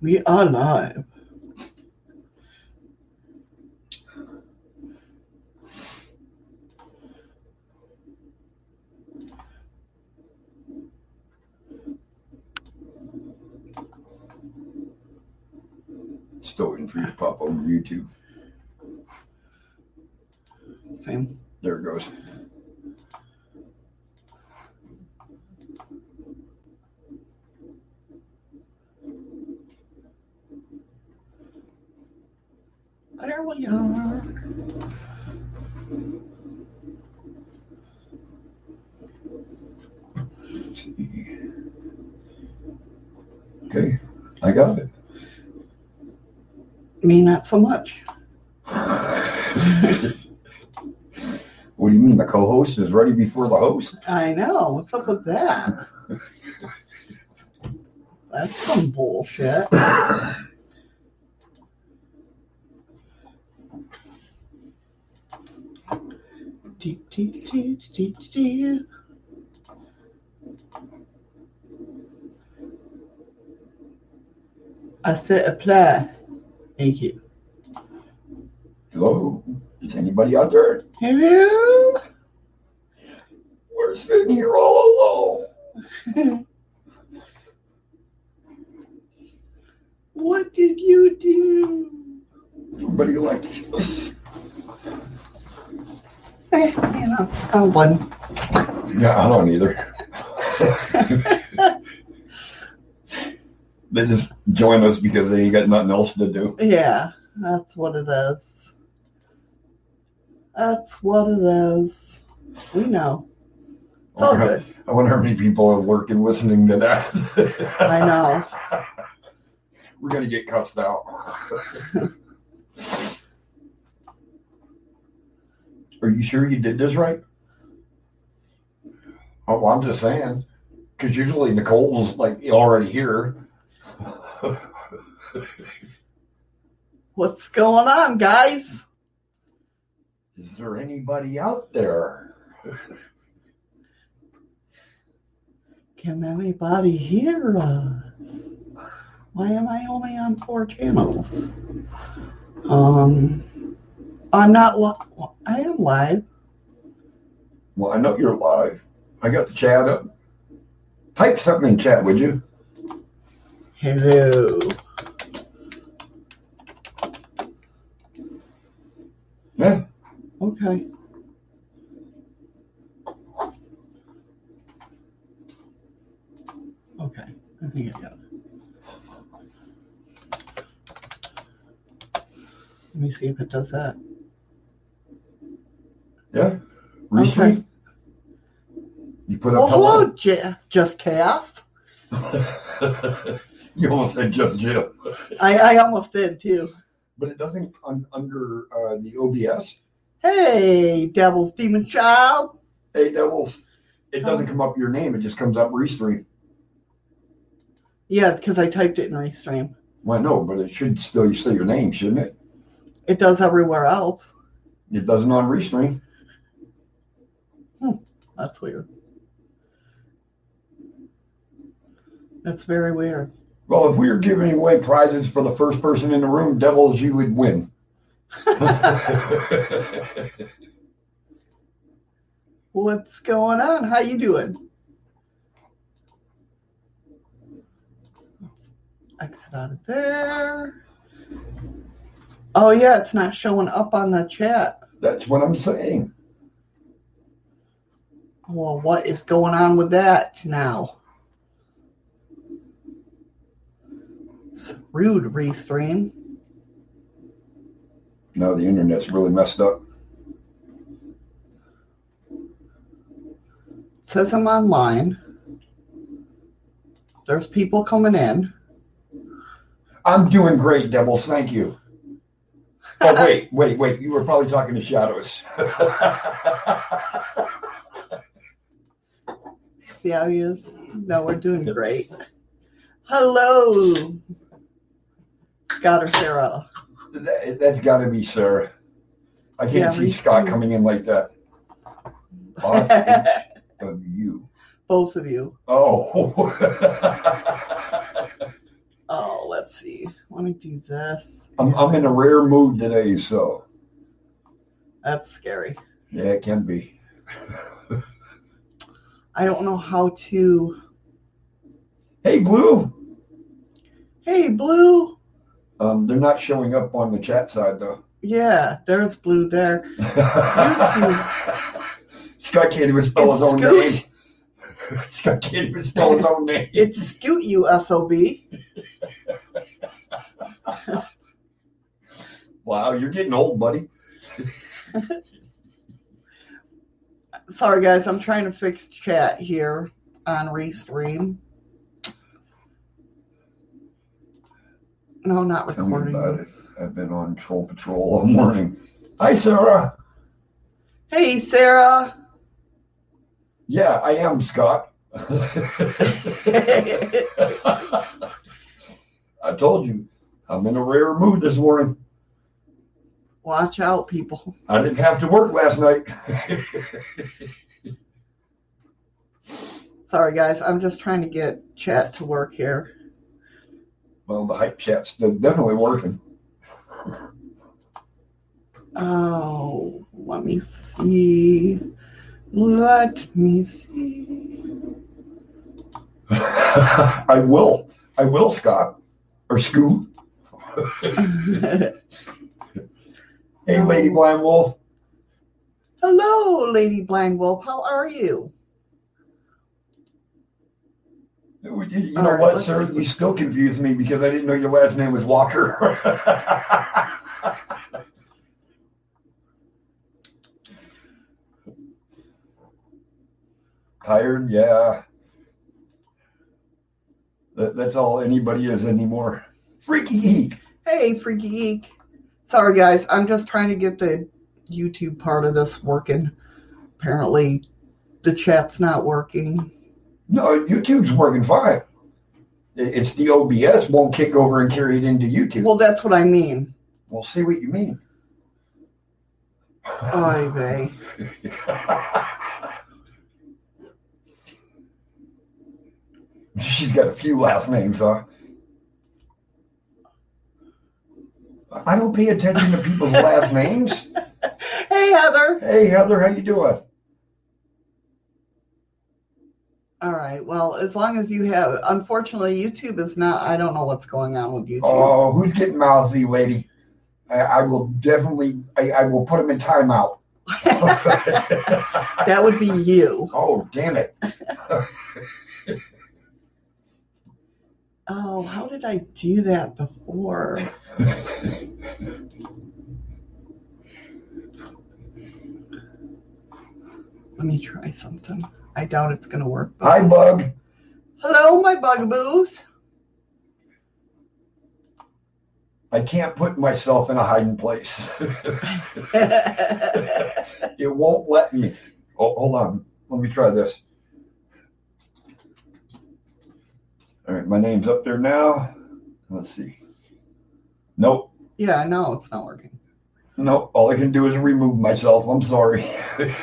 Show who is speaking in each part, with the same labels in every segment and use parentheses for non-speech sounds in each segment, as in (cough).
Speaker 1: We are live.
Speaker 2: Still waiting for you to pop over YouTube.
Speaker 1: Same.
Speaker 2: There it goes.
Speaker 1: There we are.
Speaker 2: Let's see. Okay, I got it.
Speaker 1: Me, not so much.
Speaker 2: What do you mean? The co-host is ready before the host?
Speaker 1: I know. What's up with that? That's some bullshit. Dee, dee, dee, dee, dee, dee. I said apply. Thank you.
Speaker 2: Hello? Is anybody out there?
Speaker 1: Hello?
Speaker 2: We're sitting here all alone. (laughs)
Speaker 1: what did you do?
Speaker 2: Nobody likes us.
Speaker 1: Eh, you know, I won.
Speaker 2: Yeah, I don't either. (laughs) they just join us because they ain't got nothing else to do.
Speaker 1: Yeah, that's what it is. That's what it is. We know. It's all good.
Speaker 2: I wonder how many people are lurking listening to that.
Speaker 1: I know. (laughs)
Speaker 2: We're gonna get cussed out. (laughs) Are you sure you did this right? Oh, well, I'm just saying, because usually Nicole's like already here. (laughs)
Speaker 1: What's going on, guys?
Speaker 2: Is there anybody out there?
Speaker 1: Can anybody hear us? Why am I only on four channels? Um, I'm not. Li- I am live.
Speaker 2: Well, I know you're live. I got the chat up. Type something in chat, would you?
Speaker 1: Hello.
Speaker 2: Yeah.
Speaker 1: Okay. Okay. I think I got it. Let me see if it does that.
Speaker 2: Yeah. Restream.
Speaker 1: Okay.
Speaker 2: You put
Speaker 1: Well,
Speaker 2: up oh,
Speaker 1: hello, J- Just Chaos. (laughs) (laughs)
Speaker 2: you almost said just Jim.
Speaker 1: I, I almost did too.
Speaker 2: But it doesn't un- under uh, the OBS.
Speaker 1: Hey, Devil's Demon Child.
Speaker 2: Hey, Devils. It doesn't come up your name. It just comes up Restream.
Speaker 1: Yeah, because I typed it in Restream.
Speaker 2: Well, no, but it should still say your name, shouldn't it?
Speaker 1: It does everywhere else.
Speaker 2: It doesn't on Restream.
Speaker 1: That's weird. That's very weird.
Speaker 2: Well, if we were giving away prizes for the first person in the room, Devils, you would win. (laughs)
Speaker 1: What's going on? How you doing? Let's exit out of there. Oh yeah, it's not showing up on the chat.
Speaker 2: That's what I'm saying.
Speaker 1: Well, what is going on with that now? It's rude, Restream.
Speaker 2: No, the internet's really messed up.
Speaker 1: It says I'm online. There's people coming in.
Speaker 2: I'm doing great, Devils. Thank you. (laughs) Oh, wait, wait, wait. You were probably talking to Shadows. (laughs)
Speaker 1: See how he is? No, we're doing great. Hello, Scott or Sarah.
Speaker 2: That, that's got to be Sarah. I can't
Speaker 1: Yeah,
Speaker 2: see Scott
Speaker 1: too.
Speaker 2: coming in like that. (laughs) Of you.
Speaker 1: Both of you.
Speaker 2: Oh. (laughs)
Speaker 1: Oh, let's see Wanna do this.
Speaker 2: I'm, I'm in a rare mood today, so
Speaker 1: That's scary.
Speaker 2: yeah, it can be.
Speaker 1: I don't know how to.
Speaker 2: Hey, Blue.
Speaker 1: Hey, Blue.
Speaker 2: Um, they're not showing up on the chat side though.
Speaker 1: Yeah, there's Blue there. (laughs)
Speaker 2: Scott can't even spell his own
Speaker 1: Scoot.
Speaker 2: name. (laughs) Scott can't even spell his own name.
Speaker 1: It's Scoot, you SOB. (laughs)
Speaker 2: Wow, you're getting old, buddy.
Speaker 1: Sorry, guys. I'm trying to fix chat here on Restream. No, not
Speaker 2: Tell me about
Speaker 1: recording.
Speaker 2: it. I've been on Troll Patrol all morning. Hi, Sarah.
Speaker 1: Hey, Sarah.
Speaker 2: Yeah, I am Scott. (laughs) I told you, I'm in a rare mood this morning.
Speaker 1: Watch out, people.
Speaker 2: I didn't have to work last night.
Speaker 1: Sorry, guys. I'm just trying to get chat to work here.
Speaker 2: Well, the hype chat's definitely working.
Speaker 1: Oh, let me see. Let me see. (laughs)
Speaker 2: I will. I will, Scott. Or Scoot. (laughs) Hey, Lady oh. Blind Wolf.
Speaker 1: Hello, Lady Blind Wolf. How are you?
Speaker 2: You know
Speaker 1: right,
Speaker 2: what, sir?
Speaker 1: see.
Speaker 2: You still confuse me because I didn't know your last name was Walker. (laughs) Tired? Yeah. That, that's all anybody is anymore. Freaky geek.
Speaker 1: Hey, Freaky Geek. Sorry, guys. I'm just trying to get the YouTube part of this working. Apparently, the chat's not working.
Speaker 2: No, YouTube's working fine. It's the OBS won't kick over and carry it into YouTube.
Speaker 1: Well, that's what I mean.
Speaker 2: We'll see what you mean.
Speaker 1: Oy vey. (laughs)
Speaker 2: She's got a few last names, huh? I don't pay attention to people's last names. (laughs)
Speaker 1: Hey, Heather.
Speaker 2: Hey, Heather, how you doing?
Speaker 1: All right. Well, as long as you have, unfortunately, YouTube is not. I don't know what's going on with YouTube.
Speaker 2: Oh, who's getting mouthy, lady? I, I will definitely. I, I will put him in timeout. (laughs)
Speaker 1: that would be you.
Speaker 2: oh, damn it!
Speaker 1: Oh, how did I do that before? Let me try something. I doubt it's going to work. but-
Speaker 2: Hi, Bug.
Speaker 1: Hello, my bugaboos.
Speaker 2: I can't put myself in a hiding place. (laughs) it won't let me. Oh, hold on. Let me try this. All right, my name's up there now. Let's see. Nope.
Speaker 1: yeah, no, it's not working.
Speaker 2: Nope. All I can do is remove myself. I'm sorry. (laughs)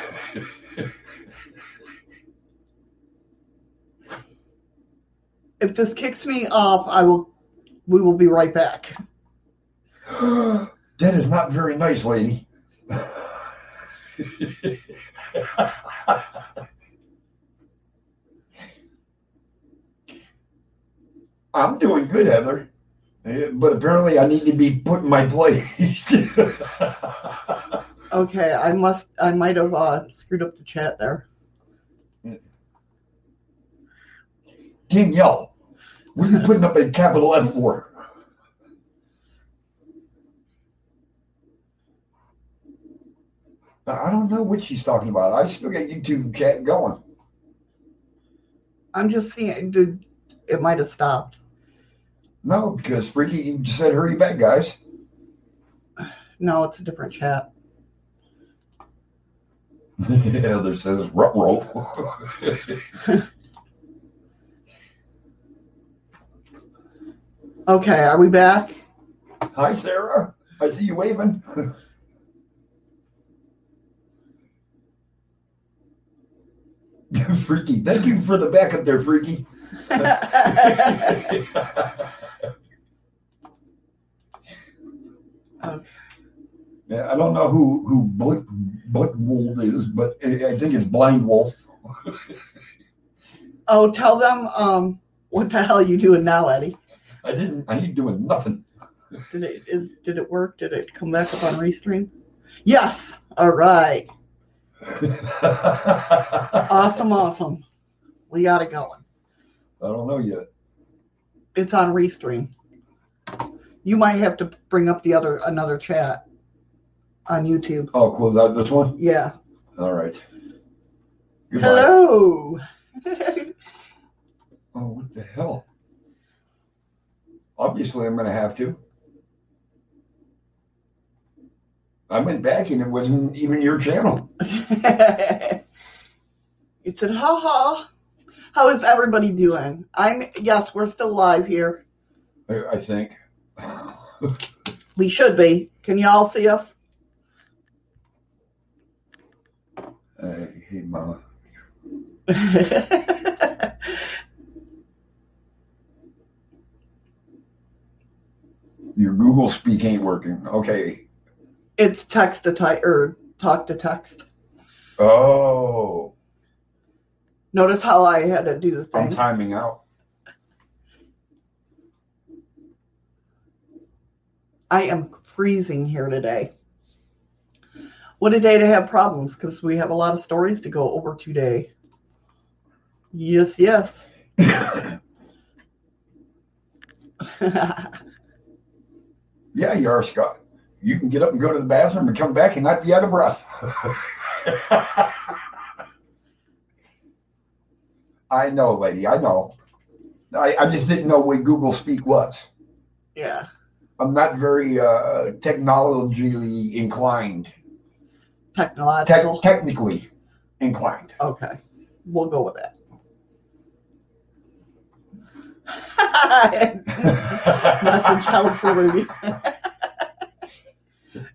Speaker 1: If this kicks me off, I will. We will be right back. (gasps)
Speaker 2: that is not very nice, lady. (laughs) I'm doing good, Heather. Eh, But apparently I need to be put in my place. (laughs)
Speaker 1: Okay, I must. I might have uh, screwed up the chat there.
Speaker 2: Danielle, what are you putting up a capital F for? I don't know what she's talking about. I still got YouTube chat going.
Speaker 1: I'm just seeing. Did it might have stopped?
Speaker 2: No, because Freaky just said hurry back, guys.
Speaker 1: No, it's a different chat. (laughs)
Speaker 2: Heather says rut roll. (laughs) (laughs)
Speaker 1: Okay, are we back?
Speaker 2: Hi, Sarah. I see you waving. (laughs) Freaky. Thank you for the backup there, Freaky. (laughs)
Speaker 1: Okay.
Speaker 2: Yeah, I don't know who who Buck Buck Wolf is, but I I think it's Blind Wolf.
Speaker 1: Oh, tell them um what the hell you doing now, Eddie?
Speaker 2: I didn't. I ain't doing nothing.
Speaker 1: Did it is did it work? Did it come back up on restream? Yes. All right. (laughs) Awesome, awesome. We got it going.
Speaker 2: I don't know yet.
Speaker 1: It's on restream. You might have to bring up the other another chat on YouTube.
Speaker 2: Oh, close out this one.
Speaker 1: Yeah.
Speaker 2: All right. Goodbye.
Speaker 1: Hello. (laughs)
Speaker 2: Oh, what the hell? Obviously, I'm going to have to. I went back and it wasn't even your channel. (laughs)
Speaker 1: it said, ha ha. How is everybody doing? I'm yes, we're still live here.
Speaker 2: I, I think. (laughs)
Speaker 1: We should be. Can you all see us?
Speaker 2: Uh, hey, Mama. (laughs) Your Google Speak ain't working. Okay.
Speaker 1: it's text to type or talk to text.
Speaker 2: Oh,
Speaker 1: Notice how I had to do the
Speaker 2: I'm timing out.
Speaker 1: I am freezing here today. What a day to have problems because we have a lot of stories to go over today. Yes, yes. (laughs) (laughs)
Speaker 2: Yeah, you are, Scott. You can get up and go to the bathroom and come back and not be out of breath. (laughs) I know, lady. I know. I, I just didn't know what Google Speak was.
Speaker 1: yeah.
Speaker 2: I'm not very uh, technologically inclined, Tec-
Speaker 1: Technological.
Speaker 2: technically inclined.
Speaker 1: Okay. We'll go with that. (laughs) Message (laughs) helpfully.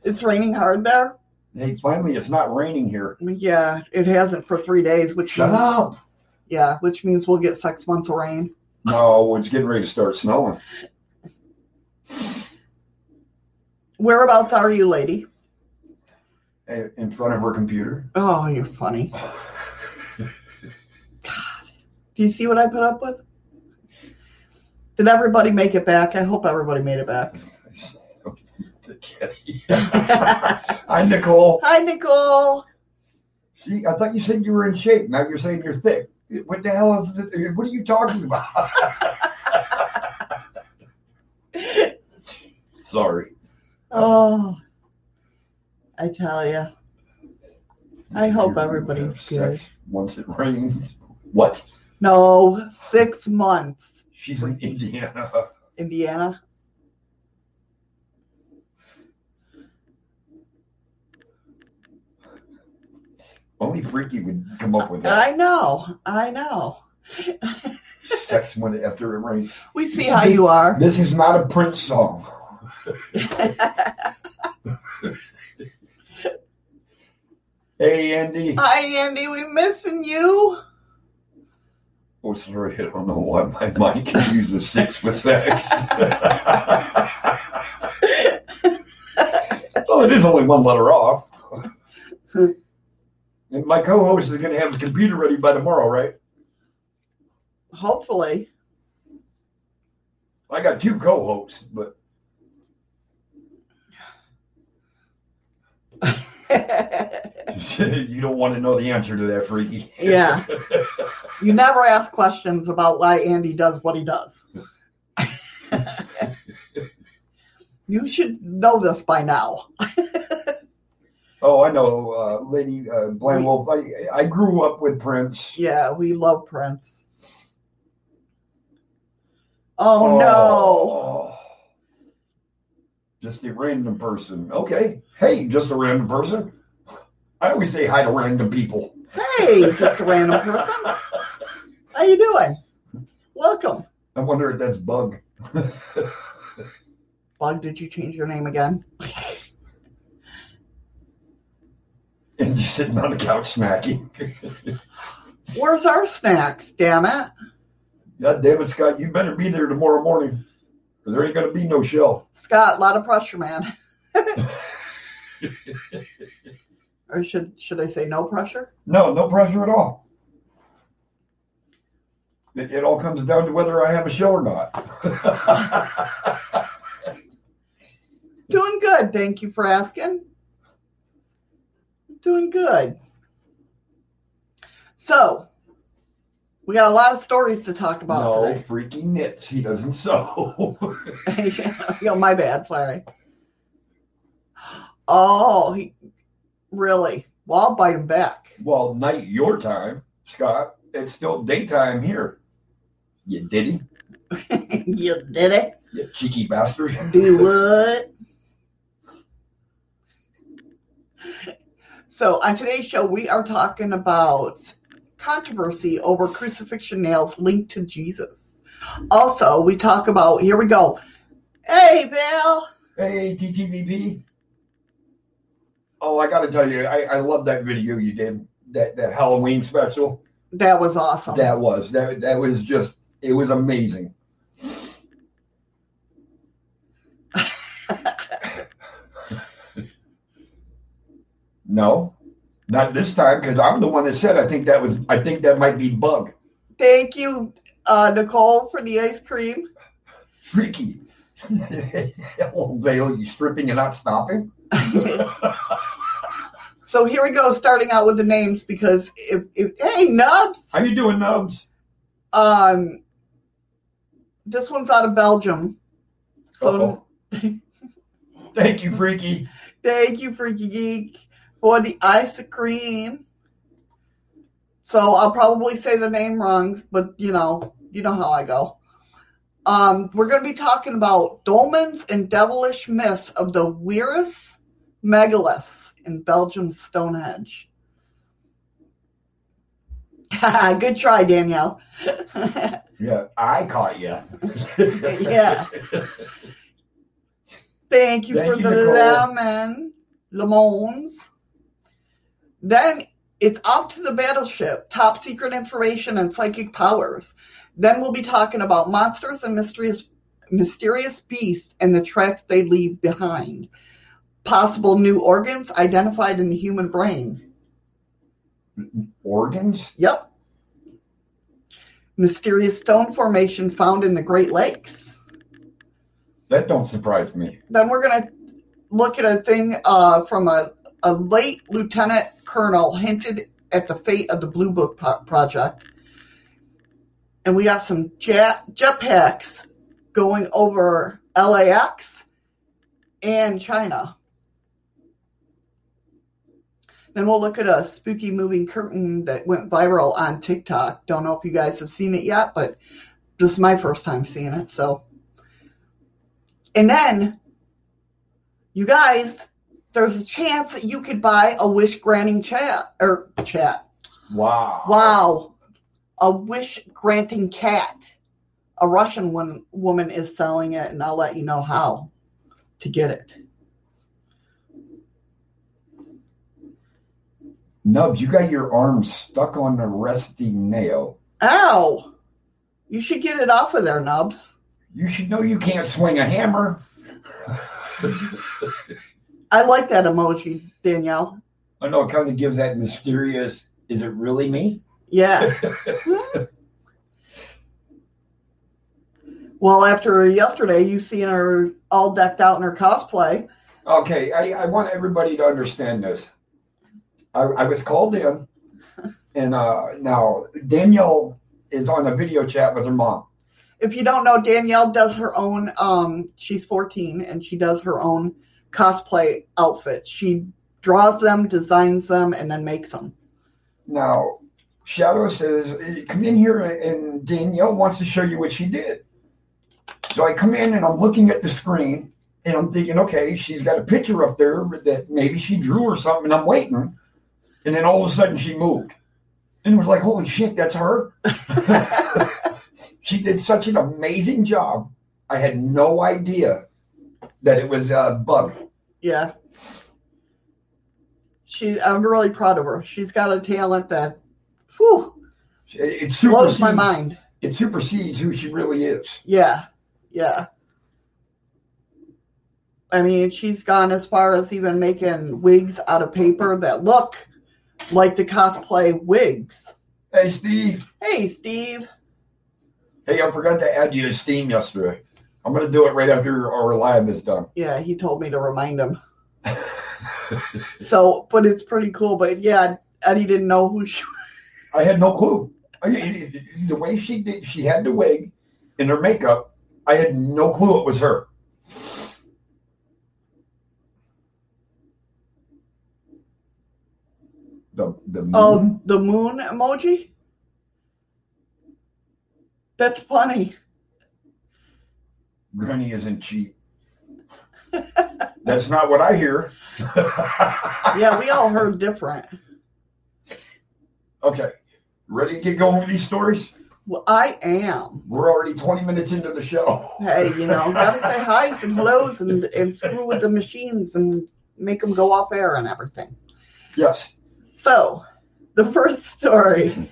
Speaker 1: it's raining hard there.
Speaker 2: hey, finally, it's not raining here.
Speaker 1: Yeah, it hasn't for three days, which
Speaker 2: Shut
Speaker 1: means,
Speaker 2: up.
Speaker 1: yeah, which means we'll get six months of rain.
Speaker 2: No, it's getting ready to start snowing.
Speaker 1: Whereabouts are you, lady?
Speaker 2: in front of her computer.
Speaker 1: Oh, you're funny. (laughs) God, do you see what I put up with? Did everybody make it back? I hope everybody made it back. (laughs)
Speaker 2: Hi, Nicole.
Speaker 1: Hi, Nicole.
Speaker 2: See, I thought you said you were in shape. Now you're saying you're thick. What the hell is this? What are you talking about? (laughs) Sorry.
Speaker 1: Oh, I tell you. I hope
Speaker 2: You
Speaker 1: everybody's good.
Speaker 2: Once it rains. What?
Speaker 1: No, six months.
Speaker 2: She's in Indiana.
Speaker 1: Indiana.
Speaker 2: Only Freaky would come up with that.
Speaker 1: I know. I know.
Speaker 2: Sex when after it rains.
Speaker 1: we see how you are.
Speaker 2: This is not a Prince song. (laughs) Hey, Andy.
Speaker 1: Hi, Andy. We missing you.
Speaker 2: Oh, sorry. I don't know why my mind confuses six with sex. oh, it is only one letter off. And my co-host is going to have the computer ready by tomorrow, right?
Speaker 1: Hopefully.
Speaker 2: I got two co-hosts, but (laughs) (laughs) you don't want to know the answer to that, Freaky.
Speaker 1: Yeah. (laughs) you never ask questions about why Andy does what he does. (laughs) you should know this by now.
Speaker 2: oh, I know, uh, Lady uh, Blind Wolf. I, I grew up with Prince.
Speaker 1: Yeah, we love Prince. Oh, no.
Speaker 2: Oh. Just a random person. Okay. Hey, just a random person. I always say hi to random people.
Speaker 1: Hey, just a random person. How you doing? Welcome.
Speaker 2: I wonder if that's Bug.
Speaker 1: Bug, did you change your name again? (laughs)
Speaker 2: and just sitting on the couch snacking.
Speaker 1: Where's our snacks, damn it?
Speaker 2: God damn it, Scott, you better be there tomorrow morning. Or there ain't gonna be no show.
Speaker 1: Scott, a lot of pressure, man. (laughs) or should should I say no pressure?
Speaker 2: No, no pressure at all. It, it all comes down to whether I have a show or not. (laughs)
Speaker 1: Doing good. Thank you for asking. Doing good. So, we got a lot of stories to talk about
Speaker 2: no
Speaker 1: today.
Speaker 2: freaking nits. He doesn't (laughs) sew. (laughs)
Speaker 1: Yo, my bad. Sorry. Oh, he really? Well, I'll bite him back.
Speaker 2: well, night your time, Scott. It's still daytime here. You did diddy, (laughs)
Speaker 1: you did it.
Speaker 2: you cheeky bastard.
Speaker 1: Do what? So, on today's show, we are talking about controversy over crucifixion nails linked to Jesus. Also, we talk about, here we go. Hey, Val.
Speaker 2: Hey, TTVP. Oh, I got to tell you, I, I love that video you did, that, that Halloween special.
Speaker 1: That was awesome.
Speaker 2: That was that that was just it was amazing. (laughs) no, not this time because I'm the one that said I think that was I think that might be bug.
Speaker 1: Thank you, uh, Nicole, for the ice cream.
Speaker 2: Freaky. (laughs) Old Vale, you stripping and not stopping?
Speaker 1: So here we go, starting out with the names because if, if hey Nubs,
Speaker 2: How you doing, Nubs?
Speaker 1: um, this one's out of Belgium. So (laughs)
Speaker 2: Thank you, Freaky.
Speaker 1: thank you, Freaky Geek, for the ice cream. So I'll probably say the name wrong, but you know, you know how I go. Um, we're going to be talking about dolmens and devilish myths of the Wéris megaliths in Belgium's Stonehenge. (laughs) Good try, Danielle. (laughs)
Speaker 2: Yeah, I caught you. (laughs)
Speaker 1: Yeah. Thank you
Speaker 2: Thank
Speaker 1: for
Speaker 2: you,
Speaker 1: the
Speaker 2: Nicole.
Speaker 1: lemon, lemons. Then it's up to the battleship, top secret information and psychic powers. Then we'll be talking about monsters and mysterious, mysterious beasts and the tracks they leave behind. Possible new organs identified in the human brain.
Speaker 2: Organs?
Speaker 1: Yep. Mysterious stone formation found in the Great Lakes.
Speaker 2: That don't surprise me.
Speaker 1: then we're going to look at a thing uh, from a, a late lieutenant colonel hinted at the fate of the Blue Book project. And we got some jet, jetpacks going over LAX and China. Then we'll look at a spooky moving curtain that went viral on TikTok. Don't know if you guys have seen it yet, but this is my first time seeing it. So, and then you guys, there's a chance that you could buy a wish granting chat or chat.
Speaker 2: Wow.
Speaker 1: Wow, a wish granting cat. A Russian one, woman is selling it, and I'll let you know how to get it.
Speaker 2: Nubs, you got your arm stuck on the rusty nail.
Speaker 1: Ow! You should get it off of there, Nubs.
Speaker 2: You should know you can't swing a hammer. (laughs)
Speaker 1: I like that emoji, Danielle.
Speaker 2: I know it kind of gives that mysterious, is it really me?
Speaker 1: Yeah. (laughs) well, after yesterday, you seen her all decked out in her cosplay.
Speaker 2: okay, I, I want everybody to understand this. I, I was called in, (laughs) and uh, now Danielle is on a video chat with her mom.
Speaker 1: If you don't know, Danielle does her own. Um, she's 14 and she does her own cosplay outfits. She draws them, designs them, and then makes them.
Speaker 2: Now, Shadow says, "Eh, "Come in here," and Danielle wants to show you what she did. So I come in and I'm looking at the screen, and I'm thinking, okay, she's got a picture up there that maybe she drew or something, and I'm waiting, and then all of a sudden she moved, and it was like, holy shit, that's her. (laughs) she did such an amazing job. I had no idea that it was uh, a bug.
Speaker 1: Yeah. She, I'm really proud of her. She's got a talent that, whew,
Speaker 2: It, it
Speaker 1: blows my mind.
Speaker 2: It supersedes who she really is.
Speaker 1: Yeah, yeah. I mean, she's gone as far as even making wigs out of paper that look like the cosplay wigs.
Speaker 2: Hey, Steve.
Speaker 1: Hey, Steve.
Speaker 2: Hey, I forgot to add you to Steam yesterday. I'm going to do it right after our live is done.
Speaker 1: Yeah, he told me to remind him. (laughs) so, but it's pretty cool. But yeah, Eddie didn't know who she (laughs)
Speaker 2: I had no clue. I, the way she did, she had the wig in her makeup. I had no clue it was her. The the moon.
Speaker 1: Oh, the moon emoji? That's funny.
Speaker 2: Granny isn't cheap. That's not what I hear. (laughs)
Speaker 1: yeah, we all heard different.
Speaker 2: Okay. Ready to get going with these stories?
Speaker 1: Well, I am.
Speaker 2: We're already 20 minutes into the show.
Speaker 1: Hey, you know, (laughs) gotta say hi's and hellos and, and screw with the machines and make them go off air and everything.
Speaker 2: Yes.
Speaker 1: So, the first story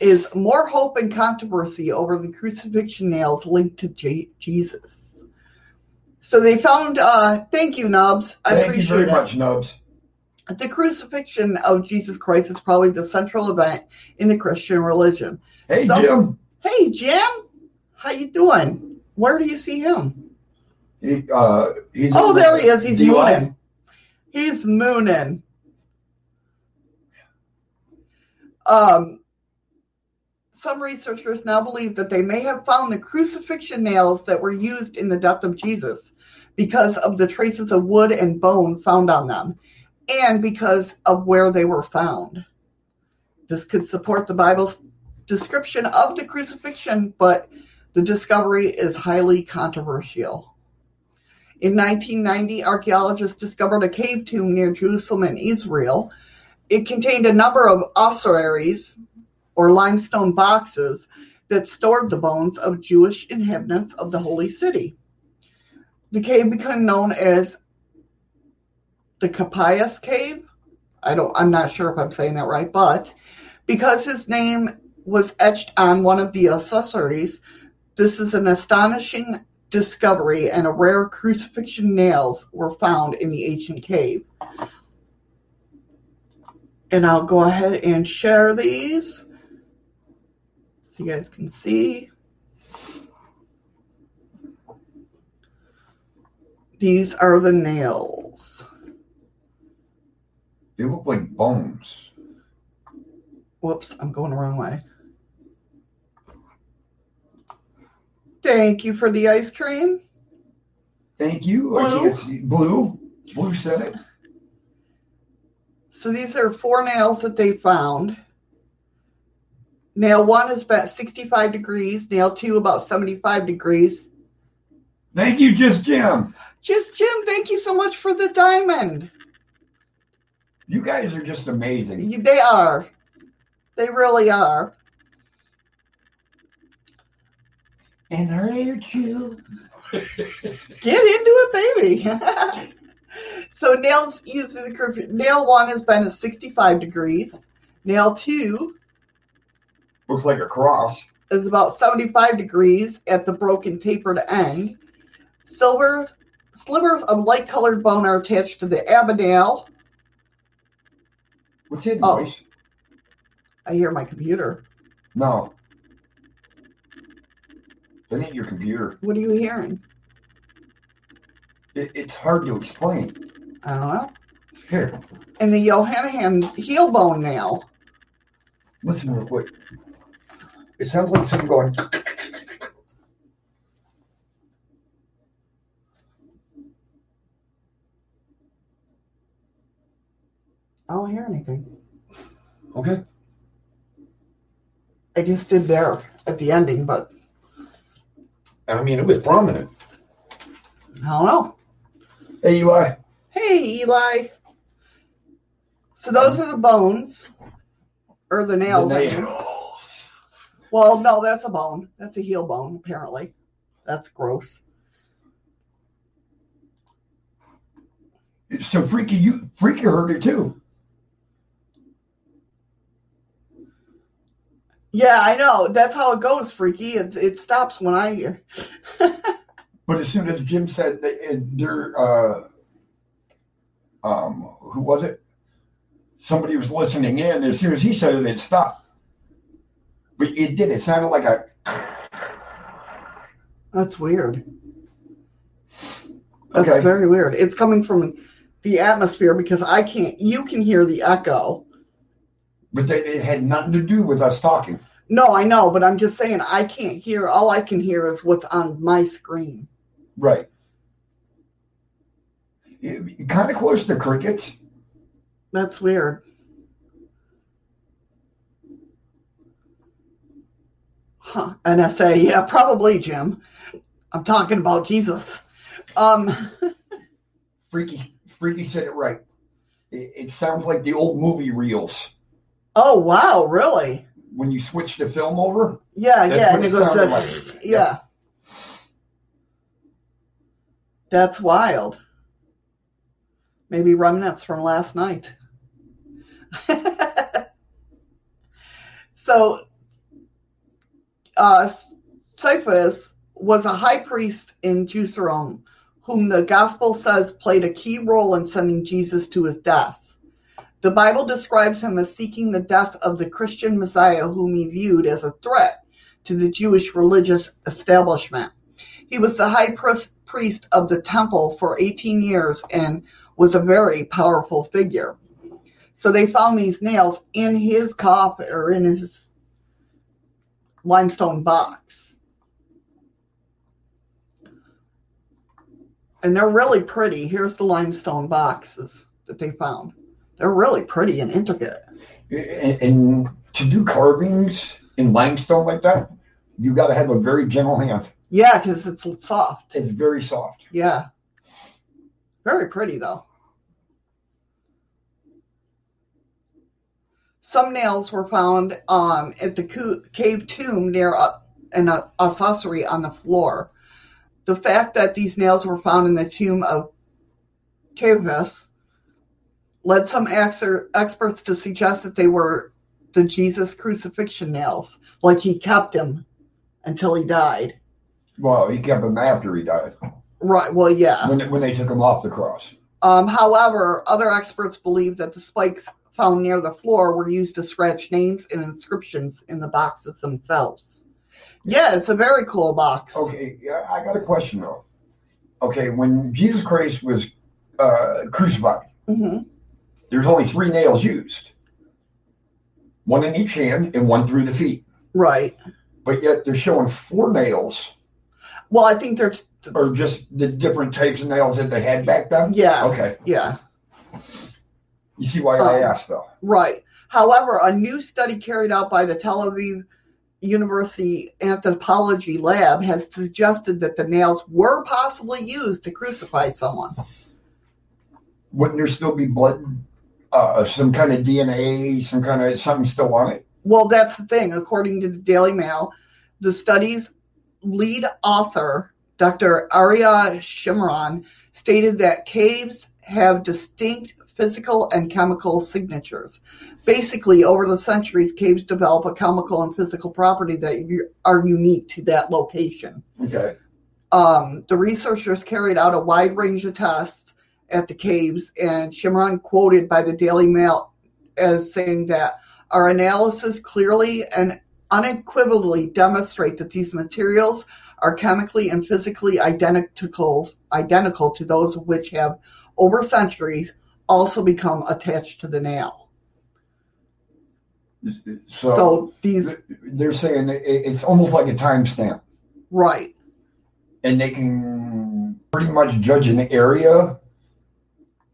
Speaker 1: is more hope and controversy over the crucifixion nails linked to J- Jesus. So they found. Uh, thank you, Nubs. I
Speaker 2: Thank
Speaker 1: appreciate
Speaker 2: you very
Speaker 1: it.
Speaker 2: much, Nubs.
Speaker 1: The crucifixion of Jesus Christ is probably the central event in the Christian religion.
Speaker 2: Hey,
Speaker 1: So-
Speaker 2: Jim.
Speaker 1: Hey, Jim, how you doing? Where do you see him?
Speaker 2: He, uh, he's
Speaker 1: Oh, there he is. He's mooning. He's mooning. Um, some researchers now believe that they may have found the crucifixion nails that were used in the death of Jesus because of the traces of wood and bone found on them and because of where they were found. This could support the Bible's description of the crucifixion, but the discovery is highly controversial. In 1990, archaeologists discovered a cave tomb near Jerusalem in Israel. It contained a number of ossuaries, or limestone boxes, that stored the bones of Jewish inhabitants of the Holy City. The cave became known as the Caiaphas Cave. I don't. I'm not sure if I'm saying that right, but because his name was etched on one of the accessories, this is an astonishing discovery, and a rare crucifixion nails were found in the ancient cave. And I'll go ahead and share these so you guys can see. These are the nails.
Speaker 2: They look like bones.
Speaker 1: Whoops, I'm going the wrong way. Thank you for the ice cream.
Speaker 2: Thank you.
Speaker 1: Blue.
Speaker 2: Blue. Blue said it.
Speaker 1: So these are four nails that they found. Nail one is about 65 degrees, nail two about 75 degrees.
Speaker 2: Thank you, Just Jim.
Speaker 1: Just Jim, thank you so much for the diamond.
Speaker 2: You guys are just amazing.
Speaker 1: They are. They really are.
Speaker 2: And hurt you.
Speaker 1: Get into it, baby. (laughs) so nails the curve. Nail one has been at 65 degrees. Nail two
Speaker 2: Looks like a cross.
Speaker 1: is about 75 degrees at the broken tapered end. Silvers, slivers of light colored bone are attached to the abdominal.
Speaker 2: What's that
Speaker 1: Oh.
Speaker 2: noise?
Speaker 1: I hear my computer.
Speaker 2: No. That ain't your computer.
Speaker 1: What are you hearing?
Speaker 2: It, it's hard to explain.
Speaker 1: I don't know.
Speaker 2: Here,
Speaker 1: And the Jehohanan heel bone nail.
Speaker 2: listen real quick. It sounds like something going.
Speaker 1: I don't hear anything.
Speaker 2: Okay.
Speaker 1: I just did there at the ending, but
Speaker 2: I mean, it was prominent.
Speaker 1: I don't know.
Speaker 2: Hey, Eli.
Speaker 1: Hey, Eli. So those are the bones, or the nails.
Speaker 2: The
Speaker 1: I mean.
Speaker 2: nails.
Speaker 1: Well, no, that's a bone. That's a heel bone, apparently. That's gross.
Speaker 2: So freaky, you freaky heard it too.
Speaker 1: Yeah, I know. That's how it goes, freaky. It, it stops when I hear. (laughs)
Speaker 2: But as soon as Jim said that there, uh, um, who was it? Somebody was listening in. As soon as he said it, it stopped. But it did. It sounded like a.
Speaker 1: That's weird. That's
Speaker 2: Okay.
Speaker 1: very weird. It's coming from the atmosphere because I can't. You can hear the echo.
Speaker 2: But they, it had nothing to do with us talking.
Speaker 1: No, I know, but I'm just saying I can't hear. All I can hear is what's on my screen.
Speaker 2: Right. Kind of close to crickets.
Speaker 1: That's weird. Huh. say, yeah, probably, Jim. I'm talking about Jesus. Um, (laughs)
Speaker 2: Freaky, Freaky said it right. It, it sounds like the old movie reels
Speaker 1: oh wow, really?
Speaker 2: when you switch the film over.
Speaker 1: Yeah, yeah, and
Speaker 2: it
Speaker 1: goes, uh,
Speaker 2: like.
Speaker 1: yeah. That's wild. Maybe remnants from last night. (laughs) so, uh, Caiaphas was a high priest in Jerusalem, whom the gospel says played a key role in sending Jesus to his death. The Bible describes him as seeking the death of the Christian Messiah, whom he viewed as a threat to the Jewish religious establishment. He was the high pris- priest of the temple for 18 years and was a very powerful figure. So they found these nails in his coffin or in his limestone box. And they're really pretty. Here's the limestone boxes that they found. They're really pretty and intricate.
Speaker 2: And, and to do carvings in limestone like that, you got to have a very gentle hand.
Speaker 1: Yeah, because it's soft.
Speaker 2: It's very soft.
Speaker 1: Yeah. Very pretty though. Some nails were found um, at the co- cave tomb near uh, an uh, ossuary on the floor. The fact that these nails were found in the tomb of Caiaphas led some ex- experts to suggest that they were the Jesus crucifixion nails, like he kept them until he died.
Speaker 2: Well, he kept them after he died
Speaker 1: Right. Well, yeah.
Speaker 2: when when they took him off the cross.
Speaker 1: Um, however, other experts believe that the spikes found near the floor were used to scratch names and inscriptions in the boxes themselves. Yeah, it's a very cool box.
Speaker 2: Okay, yeah, I got a question though. Okay, when Jesus Christ was uh, crucified,
Speaker 1: hmm
Speaker 2: there's only three nails used, one in each hand and one through the feet.
Speaker 1: Right.
Speaker 2: But yet they're showing four nails,
Speaker 1: Well, I think there's,
Speaker 2: or just the different types of nails that they had back then.
Speaker 1: yeah,
Speaker 2: Okay,
Speaker 1: yeah,
Speaker 2: you see why I
Speaker 1: Um,
Speaker 2: asked though.
Speaker 1: right. However, a new study carried out by the Tel Aviv University Anthropology Lab has suggested that the nails were possibly used to crucify someone.
Speaker 2: Wouldn't there still be blood, uh, some kind of DNA, some kind of something still on it?
Speaker 1: Well, that's the thing. According to the Daily Mail, the study's lead author, Dr. Aryeh Shimron, stated that caves have distinct physical and chemical signatures. Basically, over the centuries, caves develop a chemical and physical property that are unique to that location.
Speaker 2: Okay.
Speaker 1: Um, the researchers carried out a wide range of tests at the caves, and Shimron quoted by the Daily Mail as saying that our analysis clearly and unequivocally demonstrate that these materials are chemically and physically identical, identical to those which have, over centuries, also become attached to the nail.
Speaker 2: So,
Speaker 1: So, these,
Speaker 2: they're saying it's almost like a timestamp,
Speaker 1: right,
Speaker 2: and they can pretty much judge an area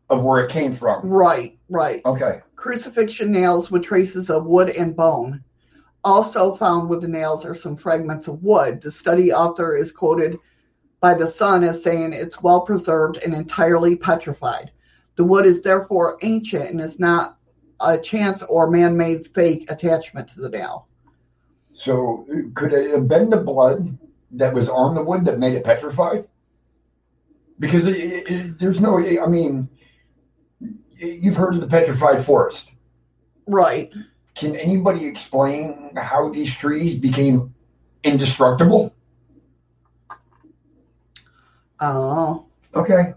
Speaker 2: of where it came from.
Speaker 1: right, right.
Speaker 2: Okay.
Speaker 1: crucifixion nails with traces of wood and bone. Also found with the nails are some fragments of wood. The study author is quoted by the Sun as saying it's well preserved and entirely petrified. The wood is therefore ancient and is not a chance or man made fake attachment to the nail.
Speaker 2: So could it have been the blood that was on the wood that made it petrified? Because it, it, there's no, I mean, you've heard of the petrified forest.
Speaker 1: Right.
Speaker 2: Can anybody explain how these trees became indestructible?
Speaker 1: Oh.
Speaker 2: Okay.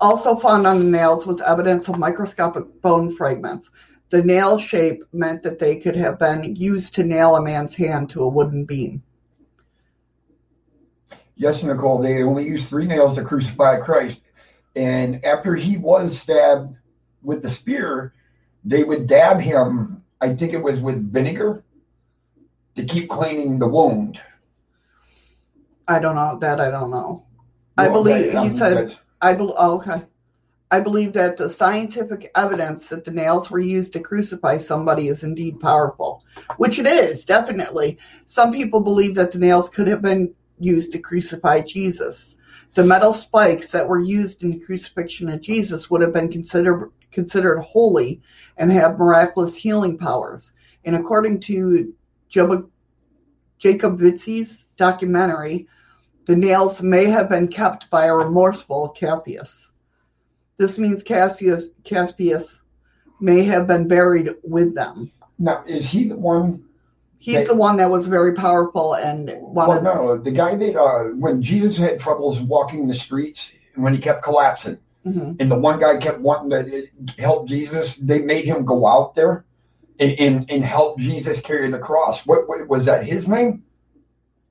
Speaker 1: Also found on the nails was evidence of microscopic bone fragments. The nail shape meant that they could have been used to nail a man's hand to a wooden beam.
Speaker 2: Yes, Nicole, they only used three nails to crucify Christ. And after he was stabbed with the spear, they would dab him, I think it was with vinegar, to keep cleaning the wound.
Speaker 1: I don't know that. I don't know. I
Speaker 2: Well,
Speaker 1: believe he
Speaker 2: um,
Speaker 1: said. I bel oh, okay. I believe that the scientific evidence that the nails were used to crucify somebody is indeed powerful, which it is definitely. Some people believe that the nails could have been used to crucify Jesus. The metal spikes that were used in the crucifixion of Jesus would have been considered considered holy and have miraculous healing powers. And according to Job- Jacobovici's documentary, the nails may have been kept by a remorseful Caiaphas. This means Cassius, Caspius may have been buried with them.
Speaker 2: Now, is he the one?
Speaker 1: He's
Speaker 2: They-
Speaker 1: the one that was very powerful and
Speaker 2: Well,
Speaker 1: wanted.
Speaker 2: no, the guy that uh, when Jesus had troubles walking the streets, when he kept collapsing,
Speaker 1: Mhm.
Speaker 2: and the one guy kept wanting to help Jesus, they made him go out there and, and, and help Jesus carry the cross. What, what was that? His name?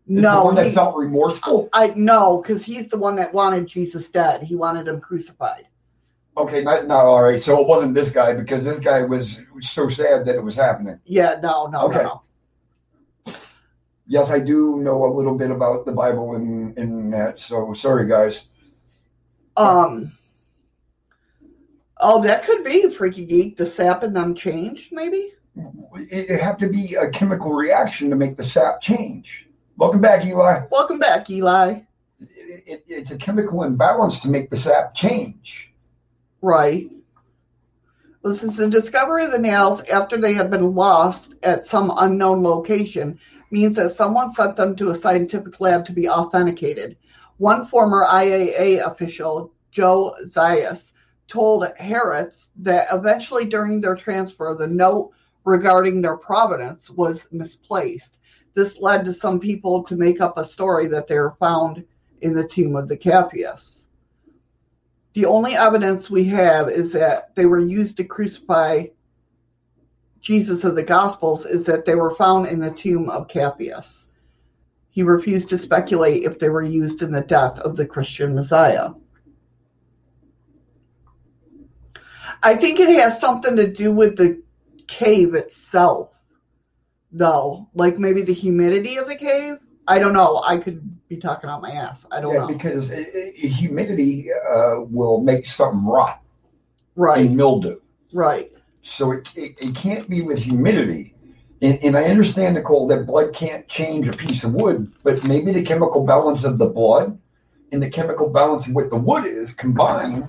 Speaker 1: No, the
Speaker 2: one that
Speaker 1: he-
Speaker 2: felt remorseful.
Speaker 1: I no, because he's the one that wanted Jesus dead. He wanted him crucified.
Speaker 2: Okay, not, no, all right. So it wasn't this guy because this guy was so sad that it was happening.
Speaker 1: Yeah, no, no,
Speaker 2: Okay.
Speaker 1: no, no.
Speaker 2: Yes, I do know a little bit about the Bible and, and that. So sorry, guys.
Speaker 1: Um. Oh, that could be freaky geek. The sap in them changed, maybe.
Speaker 2: It, it have to be a chemical reaction to make the sap change. Welcome back, Eli.
Speaker 1: Welcome back, Eli.
Speaker 2: It, it, it's a chemical imbalance to make the sap change.
Speaker 1: Right. This is the discovery of the nails after they had been lost at some unknown location means that someone sent them to a scientific lab to be authenticated. One former IAA official, Joe Zias, told Haaretz that eventually during their transfer, the note regarding their provenance was misplaced. This led to some people to make up a story that they were found in the tomb of the Caiaphas. The only evidence we have is that they were used to crucify Jesus of the Gospels is that they were found in the tomb of Caiaphas. He refused to speculate if they were used in the death of the Christian Messiah. I think it has something to do with the cave itself, though. Like maybe the humidity of the cave. I don't know. I could be talking out my ass. I don't
Speaker 2: yeah,
Speaker 1: know.
Speaker 2: because it, it, humidity uh, will make something rot
Speaker 1: Right,
Speaker 2: and mildew.
Speaker 1: right.
Speaker 2: So it, it, it can't be with humidity. And, and I understand, Nicole, that blood can't change a piece of wood, but maybe the chemical balance of the blood and the chemical balance of what the wood is combined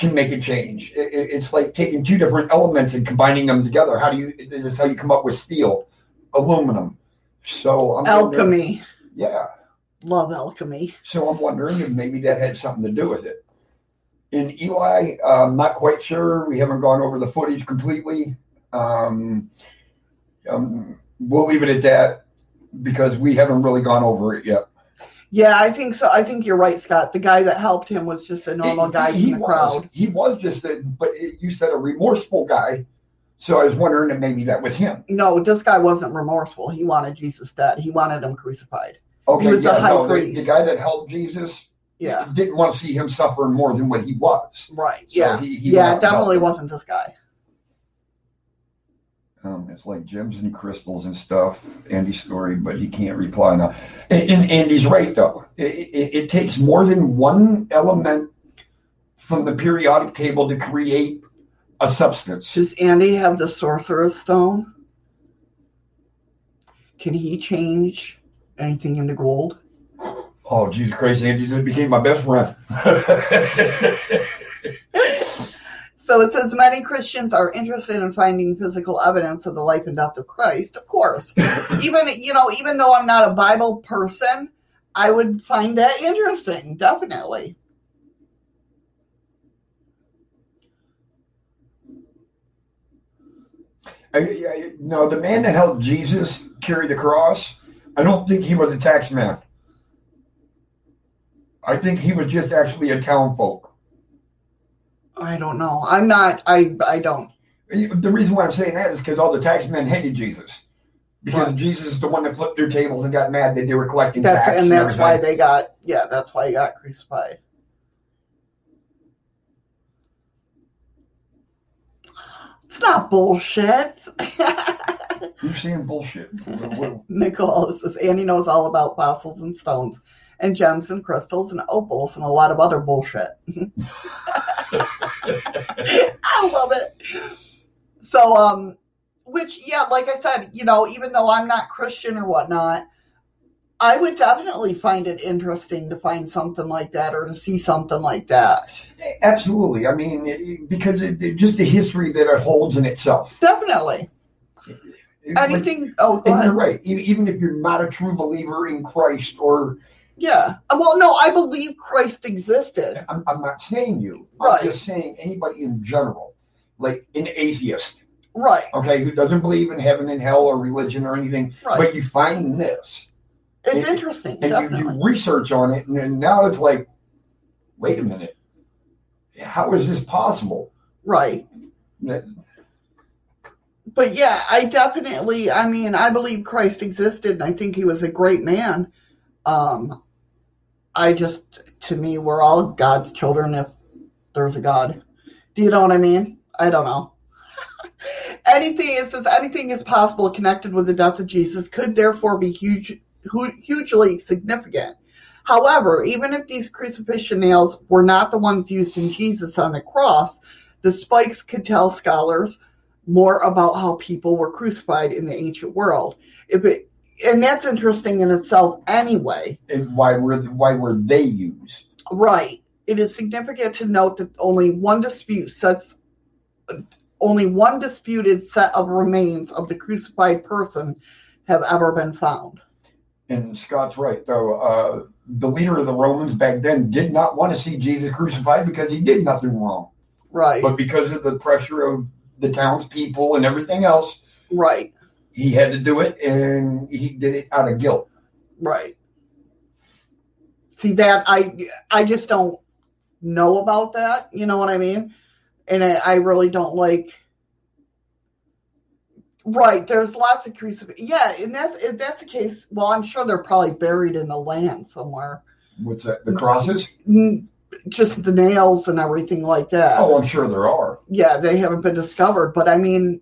Speaker 2: can make a change. It, it, it's like taking two different elements and combining them together. How do you? That's how you come up with steel, aluminum. So I'm
Speaker 1: Alchemy.
Speaker 2: yeah.
Speaker 1: Love alchemy.
Speaker 2: So I'm wondering if maybe that had something to do with it. In Eli, I'm not quite sure. We haven't gone over the footage completely. Um, um, we'll leave it at that because we haven't really gone over it yet.
Speaker 1: Yeah, I think so. I think you're right, Scott. The guy that helped him was just a normal
Speaker 2: He-
Speaker 1: guy
Speaker 2: he
Speaker 1: in the
Speaker 2: was,
Speaker 1: crowd.
Speaker 2: He was just a, but it, you said a remorseful guy. So I was wondering if maybe that was him.
Speaker 1: No, this guy wasn't remorseful. He wanted Jesus dead. He wanted him crucified.
Speaker 2: Okay, he
Speaker 1: was the
Speaker 2: yeah,
Speaker 1: high
Speaker 2: no, the,
Speaker 1: priest.
Speaker 2: the guy that helped Jesus
Speaker 1: Yeah,
Speaker 2: didn't want to see him suffering more than what he was.
Speaker 1: right.
Speaker 2: So
Speaker 1: yeah,
Speaker 2: he, he
Speaker 1: yeah. It definitely wasn't this guy.
Speaker 2: Um, it's like gems and crystals and stuff. Andy's story, but he can't reply now. And, and Andy's right though. It, it, it takes more than one element from the periodic table to create a substance.
Speaker 1: Does Andy have the sorcerer's stone? Can he change anything into gold?
Speaker 2: Oh, Jesus Christ! Andy just became my best friend. (laughs)
Speaker 1: So it says many Christians are interested in finding physical evidence of the life and death of Christ. Of course, (laughs) even you know, even though I'm not a Bible person, I would find that interesting. Definitely.
Speaker 2: I, I, no, the man that helped Jesus carry the cross, I don't think he was a tax man. I, I think he was just actually a town folk.
Speaker 1: I don't know. I'm not. I I don't.
Speaker 2: The reason why I'm saying that is because all the tax men hated Jesus. Because
Speaker 1: Right.
Speaker 2: Jesus is the one that flipped their tables and got mad that they were collecting
Speaker 1: That's
Speaker 2: tax.
Speaker 1: and that's why they got. Yeah, that's why he got crucified. It's not bullshit.
Speaker 2: You're saying bullshit. (laughs)
Speaker 1: Nicole says Annie knows all about fossils and stones and gems and crystals and opals and a lot of other bullshit. (laughs) I love it. So, um, which, yeah, like I said, you know, even though I'm not Christian or whatnot, I would definitely find it interesting to find something like that or to see something like that.
Speaker 2: Absolutely. I mean, because it, it- just the history that it holds in itself.
Speaker 1: Definitely.
Speaker 2: It-
Speaker 1: Anything. Oh, go ahead.
Speaker 2: you're right. Even if you're not a true believer in Christ, or
Speaker 1: Yeah. Well, no, I believe Christ existed.
Speaker 2: I'm, I'm not saying you,
Speaker 1: Right.
Speaker 2: I'm just saying anybody in general, like an atheist,
Speaker 1: Right.
Speaker 2: okay, who doesn't believe in heaven and hell or religion or anything,
Speaker 1: Right.
Speaker 2: but you find this
Speaker 1: It's
Speaker 2: and-
Speaker 1: interesting.
Speaker 2: and you do research on it, and then now it's like, wait a minute, how is this possible?
Speaker 1: Right.
Speaker 2: That-
Speaker 1: But yeah, I definitely, I mean, I believe Christ existed and I think he was a great man. Um, I just, to me, we're all God's children if there's a God. Do you know what I mean? I don't know. (laughs) anything, says anything is possible connected with the death of Jesus could therefore be huge, hugely significant. However, even if these crucifixion nails were not the ones used in Jesus on the cross, the spikes could tell scholars more about how people were crucified in the ancient world. If it, and that's interesting in itself anyway.
Speaker 2: and why were why were they used?
Speaker 1: Right. It is significant to note that only one dispute sets only one disputed set of remains of the crucified person have ever been found.
Speaker 2: And Scott's right, though. Uh, the leader of the Romans back then did not want to see Jesus crucified because he did nothing wrong.
Speaker 1: Right.
Speaker 2: But because of the pressure of the townspeople and everything else,
Speaker 1: Right.
Speaker 2: He had to do it, and he did it out of guilt.
Speaker 1: Right. See that I I just don't know about that. You know what I mean? And I, I really don't like. Right. There's lots of crucifix. Yeah, and that's if that's the case. Well, I'm sure they're probably buried in the land somewhere.
Speaker 2: What's that? The crosses?
Speaker 1: Just the nails and everything like that.
Speaker 2: Oh, I'm sure there are.
Speaker 1: Yeah, they haven't been discovered. But I mean,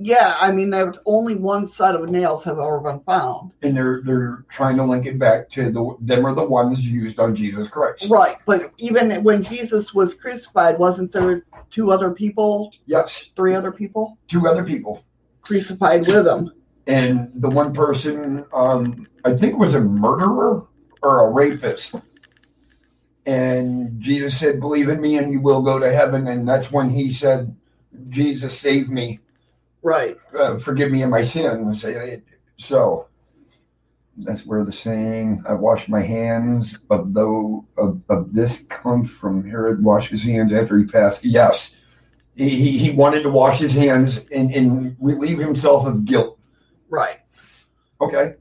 Speaker 1: yeah, I mean, there only one set of nails have ever been found.
Speaker 2: And they're they're trying to link it back to the them are the ones used on Jesus Christ.
Speaker 1: Right, but even when Jesus was crucified, wasn't there two other people,
Speaker 2: Yes,
Speaker 1: three other people
Speaker 2: two other people.
Speaker 1: crucified with him?
Speaker 2: and the one person um, I think was a murderer or a rapist. And Jesus said, "Believe in me, and you will go to heaven." And that's when he said, "Jesus save me,
Speaker 1: Right,
Speaker 2: uh, forgive me of my sins." So that's where the saying, "I washed my hands of though of, of this comes from." Herod washed his hands after he passed. Yes, he he, he wanted to wash his hands and, and relieve himself of guilt.
Speaker 1: right.
Speaker 2: Okay.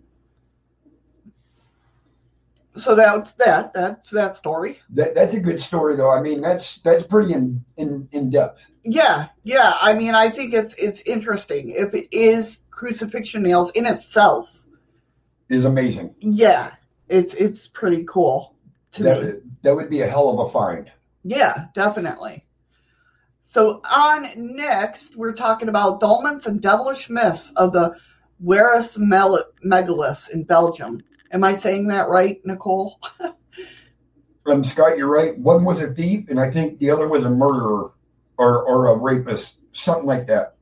Speaker 1: So that's that. That's that story.
Speaker 2: That that's a good story though. I mean, that's that's pretty in in, in depth.
Speaker 1: Yeah, yeah. I mean, I think it's it's interesting if it is crucifixion nails in itself.
Speaker 2: Is amazing.
Speaker 1: Yeah, it's it's pretty cool to me.
Speaker 2: That that would be a hell of a find.
Speaker 1: Yeah, definitely. So on next, we're talking about dolmens and devilish myths of the Wéris Mel- Megalith in Belgium. Am I saying that right, Nicole? (laughs)
Speaker 2: Um, Scott, you're right. One was a thief, and I think the other was a murderer or or a rapist, something like that.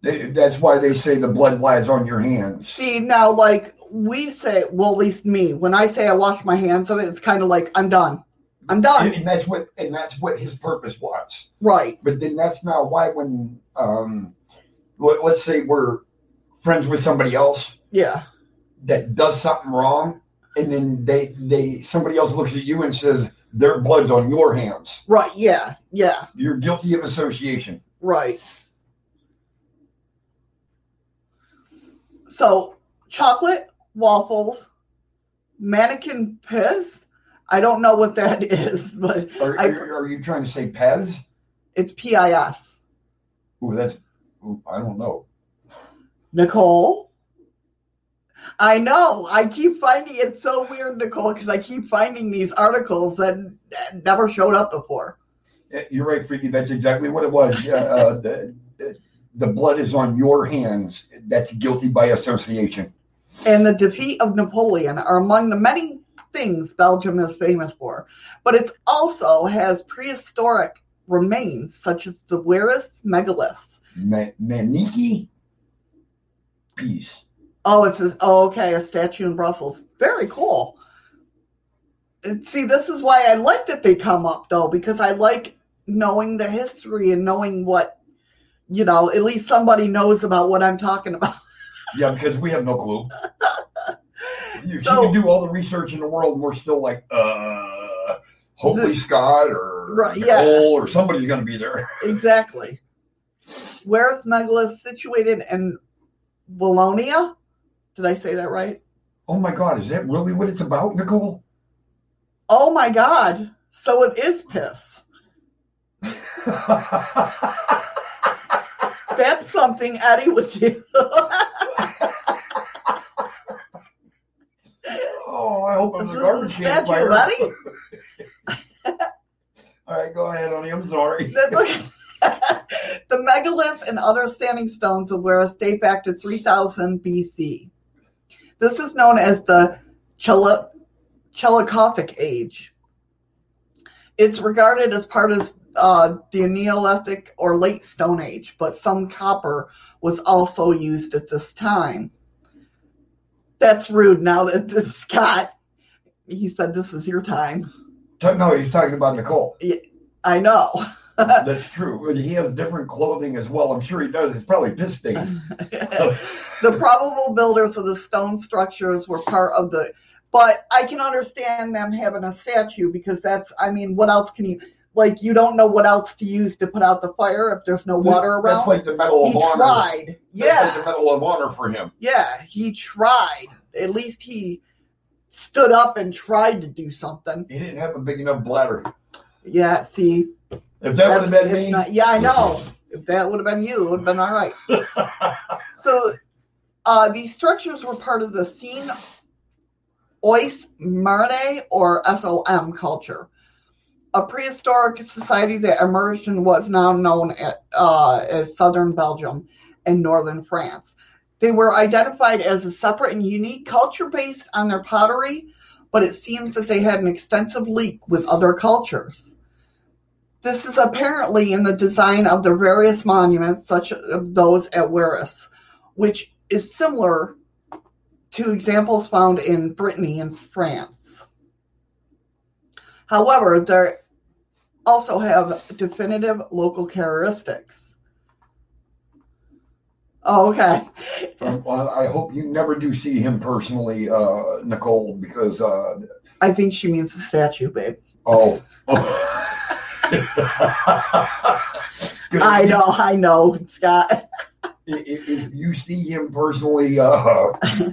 Speaker 2: They, that's why they say the blood lies on your hands.
Speaker 1: See, now, like we say, well, at least me, when I say I wash my hands of it, it's kind of like I'm done. I'm done.
Speaker 2: And, and that's what and that's what his purpose was.
Speaker 1: Right.
Speaker 2: But then that's not why when um, let, let's say we're friends with somebody else
Speaker 1: Yeah.
Speaker 2: that does something wrong, and then they they somebody else looks at you and says their blood's on your hands.
Speaker 1: Right. Yeah. Yeah.
Speaker 2: You're guilty of association.
Speaker 1: Right. So chocolate waffles, Manneken Pis. I don't know what that (laughs) is, but
Speaker 2: Are,
Speaker 1: I-
Speaker 2: are, are you trying to say PES?
Speaker 1: it's PIS.
Speaker 2: Ooh, that's. Ooh, I don't know.
Speaker 1: Nicole. I know. I keep finding it so weird, Nicole, because I keep finding these articles that, that never showed up before.
Speaker 2: You're right, Freaky. That's exactly what it was. Yeah, uh, (laughs) the, the blood is on your hands. That's guilty by association.
Speaker 1: and the defeat of Napoleon are among the many things Belgium is famous for. But it also has prehistoric remains such as the Wéris megaliths.
Speaker 2: Ma- Maniki peace.
Speaker 1: Oh, it's says, oh, okay, a statue in Brussels. Very cool. And see, this is why I like that they come up, though, because I like knowing the history and knowing what, you know, at least somebody knows about what I'm talking about.
Speaker 2: Yeah, because we have no clue. (laughs) You, she
Speaker 1: So-
Speaker 2: can do all the research in the world, and we're still like, uh, hopefully Scott or
Speaker 1: Right, yeah.
Speaker 2: Nicole or somebody's going to be there. (laughs)
Speaker 1: Exactly. Wéris Megalith situated in Wallonia? Did I say that right?
Speaker 2: Oh my God, is that really what it's about, Nicole?
Speaker 1: Oh my god. So it is piss. (laughs) That's something Eddie would do. (laughs)
Speaker 2: oh, I hope I'm the garbage can fire.
Speaker 1: buddy. (laughs)
Speaker 2: All right, go ahead, honey. I'm sorry. (laughs) (laughs)
Speaker 1: The megalith and other standing stones of Wéris date back to 3000 BC. This is known as the Chela- Chelacothic Age. It's regarded as part of uh, the Neolithic or Late Stone Age, but some copper was also used at this time. That's rude now that Scott, he said this is your time.
Speaker 2: No, he's talking about Nicole.
Speaker 1: I know. (laughs)
Speaker 2: That's true. He has different clothing as well. I'm sure he does. It's probably piss stained. (laughs)
Speaker 1: the probable builders of the stone structures were part of the but i can understand them having a statue because that's i mean what else can you like you don't know what else to use to put out the fire if there's no water around.
Speaker 2: That's like the Medal of
Speaker 1: he
Speaker 2: Honor.
Speaker 1: tried
Speaker 2: That's like
Speaker 1: yeah
Speaker 2: the Medal of Honor for him.
Speaker 1: yeah he tried at least he stood up and tried to do something
Speaker 2: He didn't have a big enough bladder.
Speaker 1: yeah see
Speaker 2: If that would have been me,
Speaker 1: not- yeah i know if that would have been you it would have been all right (laughs) So uh, these structures were part of the Scene Ois Marne or SOM culture, a prehistoric society that emerged and was now known at, uh, as southern Belgium and northern France. They were identified as a separate and unique culture based on their pottery, but it seems that they had an extensive link with other cultures. This is apparently in the design of the various monuments, such as those at Wéris which is similar to examples found in Brittany and France. However, they also have definitive local characteristics. Oh, okay.
Speaker 2: Um, I hope you never do see him personally, uh, Nicole, because uh,
Speaker 1: I think she means the statue, babe.
Speaker 2: oh. (laughs)
Speaker 1: I know, I know, Scott.
Speaker 2: If, if you see him personally, uh, (laughs)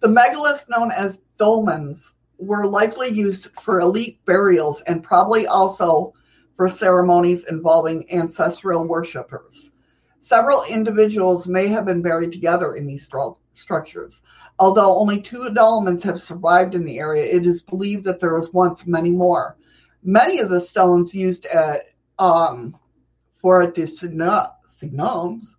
Speaker 1: The megaliths known as dolmens were likely used for elite burials and probably also for ceremonies involving ancestral worshippers. Several individuals may have been buried together in these stru- structures. Although only two dolmens have survived in the area, it is believed that there was once many more. Many of the stones used at um, for the signomes,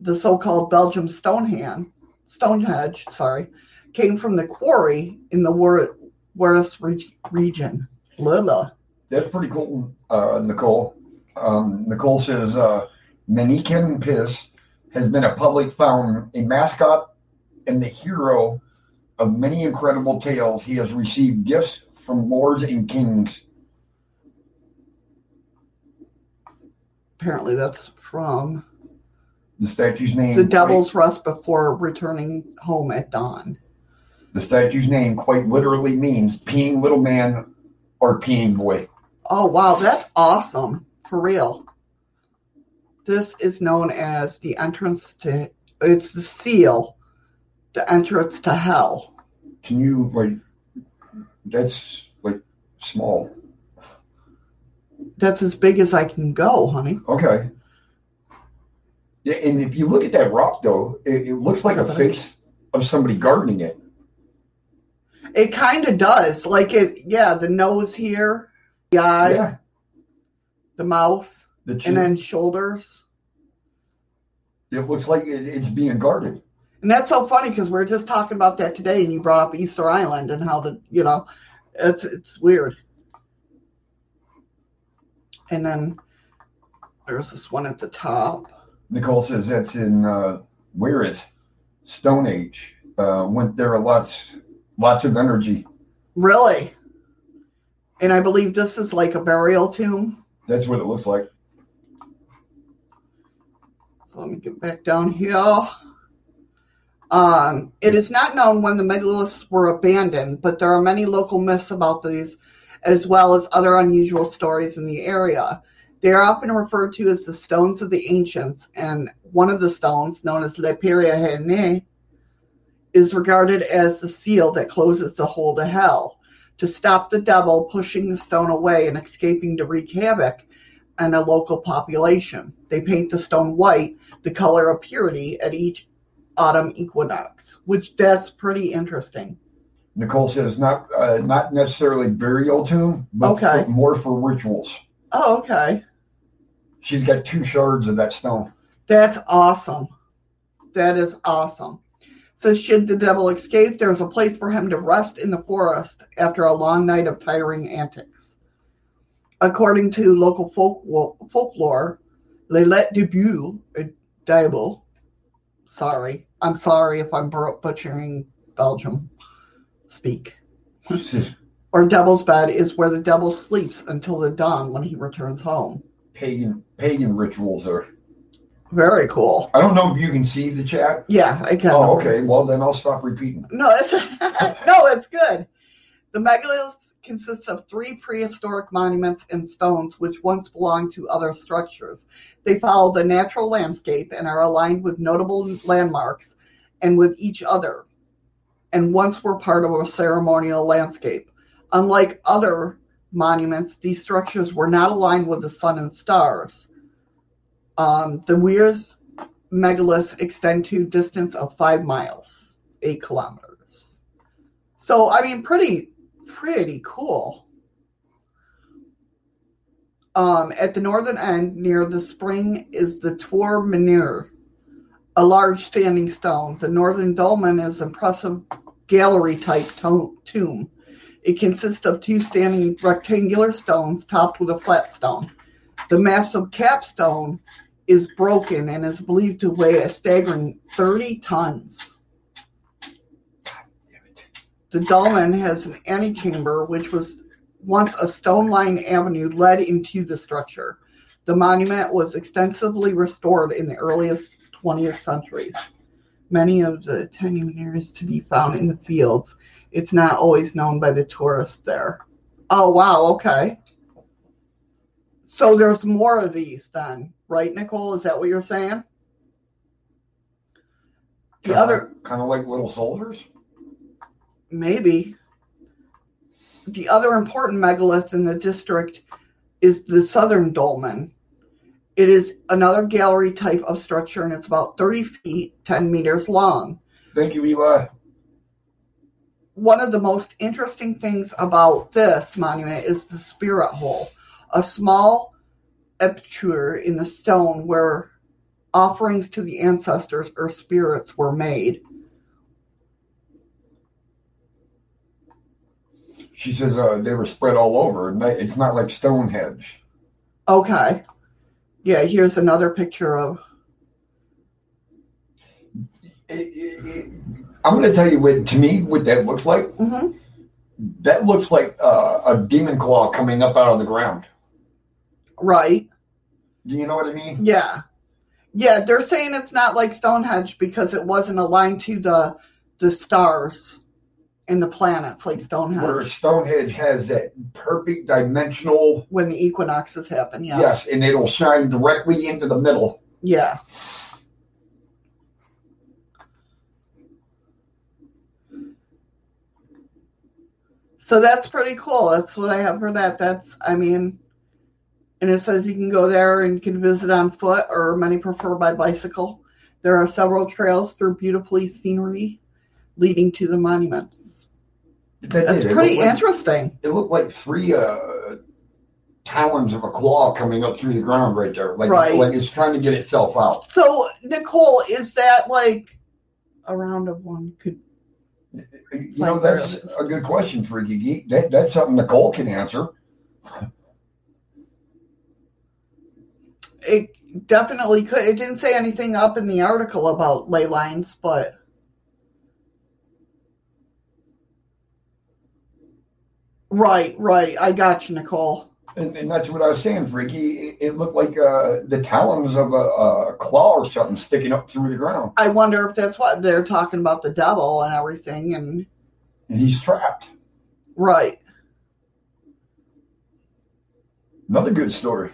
Speaker 1: the so-called Belgium Stonehenge, Stonehenge, sorry, came from the quarry in the Wer- Wéris reg- region. Lila.
Speaker 2: that's pretty cool, uh, Nicole. Um, Nicole says uh, Manneken Pis has been a public fountain, a mascot, and the hero of many incredible tales. He has received gifts from lords and kings.
Speaker 1: Apparently, that's from
Speaker 2: The statue's name.
Speaker 1: the Devil's Rust before returning home at dawn.
Speaker 2: The statue's name quite literally means peeing little man or peeing boy.
Speaker 1: Oh wow, that's awesome for real. This is known as the entrance to It's the seal, the entrance to hell.
Speaker 2: Can you like? That's like small.
Speaker 1: That's as big as I can go, honey.
Speaker 2: Okay. Yeah, and if you look at that rock though, it, it looks like a face of somebody gardening it.
Speaker 1: It kind of does. Like it, yeah, the nose here, the eye,
Speaker 2: yeah.
Speaker 1: the mouth,
Speaker 2: The
Speaker 1: and then shoulders.
Speaker 2: it looks like it, it's being guarded.
Speaker 1: And that's so funny because we are just talking about that today, and you brought up Easter Island and how the, you know, it's it's weird. And then there's this one at the top.
Speaker 2: Nicole says that's in uh, where is Stone Age. Uh, went there a lots, lots of energy.
Speaker 1: Really? And I believe this is like a burial tomb.
Speaker 2: That's what it looks like.
Speaker 1: So let me get back down here. Um, it is not known when the megaliths were abandoned, but there are many local myths about these, as well as other unusual stories in the area. They are often referred to as the stones of the ancients, and one of the stones, known as Le Hene, is regarded as the seal that closes the hole to hell. To stop the devil pushing the stone away and escaping to wreak havoc on a local population. They paint the stone white, the color of purity, at each autumn equinox, which that's pretty interesting.
Speaker 2: Nicole says not uh, not necessarily burial tomb, but
Speaker 1: Okay.
Speaker 2: for- more for rituals.
Speaker 1: Oh, okay.
Speaker 2: She's got two shards of that stone.
Speaker 1: That's awesome. That is awesome. So, should the devil escape, there is a place for him to rest in the forest after a long night of tiring antics. According to local folk, folklore, Lilette Debut, a devil, sorry, I'm sorry if I'm butchering Belgium speak, (laughs) or devil's bed is where the devil sleeps until the dawn when he returns home.
Speaker 2: pagan pagan rituals are.
Speaker 1: Very cool.
Speaker 2: I don't know if you can see the chat.
Speaker 1: Yeah, I can.
Speaker 2: Oh, okay. Well, then I'll stop repeating.
Speaker 1: No, it's (laughs) no, it's good. The megalith consists of three prehistoric monuments and stones which once belonged to other structures. They follow the natural landscape and are aligned with notable landmarks and with each other, and once were part of a ceremonial landscape. Unlike other monuments, these structures were not aligned with the sun and stars. Um, the Wéris megaliths extend to a distance of five miles, eight kilometers. So I mean, pretty, pretty cool. Um, at the northern end, near the spring, is the Tor Menir, a large standing stone. The northern dolmen is an impressive gallery-type to- tomb. It consists of two standing rectangular stones topped with a flat stone. The massive capstone is broken and is believed to weigh a staggering 30 tons. The dolmen has an antechamber, which was once a stone lined avenue led into the structure. The monument was extensively restored in the earliest 20th centuries. Many of the tiny menhirs to be found in the fields. It's not always known by the tourists there. Oh, wow, okay. So there's more of these then, right, Nicole? Is that what you're saying? The other,
Speaker 2: kind of like little soldiers.
Speaker 1: maybe. The other important megalith in the district is the southern dolmen. It is another gallery type of structure and it's about 30 feet, 10 meters long.
Speaker 2: Thank you, Eli.
Speaker 1: One of the most interesting things about this monument is the spirit hole, a small aperture in the stone where offerings to the ancestors or spirits were made.
Speaker 2: She says uh, they were spread all over. It's not like Stonehenge.
Speaker 1: Okay. Yeah, here's another picture of.
Speaker 2: I'm going to tell you what, to me, what that looks like.
Speaker 1: hmm
Speaker 2: That looks like uh, a demon claw coming up out of the ground.
Speaker 1: Right.
Speaker 2: Do you know what I mean?
Speaker 1: Yeah. Yeah, they're saying it's not like Stonehenge because it wasn't aligned to the the stars and the planets like Stonehenge.
Speaker 2: Where
Speaker 1: Stonehenge
Speaker 2: has that perfect dimensional
Speaker 1: when the equinoxes happen, yes.
Speaker 2: Yes, and it'll shine directly into the middle.
Speaker 1: Yeah. So that's pretty cool. That's what I have for that. That's I mean and it says you can go there and you can visit on foot, or many prefer by bicycle. There are several trails through beautifully scenery leading to the monuments.
Speaker 2: That
Speaker 1: That's
Speaker 2: did. It
Speaker 1: pretty
Speaker 2: looked like-
Speaker 1: interesting.
Speaker 2: It looked like three uh, talons of a claw coming up through the ground right there, like
Speaker 1: Right.
Speaker 2: like it's trying to get itself out.
Speaker 1: So, Nicole, is that like a round of one could?
Speaker 2: You know, that's a good question, Freaky Geek. That that's something Nicole can answer.
Speaker 1: It definitely could. It didn't say anything up in the article about ley lines, but right, right. I got you, Nicole.
Speaker 2: And, and that's what I was saying, Freaky. It, it looked like uh, the talons of a, a claw or something sticking up through the ground,
Speaker 1: I wonder if that's what they're talking about the devil and everything. And
Speaker 2: and he's trapped.
Speaker 1: right,
Speaker 2: Another good story.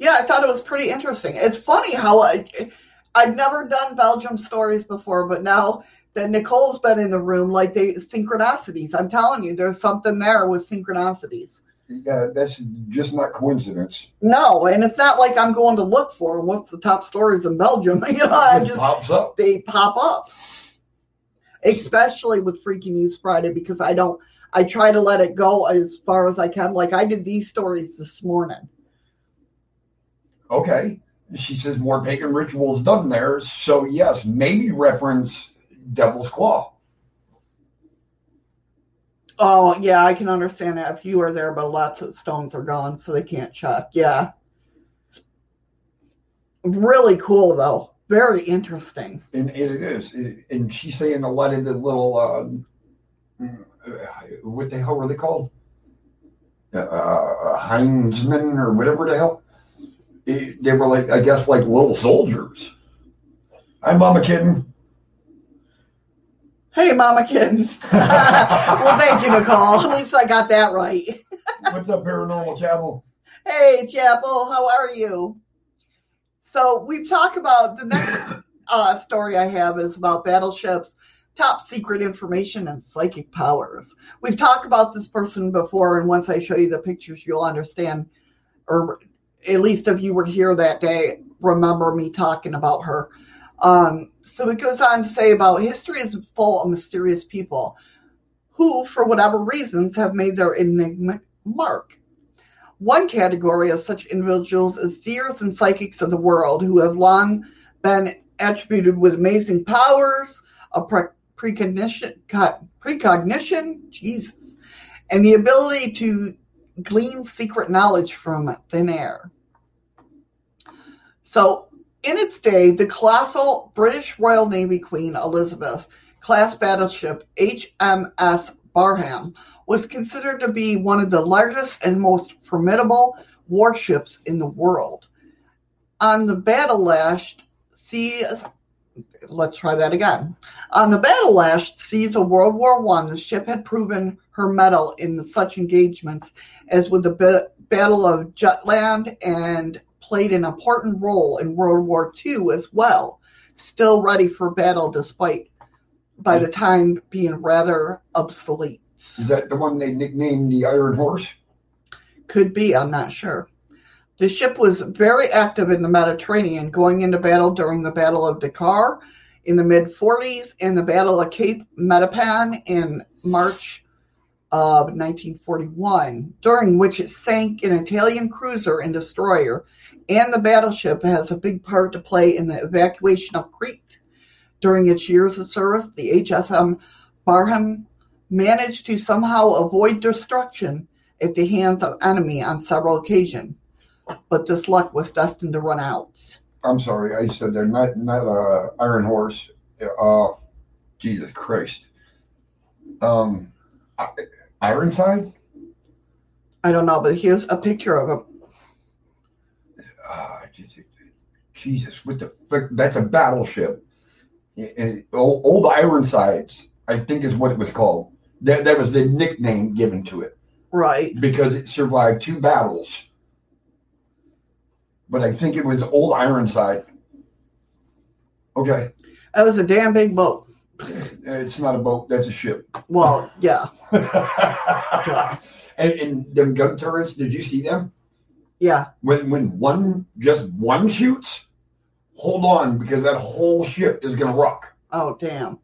Speaker 1: Yeah, I thought it was pretty interesting. It's funny how I, I've never done Belgium stories before, but now that Nicole's been in the room, like they synchronicities. I'm telling you, there's something there with synchronicities.
Speaker 2: Yeah, that's just not coincidence.
Speaker 1: No, and it's not like I'm going to look for them. what's the top stories in Belgium. (laughs) You know, I just
Speaker 2: pops up.
Speaker 1: they pop up, especially with Freaking News Friday because I don't. I try to let it go as far as I can. Like I did these stories this morning.
Speaker 2: Okay. She says more pagan rituals done there. So yes, maybe reference Devil's Claw.
Speaker 1: Oh yeah, I can understand that if you are there, but lots of stones are gone, so they can't check. Yeah, really cool though. Very interesting.
Speaker 2: And, and it is. It- and she's saying a lot of the little, um, uh, what the hell were they called? Uh, uh, Heinzmen or whatever the hell. They were like, I guess, like little soldiers. I'm Mama Kitten.
Speaker 1: Hey, Mama Kitten. (laughs) well, thank you, Nicole. At least I got that right. (laughs)
Speaker 2: What's up, Paranormal Channel?
Speaker 1: Hey, Chapel, how are you? So we've talked about the next (laughs) uh, story I have is about battleships, top secret information, and psychic powers. We've talked about this person before, and once I show you the pictures, you'll understand, or at least if you were here that day, remember me talking about her. Um, so it goes on to say about history is full of mysterious people who, for whatever reasons, have made their enigmatic mark. One category of such individuals is seers and psychics of the world who have long been attributed with amazing powers, a pre- precognition, precognition, Jesus, and the ability to glean secret knowledge from thin air. So, in its day, the colossal British Royal Navy Queen Elizabeth class battleship HMS Barham was considered to be one of the largest and most formidable warships in the world. On the battle lashed seas, let's try that again. On the battle lashed seas of World War One, the ship had proven her mettle in such engagements as with the ba- Battle of Jutland and played an important role in World War II as well. Still ready for battle despite by the time being rather obsolete.
Speaker 2: Is that the one they nicknamed the Iron Horse?
Speaker 1: Could be, I'm not sure. The ship was very active in the Mediterranean, going into battle during the Battle of Dakar in the mid 40s and the Battle of Cape Matapan in March of 1941, during which it sank an Italian cruiser and destroyer, and the battleship has a big part to play in the evacuation of Crete. During its years of service, the HSM Barham managed to somehow avoid destruction at the hands of enemy on several occasions, but this luck was destined to run out.
Speaker 2: I'm sorry, I said they're not not a Iron Horse. Uh, Jesus Christ. Um, Ironside.
Speaker 1: I don't know, but here's a picture of him.
Speaker 2: Uh, Jesus, what the frick? That's a battleship. And old, old Ironsides, I think, is what it was called. That that was the nickname given to it
Speaker 1: Right.
Speaker 2: because it survived two battles. But I think it was old Ironside. Okay.
Speaker 1: That was a damn big boat.
Speaker 2: It's not a boat. That's a ship.
Speaker 1: Well, yeah. Yeah. (laughs)
Speaker 2: and, and them gun turrets, did you see them?
Speaker 1: Yeah.
Speaker 2: When when one just one shoots, hold on because that whole ship is gonna rock.
Speaker 1: Oh, damn.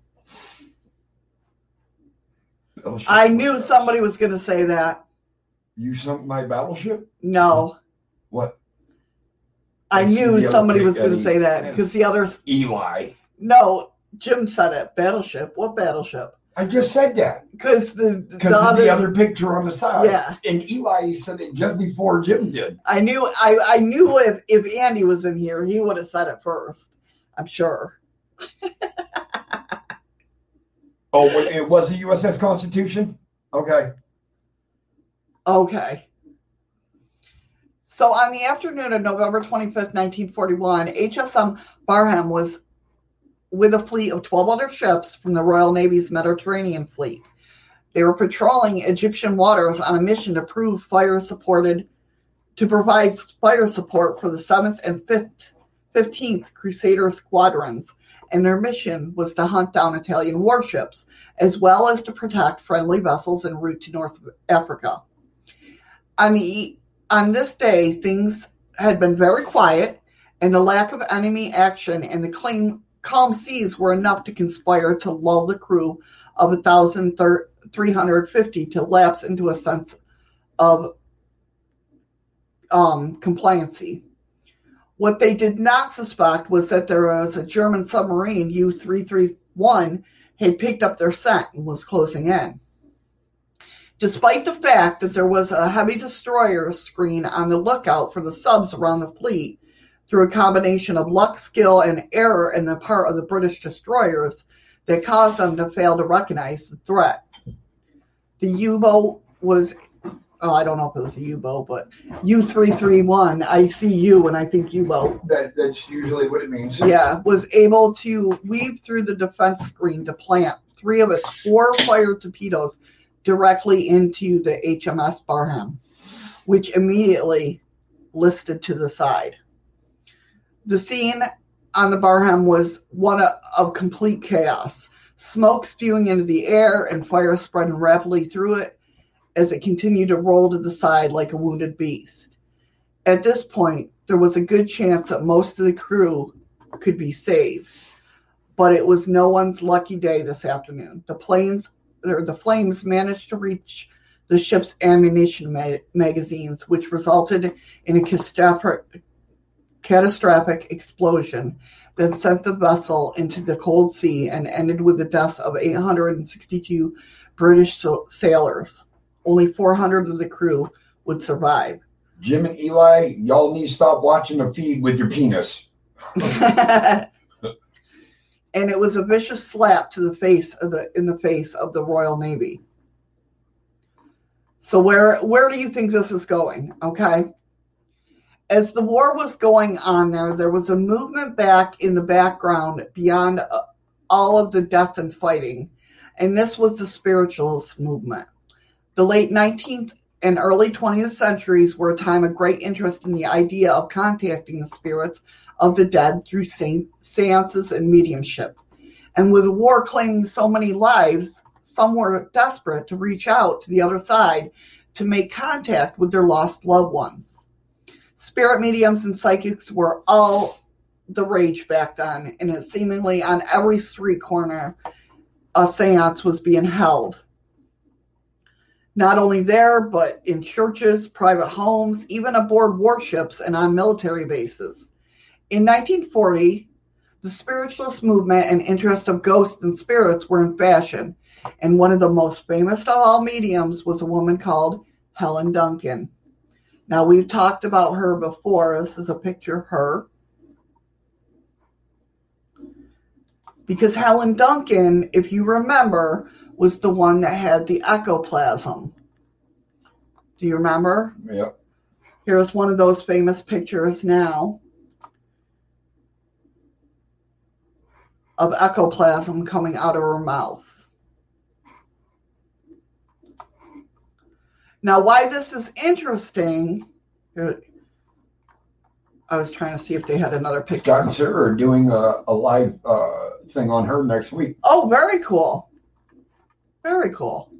Speaker 2: Battleship.
Speaker 1: I knew somebody was going to say that.
Speaker 2: You sunk my battleship?
Speaker 1: No. I knew somebody was going to say that because the others.
Speaker 2: Eli.
Speaker 1: No, Jim said it. Battleship. What battleship?
Speaker 2: I just said that.
Speaker 1: Because the, the,
Speaker 2: Because of
Speaker 1: other.
Speaker 2: the other picture on the side.
Speaker 1: Yeah.
Speaker 2: And Eli said it just before Jim did.
Speaker 1: I knew. I, I knew if, if Andy was in here, he would have said it first. I'm sure.
Speaker 2: Oh, it was the USS Constitution? Okay.
Speaker 1: Okay. So on the afternoon of November 25th, 1941, HSM Barham was with a fleet of 12 other ships from the Royal Navy's Mediterranean Fleet. They were patrolling Egyptian waters on a mission to prove fire supported to provide fire support for the 7th and 5th 15th Crusader squadrons, and their mission was to hunt down Italian warships as well as to protect friendly vessels en route to North Africa. On the on this day, things had been very quiet, and the lack of enemy action and the calm seas were enough to conspire to lull the crew of 1,350 to lapse into a sense of um, compliancy. What they did not suspect was that there was a German submarine, U 331, had picked up their scent and was closing in. Despite the fact that there was a heavy destroyer screen on the lookout for the subs around the fleet, through a combination of luck, skill, and error in the part of the British destroyers that caused them to fail to recognize the threat. The U boat was, oh, I don't know if it was a U boat, but U 331, I see U when I think U boat
Speaker 2: That, that's usually what it means.
Speaker 1: yeah, was able to weave through the defense screen to plant three of its four fire torpedoes directly into the HMS Barham, which immediately listed to the side. The scene on the Barham was one of, complete chaos. Smoke spewing into the air and fire spreading rapidly through it as it continued to roll to the side like a wounded beast. At this point, there was a good chance that most of the crew could be saved. But it was no one's lucky day this afternoon. The planes or the flames managed to reach the ship's ammunition ma- magazines, which resulted in a catastrophic, catastrophic explosion that sent the vessel into the cold sea and ended with the deaths of 862 British so- sailors. Only 400 of the crew would survive.
Speaker 2: Jim and Eli, y'all need to stop watching the feed with your penis. (laughs)
Speaker 1: and it was a vicious slap to the face of the in the face of the Royal Navy. So where where do you think this is going? Okay. As the war was going on there, there was a movement back in the background beyond uh, all of the death and fighting, and this was the spiritualist movement. The late 19th and early 20th centuries were a time of great interest in the idea of contacting the spirits of the dead through seances and mediumship. And with war claiming so many lives, some were desperate to reach out to the other side to make contact with their lost loved ones. Spirit mediums and psychics were all the rage back then, and it seemingly on every street corner a seance was being held. Not only there, but in churches, private homes, even aboard warships and on military bases. In 1940, the spiritualist movement and interest of ghosts and spirits were in fashion, and one of the most famous of all mediums was a woman called Helen Duncan. Now, we've talked about her before. This is a picture of her. Because Helen Duncan, if you remember, was the one that had the ectoplasm. Do you remember?
Speaker 2: Yep.
Speaker 1: Here's one of those famous pictures now of ectoplasm coming out of her mouth. Now, why this is interesting, uh, I was trying to see if they had another picture.
Speaker 2: And are doing a, a live uh, thing on her next week.
Speaker 1: Oh, very cool. Very cool.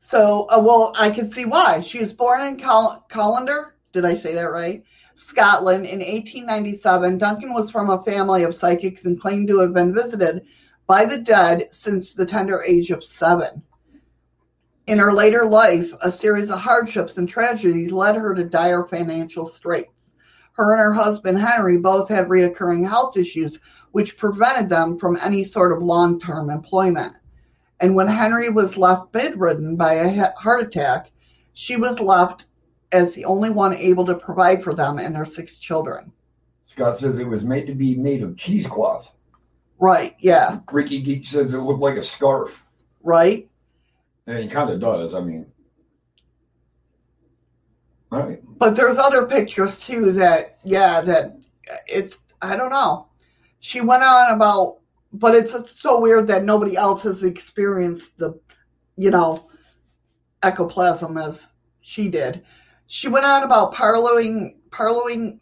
Speaker 1: So, uh, well, I can see why. She was born in Col- Callander. Did I say that right? Scotland in 1897. Duncan was from a family of psychics and claimed to have been visited by the dead since the tender age of seven. In her later life, a series of hardships and tragedies led her to dire financial straits. Her and her husband Henry both had reoccurring health issues, which prevented them from any sort of long term employment. And when Henry was left bedridden by a heart attack, she was left as the only one able to provide for them and their six children.
Speaker 2: Scott says it was made to be made of cheesecloth.
Speaker 1: Right, yeah.
Speaker 2: Ricky Geek says it looked like a scarf.
Speaker 1: Right?
Speaker 2: And it kind of does. I mean, right.
Speaker 1: But there's other pictures too that, yeah, that it's, I don't know. She went on about, but it's so weird that nobody else has experienced the, you know, ectoplasm as she did. She went on about parlaying, parlaying,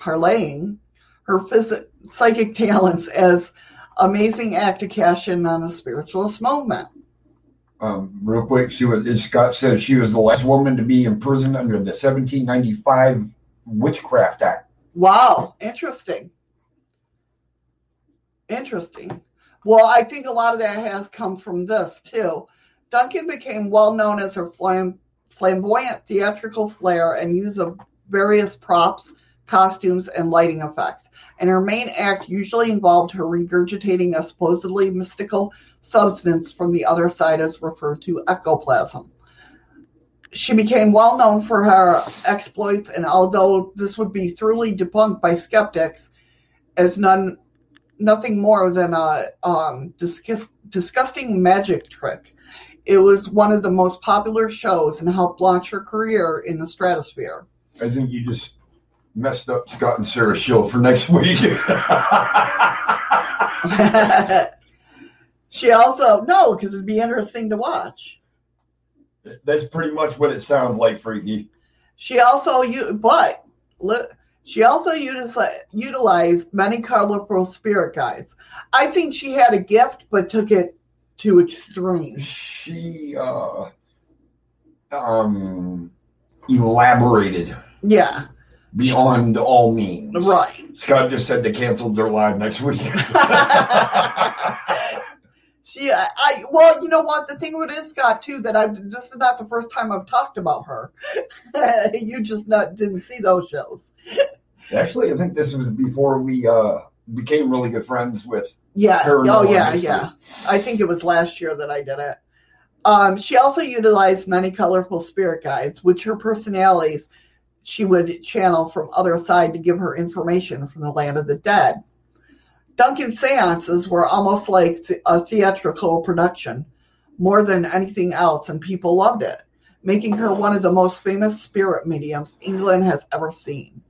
Speaker 1: parlaying her phys- psychic talents as amazing act to cash in on a spiritualist movement.
Speaker 2: Um, real quick, she was. As Scott said she was the last woman to be imprisoned under the 1795 Witchcraft Act.
Speaker 1: Wow, interesting. Interesting. Well, I think a lot of that has come from this too. Duncan became well known as her flam- flamboyant theatrical flair and use of various props, costumes, and lighting effects. And her main act usually involved her regurgitating a supposedly mystical substance from the other side, as referred to ectoplasm. She became well known for her exploits, and although this would be thoroughly debunked by skeptics as none nothing more than a um, disgust, disgusting magic trick, it was one of the most popular shows and helped launch her career in the stratosphere.
Speaker 2: I think you just messed up Scott and Sarah's show for next week. (laughs)
Speaker 1: she also no, because it'd be interesting to watch.
Speaker 2: That's pretty much what it sounds like, Freaky.
Speaker 1: She also you, but she also utilized, utilized many colorful spirit guides. I think she had a gift, but took it to extreme.
Speaker 2: She uh, um, elaborated.
Speaker 1: Yeah.
Speaker 2: Beyond all means.
Speaker 1: Right.
Speaker 2: Scott just said they canceled their live next week. (laughs)
Speaker 1: she, I, I, well, you know what? The thing with this Scott too that I this is not the first time I've talked about her. (laughs) you just not didn't see those shows.
Speaker 2: Actually, I think this was before we uh, became really good friends with.
Speaker 1: Yeah. Oh, yeah, yeah. I think it was last year that I did it. Um, she also utilized many colorful spirit guides, which her personalities she would channel from other side to give her information from the land of the dead. Duncan's seances were almost like a theatrical production, more than anything else, and people loved it, making her one of the most famous spirit mediums England has ever seen.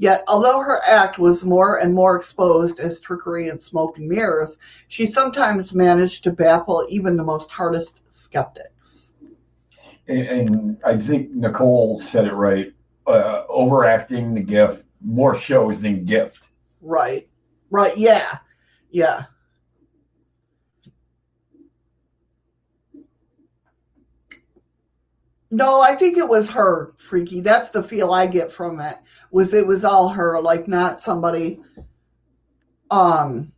Speaker 1: Yet, although her act was more and more exposed as trickery and smoke and mirrors, she sometimes managed to baffle even the most hardest skeptics.
Speaker 2: And, and I think Nicole said it right. Uh, overacting the gift, more shows than gift.
Speaker 1: Right. Right. Yeah. Yeah. No, I think it was her, Freaky. That's the feel I get from it. Was it was all her, like not somebody um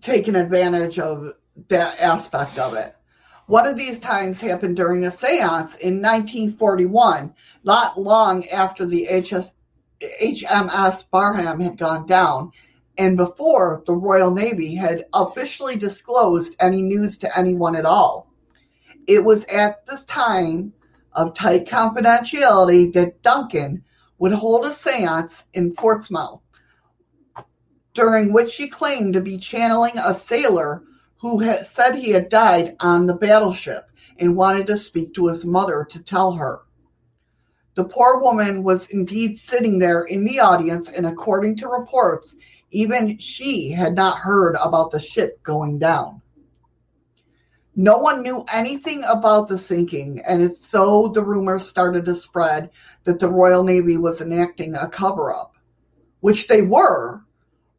Speaker 1: taking advantage of that aspect of it. One of these times happened during a seance in 1941, not long after the HS, HMS Barham had gone down, and before the Royal Navy had officially disclosed any news to anyone at all. It was at this time of tight confidentiality that Duncan would hold a seance in Portsmouth, during which he claimed to be channeling a sailor who had said he had died on the battleship and wanted to speak to his mother to tell her. The poor woman was indeed sitting there in the audience, and according to reports, even she had not heard about the ship going down. No one knew anything about the sinking, and it's so the rumors started to spread that the Royal Navy was enacting a cover up, which they were.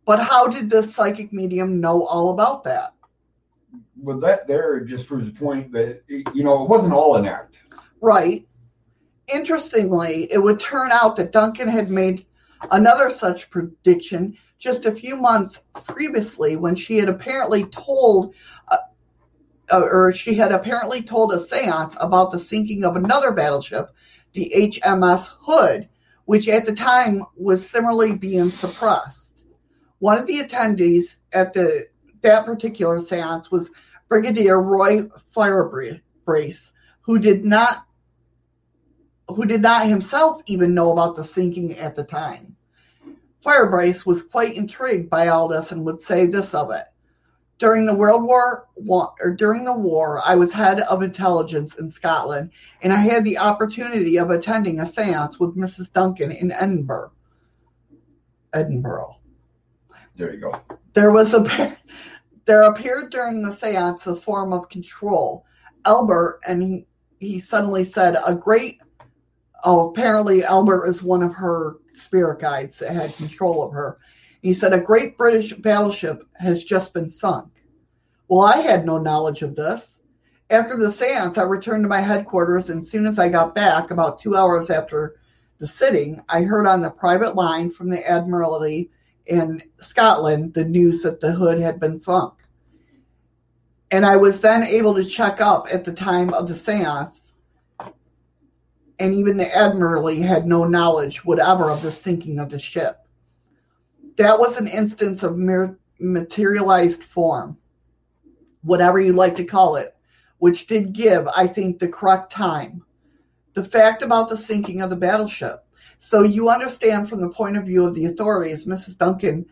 Speaker 1: But how did the psychic medium know all about that?
Speaker 2: Well, that there just proves the point that you know it wasn't all an act.
Speaker 1: Right. Interestingly, it would turn out that Duncan had made another such prediction just a few months previously when she had apparently told uh, uh, or she had apparently told a seance about the sinking of another battleship, the HMS Hood, which at the time was similarly being suppressed. One of the attendees at the that particular seance was Brigadier Roy Firebrace, who did not who did not himself even know about the sinking at the time. Firebrace was quite intrigued by all this and would say this of it. During the World War or during the war, I was head of intelligence in Scotland, and I had the opportunity of attending a séance with Mrs. Duncan in Edinburgh. Edinburgh.
Speaker 2: There you go.
Speaker 1: There was a (laughs) there appeared during the séance a form of control. Albert, and he, he suddenly said, a great oh, apparently Albert is one of her spirit guides that had control of her. He said, A great British battleship has just been sunk. Well, I had no knowledge of this. After the seance, I returned to my headquarters, and soon as I got back, about two hours after the sitting, I heard on the private line from the Admiralty in Scotland the news that the hood had been sunk. And I was then able to check up at the time of the seance and even the Admiralty had no knowledge whatever of the sinking of the ship. That was an instance of materialized form, whatever you like to call it, which did give, I think, the correct time. The fact about the sinking of the battleship. So you understand from the point of view of the authorities, Mrs. Duncan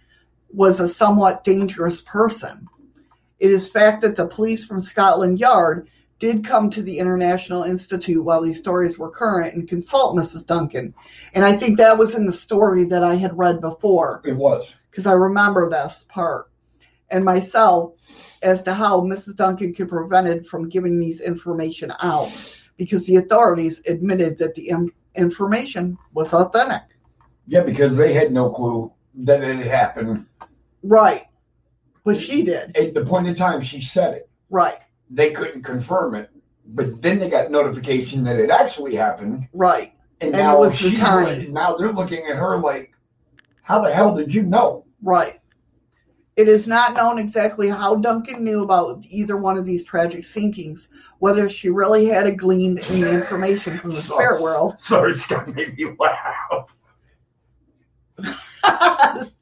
Speaker 1: was a somewhat dangerous person. It is fact that the police from Scotland Yard did come to the International Institute while these stories were current and consult Mrs. Duncan. And I think that was in the story that I had read before.
Speaker 2: It was.
Speaker 1: Because I remember this part. And myself as to how Mrs. Duncan could prevent it from giving these information out because the authorities admitted that the Im- information was authentic.
Speaker 2: Yeah, because they had no clue that it had happened.
Speaker 1: Right. But she did.
Speaker 2: At the point in time she said it.
Speaker 1: Right
Speaker 2: they couldn't confirm it, but then they got notification that it actually happened.
Speaker 1: Right.
Speaker 2: And, and now it was the time. Now they're looking at her like, how the hell did you know?
Speaker 1: Right. It is not known exactly how Duncan knew about either one of these tragic sinkings, whether she really had a gleaned any information from the spirit world.
Speaker 2: Sorry, it's gonna make me laugh. (laughs)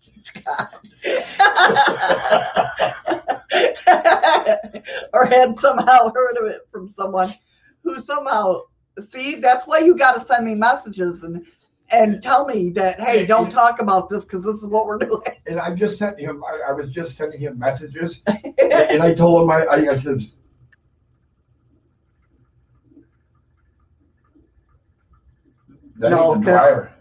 Speaker 1: or had somehow heard of it from someone who somehow see that's why you got to send me messages and and tell me that hey don't talk about this because this is what we're doing. (laughs)
Speaker 2: And i just sent him i, I was just sending him messages. (laughs) And i told him i i, I said that no, dryer.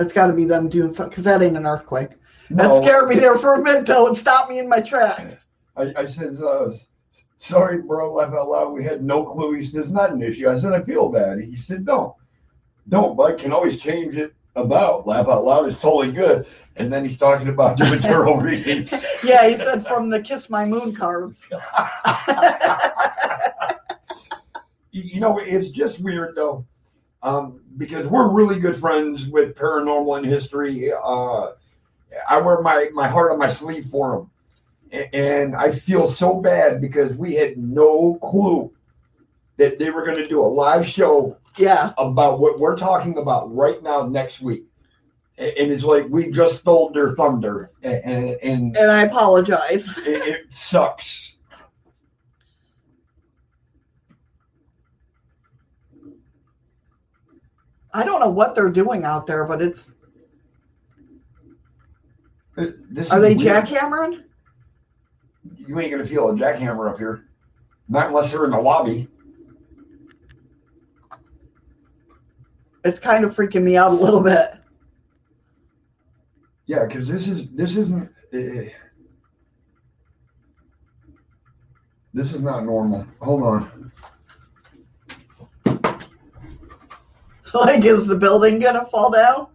Speaker 1: That's got to be them doing something because that ain't an earthquake. No. That scared me there for a minute though and stopped me in my tracks.
Speaker 2: I, I said, uh, sorry, bro, laugh out loud. We had no clue. He says, it's not an issue. I said, I feel bad. He said, don't. Don't, but can always change it about. Laugh out loud is totally good. And then he's talking about doing material (laughs) reading.
Speaker 1: yeah, he said from the Kiss My Moon cards. (laughs)
Speaker 2: you know, it's just weird though um, because we're really good friends with paranormal and history. Uh, I wear my, my heart on my sleeve for them. And I feel so bad because we had no clue that they were going to do a live show
Speaker 1: yeah.
Speaker 2: about what we're talking about right now next week. And it's like we just stole their thunder. And, and,
Speaker 1: and I apologize.
Speaker 2: It, it sucks.
Speaker 1: I don't know what they're doing out there, but it's.
Speaker 2: This
Speaker 1: Are they weird. jackhammering?
Speaker 2: You ain't gonna feel a jackhammer up here, not unless they're in the lobby.
Speaker 1: It's kind of freaking me out a little bit.
Speaker 2: Yeah, because this is this isn't. Uh, This is not normal. Hold on. (laughs)
Speaker 1: Like, is the building gonna fall down?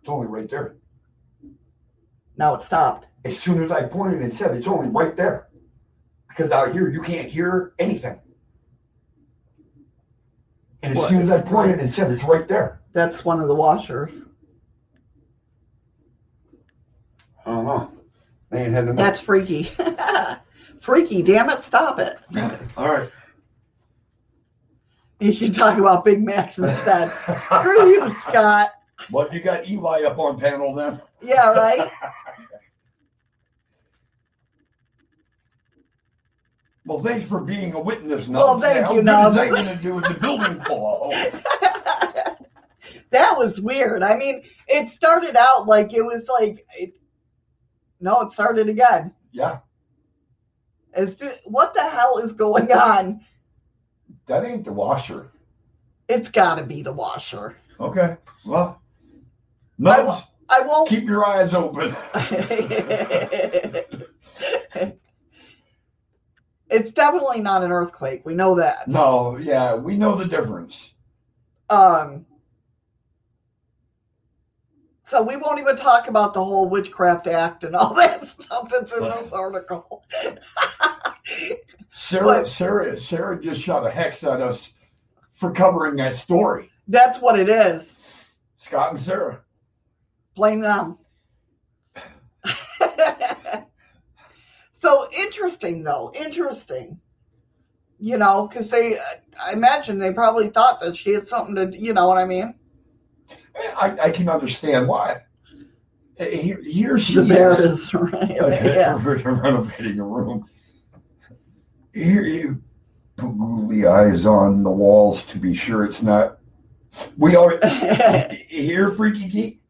Speaker 2: It's only right there.
Speaker 1: Now it stopped.
Speaker 2: As soon as I pointed and said it's only right there. Because out here you can't hear anything. And as
Speaker 1: What?
Speaker 2: soon as I pointed and said it's right there.
Speaker 1: That's one of the washers.
Speaker 2: I don't know. I ain't had enough.
Speaker 1: That's freaky. (laughs) freaky, damn it, stop it.
Speaker 2: All right.
Speaker 1: You should talk about Big Macs instead. Screw you, Scott.
Speaker 2: Well, you got Eli up on panel then.
Speaker 1: Yeah, right? (laughs)
Speaker 2: Well, thanks for being a witness, Nubs.
Speaker 1: Well, thank
Speaker 2: How
Speaker 1: you, Nubs.
Speaker 2: is that going to do with the building fall? (laughs)
Speaker 1: that was weird. I mean, it started out like it was like, it, no, it started again.
Speaker 2: Yeah,
Speaker 1: As to, what the hell is going on?
Speaker 2: that ain't the washer.
Speaker 1: It's got to be the washer.
Speaker 2: Okay. Well,
Speaker 1: I
Speaker 2: Nubs,
Speaker 1: won't- I won't.
Speaker 2: keep your eyes open. (laughs)
Speaker 1: it's definitely not an earthquake. We know that.
Speaker 2: No, yeah, we know the difference.
Speaker 1: Um. So we won't even talk about the whole witchcraft act and all (laughs) that stuff that's in this article. (laughs)
Speaker 2: Sarah,
Speaker 1: What?
Speaker 2: Sarah, Sarah just shot a hex at us for covering that story.
Speaker 1: That's what it is.
Speaker 2: Scott and Sarah.
Speaker 1: Blame them. (laughs) so interesting, though. Interesting. You know, because they, I imagine they probably thought that she had something to, you know what I mean?
Speaker 2: I, I can understand why. Here, here she
Speaker 1: The bear
Speaker 2: is.
Speaker 1: is right. (laughs) Yeah.
Speaker 2: renovating a room. Here you put googly eyes on the walls to be sure it's not. We are (laughs) here, freaky geek.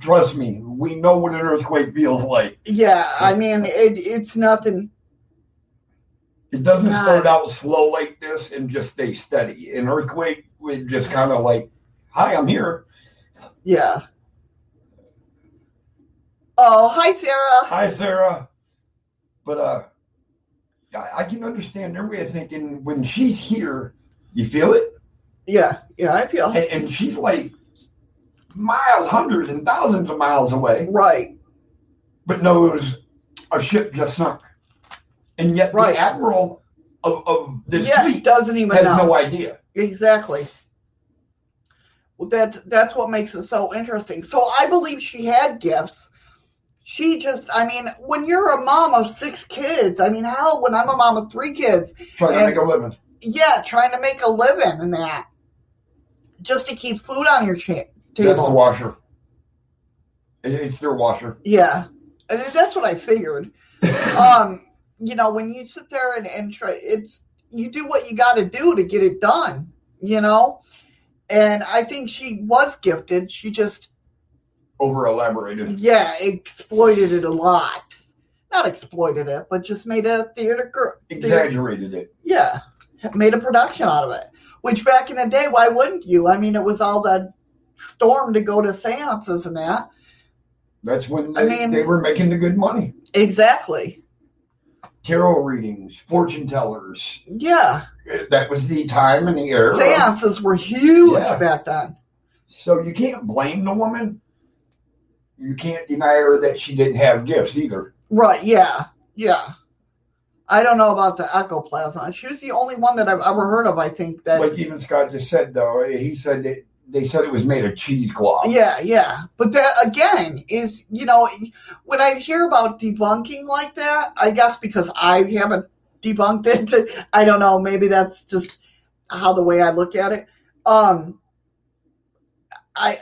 Speaker 2: Trust me, we know what an earthquake feels like.
Speaker 1: yeah, I mean, it, it's nothing.
Speaker 2: It doesn't
Speaker 1: God.
Speaker 2: start out slow like this and just stay steady. An earthquake would just kind of like, "Hi, I'm here.
Speaker 1: Yeah. Oh, hi, Sarah.
Speaker 2: Hi, Sarah." But uh, I, I can understand their way of thinking. When she's here, you feel it.
Speaker 1: Yeah, yeah, I feel
Speaker 2: and, and she's like miles, hundreds and thousands of miles away,
Speaker 1: right.
Speaker 2: but knows a ship just sunk. And yet
Speaker 1: Right.
Speaker 2: the admiral of, of this
Speaker 1: Yeah,
Speaker 2: fleet
Speaker 1: doesn't even
Speaker 2: has
Speaker 1: know.
Speaker 2: no idea.
Speaker 1: Exactly. That's that's what makes it so interesting. So I believe she had gifts. She just, I mean, when you're a mom of six kids, I mean, how? When I'm a mom of three kids,
Speaker 2: Trying to make a living.
Speaker 1: yeah, trying to make a living and that, just to keep food on your cha-
Speaker 2: That's the
Speaker 1: table.
Speaker 2: washer. It- It's their washer.
Speaker 1: Yeah, and that's what I figured. (laughs) um, you know, when you sit there and, and try, it's you do what you got to do to get it done, you know. And I think she was gifted. She just,
Speaker 2: Over elaborated.
Speaker 1: yeah, exploited it a lot. Not exploited it, but just made it a theater. theater
Speaker 2: Exaggerated it.
Speaker 1: yeah, made a production out of it. Which back in the day, why wouldn't you? I mean, it was all the storm to go to seances and that.
Speaker 2: That's when
Speaker 1: I mean-
Speaker 2: they were making the good money.
Speaker 1: Exactly.
Speaker 2: Tarot readings, fortune tellers.
Speaker 1: Yeah.
Speaker 2: That was the time and the era.
Speaker 1: Seances were huge
Speaker 2: Yeah.
Speaker 1: back then.
Speaker 2: So you can't blame the woman. You can't deny her that she didn't have gifts either.
Speaker 1: Right, yeah. Yeah. I don't know about the ecoplasma. She was the only one that I've ever heard of, I think, that.
Speaker 2: Like even Scott just said, though, he said that they said it was made of cheesecloth.
Speaker 1: yeah, yeah. But that, again, is, you know, when I hear about debunking like that, I guess because I haven't debunked it, (laughs) I don't know, maybe that's just how the way I look at it. Um, I,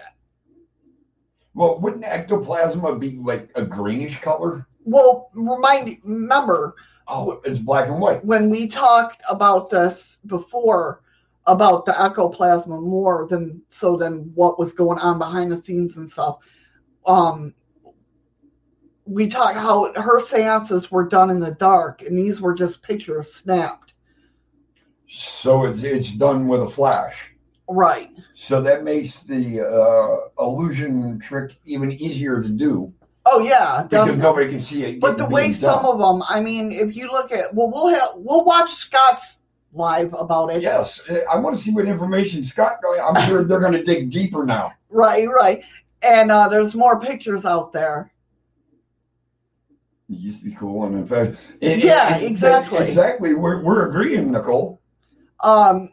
Speaker 2: Well, wouldn't ectoplasma be like a greenish color?
Speaker 1: well, remind, remember,
Speaker 2: Oh, it's black and white.
Speaker 1: when we talked about this before about the ecoplasma more than so than what was going on behind the scenes and stuff um we talked how her seances were done in the dark and these were just pictures snapped
Speaker 2: So it's it's done with a flash.
Speaker 1: right
Speaker 2: So that makes the uh, illusion trick even easier to do.
Speaker 1: Oh yeah,
Speaker 2: because nobody can see it.
Speaker 1: But the way some
Speaker 2: done.
Speaker 1: of them, I mean, if you look at, well, we'll have, we'll watch Scott's live about it.
Speaker 2: Yes, I want to see what information Scott. Going. I'm sure they're going to dig deeper now.
Speaker 1: Right, right. And uh, there's more pictures out there.
Speaker 2: It used to be cool, and in fact, it-
Speaker 1: Yeah,
Speaker 2: it-
Speaker 1: exactly.
Speaker 2: exactly. We're we're agreeing, Nicole.
Speaker 1: Um,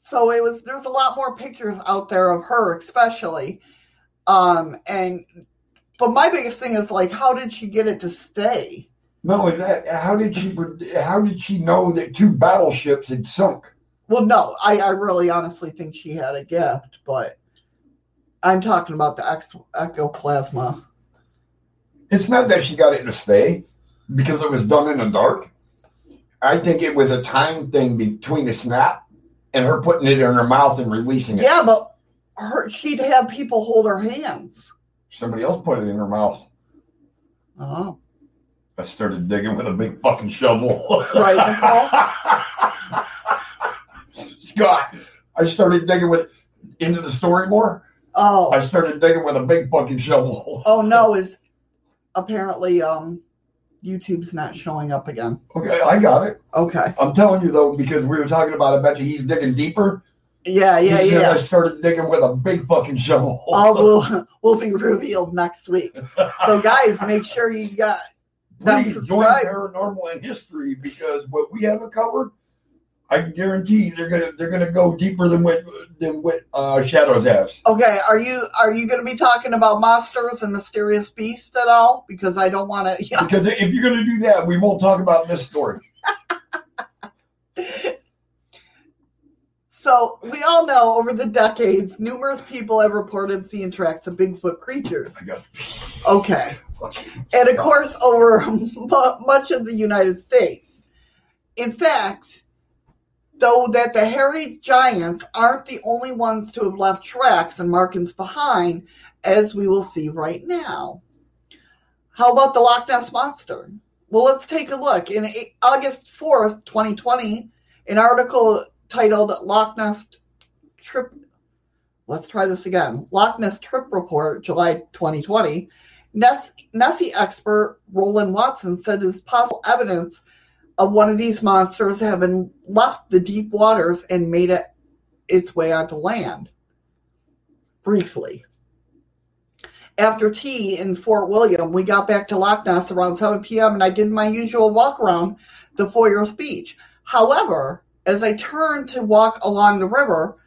Speaker 1: so it was there's a lot more pictures out there of her, especially. Um, and but my biggest thing is like, how did she get it to stay?
Speaker 2: Not only that, how did she how did she know that two battleships had sunk?
Speaker 1: Well, no, I, I really honestly think she had a gift, but I'm talking about the ex- ectoplasma.
Speaker 2: It's not that she got it to stay because it was done in the dark. I think it was a time thing between the snap and her putting it in her mouth and releasing it.
Speaker 1: Yeah, but her she'd have people hold her hands.
Speaker 2: Somebody else put it in her mouth.
Speaker 1: Oh,
Speaker 2: I started digging with a big fucking shovel.
Speaker 1: Right, Nicole? (laughs)
Speaker 2: Scott, I started digging with into the story more.
Speaker 1: oh,
Speaker 2: I started digging with a big fucking shovel.
Speaker 1: oh no! Is apparently um, YouTube's not showing up again.
Speaker 2: Okay, I got it.
Speaker 1: Okay.
Speaker 2: I'm telling you though, because we were talking about. I bet you he's digging deeper.
Speaker 1: Yeah, yeah,
Speaker 2: said I started digging with a big fucking shovel.
Speaker 1: All will will be revealed next week. So guys, make sure you got
Speaker 2: Please join paranormal and history because what we haven't covered, I can guarantee they're gonna they're gonna go deeper than what than what uh, Shadows has.
Speaker 1: Okay, are you are you going to be talking about monsters and mysterious beasts at all? Because I don't want to. (laughs) Yeah.
Speaker 2: Because if you're gonna do that, we won't talk about this story. (laughs)
Speaker 1: So we all know over the decades, numerous people have reported seeing tracks of Bigfoot creatures. Okay, and of course over (laughs) much of the United States. In fact, though that the hairy giants aren't the only ones to have left tracks and markings behind, as we will see right now. How about the Loch Ness Monster? Well, let's take a look. In August 4th, 2020, an article titled Loch Ness Trip. Let's try this again. Loch Ness Trip Report, July 2020. Ness, Nessie expert Roland Watson said there's possible evidence of one of these monsters having left the deep waters and made it its way onto land. Briefly. After tea in Fort William, we got back to Loch Ness around 7 p.m. and I did my usual walk around the Foyers Beach. However, as I turned to walk along the river,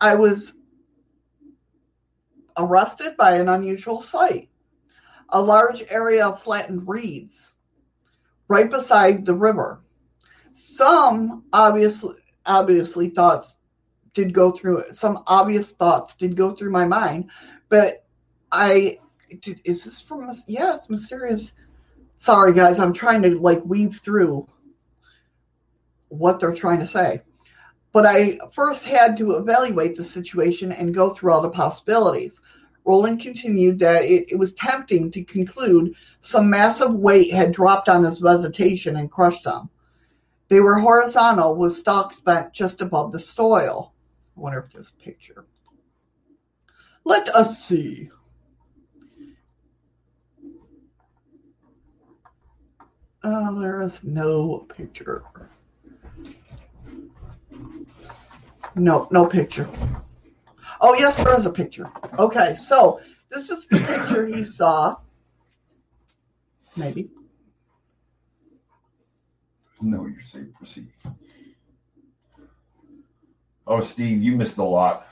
Speaker 1: I was arrested by an unusual sight. A large area of flattened reeds right beside the river. Some obviously obviously thoughts did go through it. Some obvious thoughts did go through my mind, but I did, is this from yes, mysterious. Sorry guys, I'm trying to like weave through what they're trying to say. But I first had to evaluate the situation and go through all the possibilities. Roland continued that it, it was tempting to conclude some massive weight had dropped on his vegetation and crushed them. They were horizontal with stalks bent just above the soil. I wonder if there's a picture. Let us see. Oh, there is no picture. No, no picture. Oh, yes, there is a picture. Okay, so this is the picture he saw. Maybe.
Speaker 2: No, you're safe. Proceed. Oh, Steve, you missed a lot.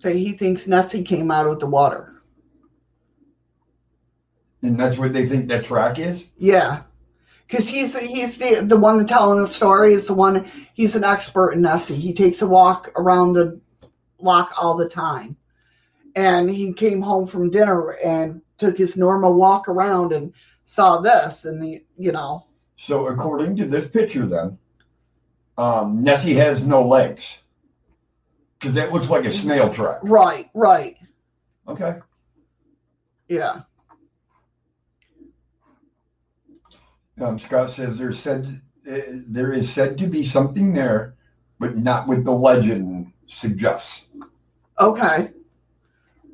Speaker 1: That he thinks Nessie came out of the water.
Speaker 2: And that's what they think that track is?
Speaker 1: Yeah. Because he's he's the the one telling the story is the one he's an expert in Nessie. He takes a walk around the lock all the time. And he came home from dinner and took his normal walk around and saw this and the, you know
Speaker 2: So according to this picture then, um, Nessie has no legs. Because that looks like a snail track.
Speaker 1: right, right.
Speaker 2: Okay.
Speaker 1: Yeah.
Speaker 2: Um, Scott says there's said uh, there is said to be something there, but not what the legend suggests.
Speaker 1: Okay.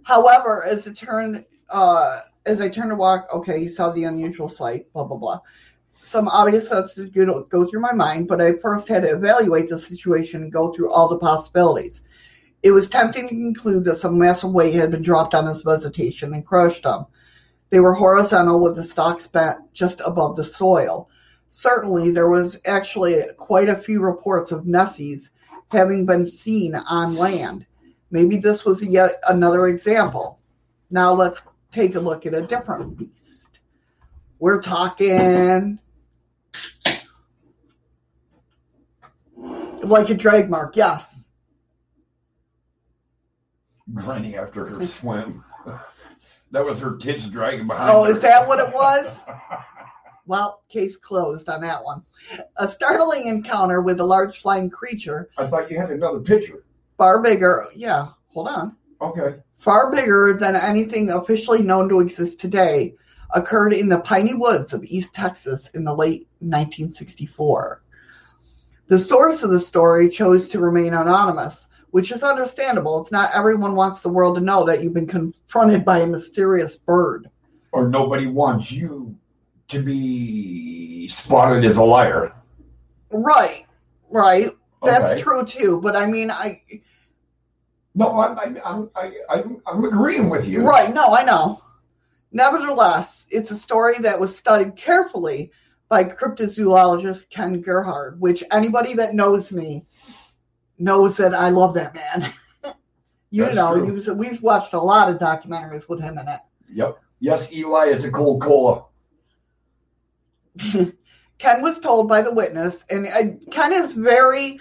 Speaker 1: However, as it turned, uh, as I turned to walk, okay, he saw the unusual sight, blah blah blah. Some obvious thoughts did go through my mind, but I first had to evaluate the situation and go through all the possibilities. It was tempting to conclude that some massive weight had been dropped on his vegetation and crushed them. They were horizontal with the stalks bent just above the soil. Certainly, there was actually quite a few reports of Nessies having been seen on land. Maybe this was yet another example. Now let's take a look at a different beast. We're talking like a drag mark, yes.
Speaker 2: Running after her swim. That was her kids dragging behind.
Speaker 1: Oh,
Speaker 2: her.
Speaker 1: is that what it was? (laughs) Well, case closed on that one. A startling encounter with a large flying creature,
Speaker 2: I thought you had another picture.
Speaker 1: far bigger. Yeah, hold on.
Speaker 2: Okay.
Speaker 1: far bigger than anything officially known to exist today, occurred in the piney woods of East Texas in the late 1964. The source of the story chose to remain anonymous, which is understandable. It's not everyone wants the world to know that you've been confronted by a mysterious bird.
Speaker 2: Or nobody wants you to be spotted as a liar.
Speaker 1: Right, right. That's
Speaker 2: Okay.
Speaker 1: true too. But I mean, I
Speaker 2: No, I'm I'm I'm I'm agreeing with you.
Speaker 1: Right, no, I know. Nevertheless, it's a story that was studied carefully by cryptozoologist Ken Gerhard, which anybody that knows me knows that I love that man. (laughs) you
Speaker 2: That's
Speaker 1: know,
Speaker 2: true.
Speaker 1: he was, we've watched a lot of documentaries with him in it.
Speaker 2: Yep. Yes, Eli, it's a cold cola. (laughs)
Speaker 1: Ken was told by the witness, and uh, Ken is very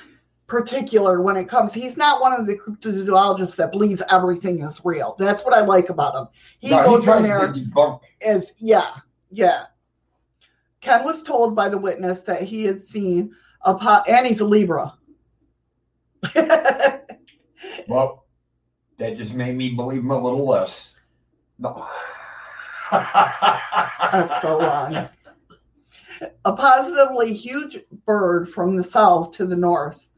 Speaker 1: particular when it comes. He's not one of the cryptozoologists that believes everything is real. That's what I like about him. He
Speaker 2: No,
Speaker 1: goes
Speaker 2: tries
Speaker 1: in there.
Speaker 2: debunk.
Speaker 1: yeah, yeah. Ken was told by the witness that he had seen a pot, and he's a Libra. (laughs)
Speaker 2: Well, that just made me believe him a little less. No. (laughs)
Speaker 1: That's so wrong. A positively huge bird from the south to the north.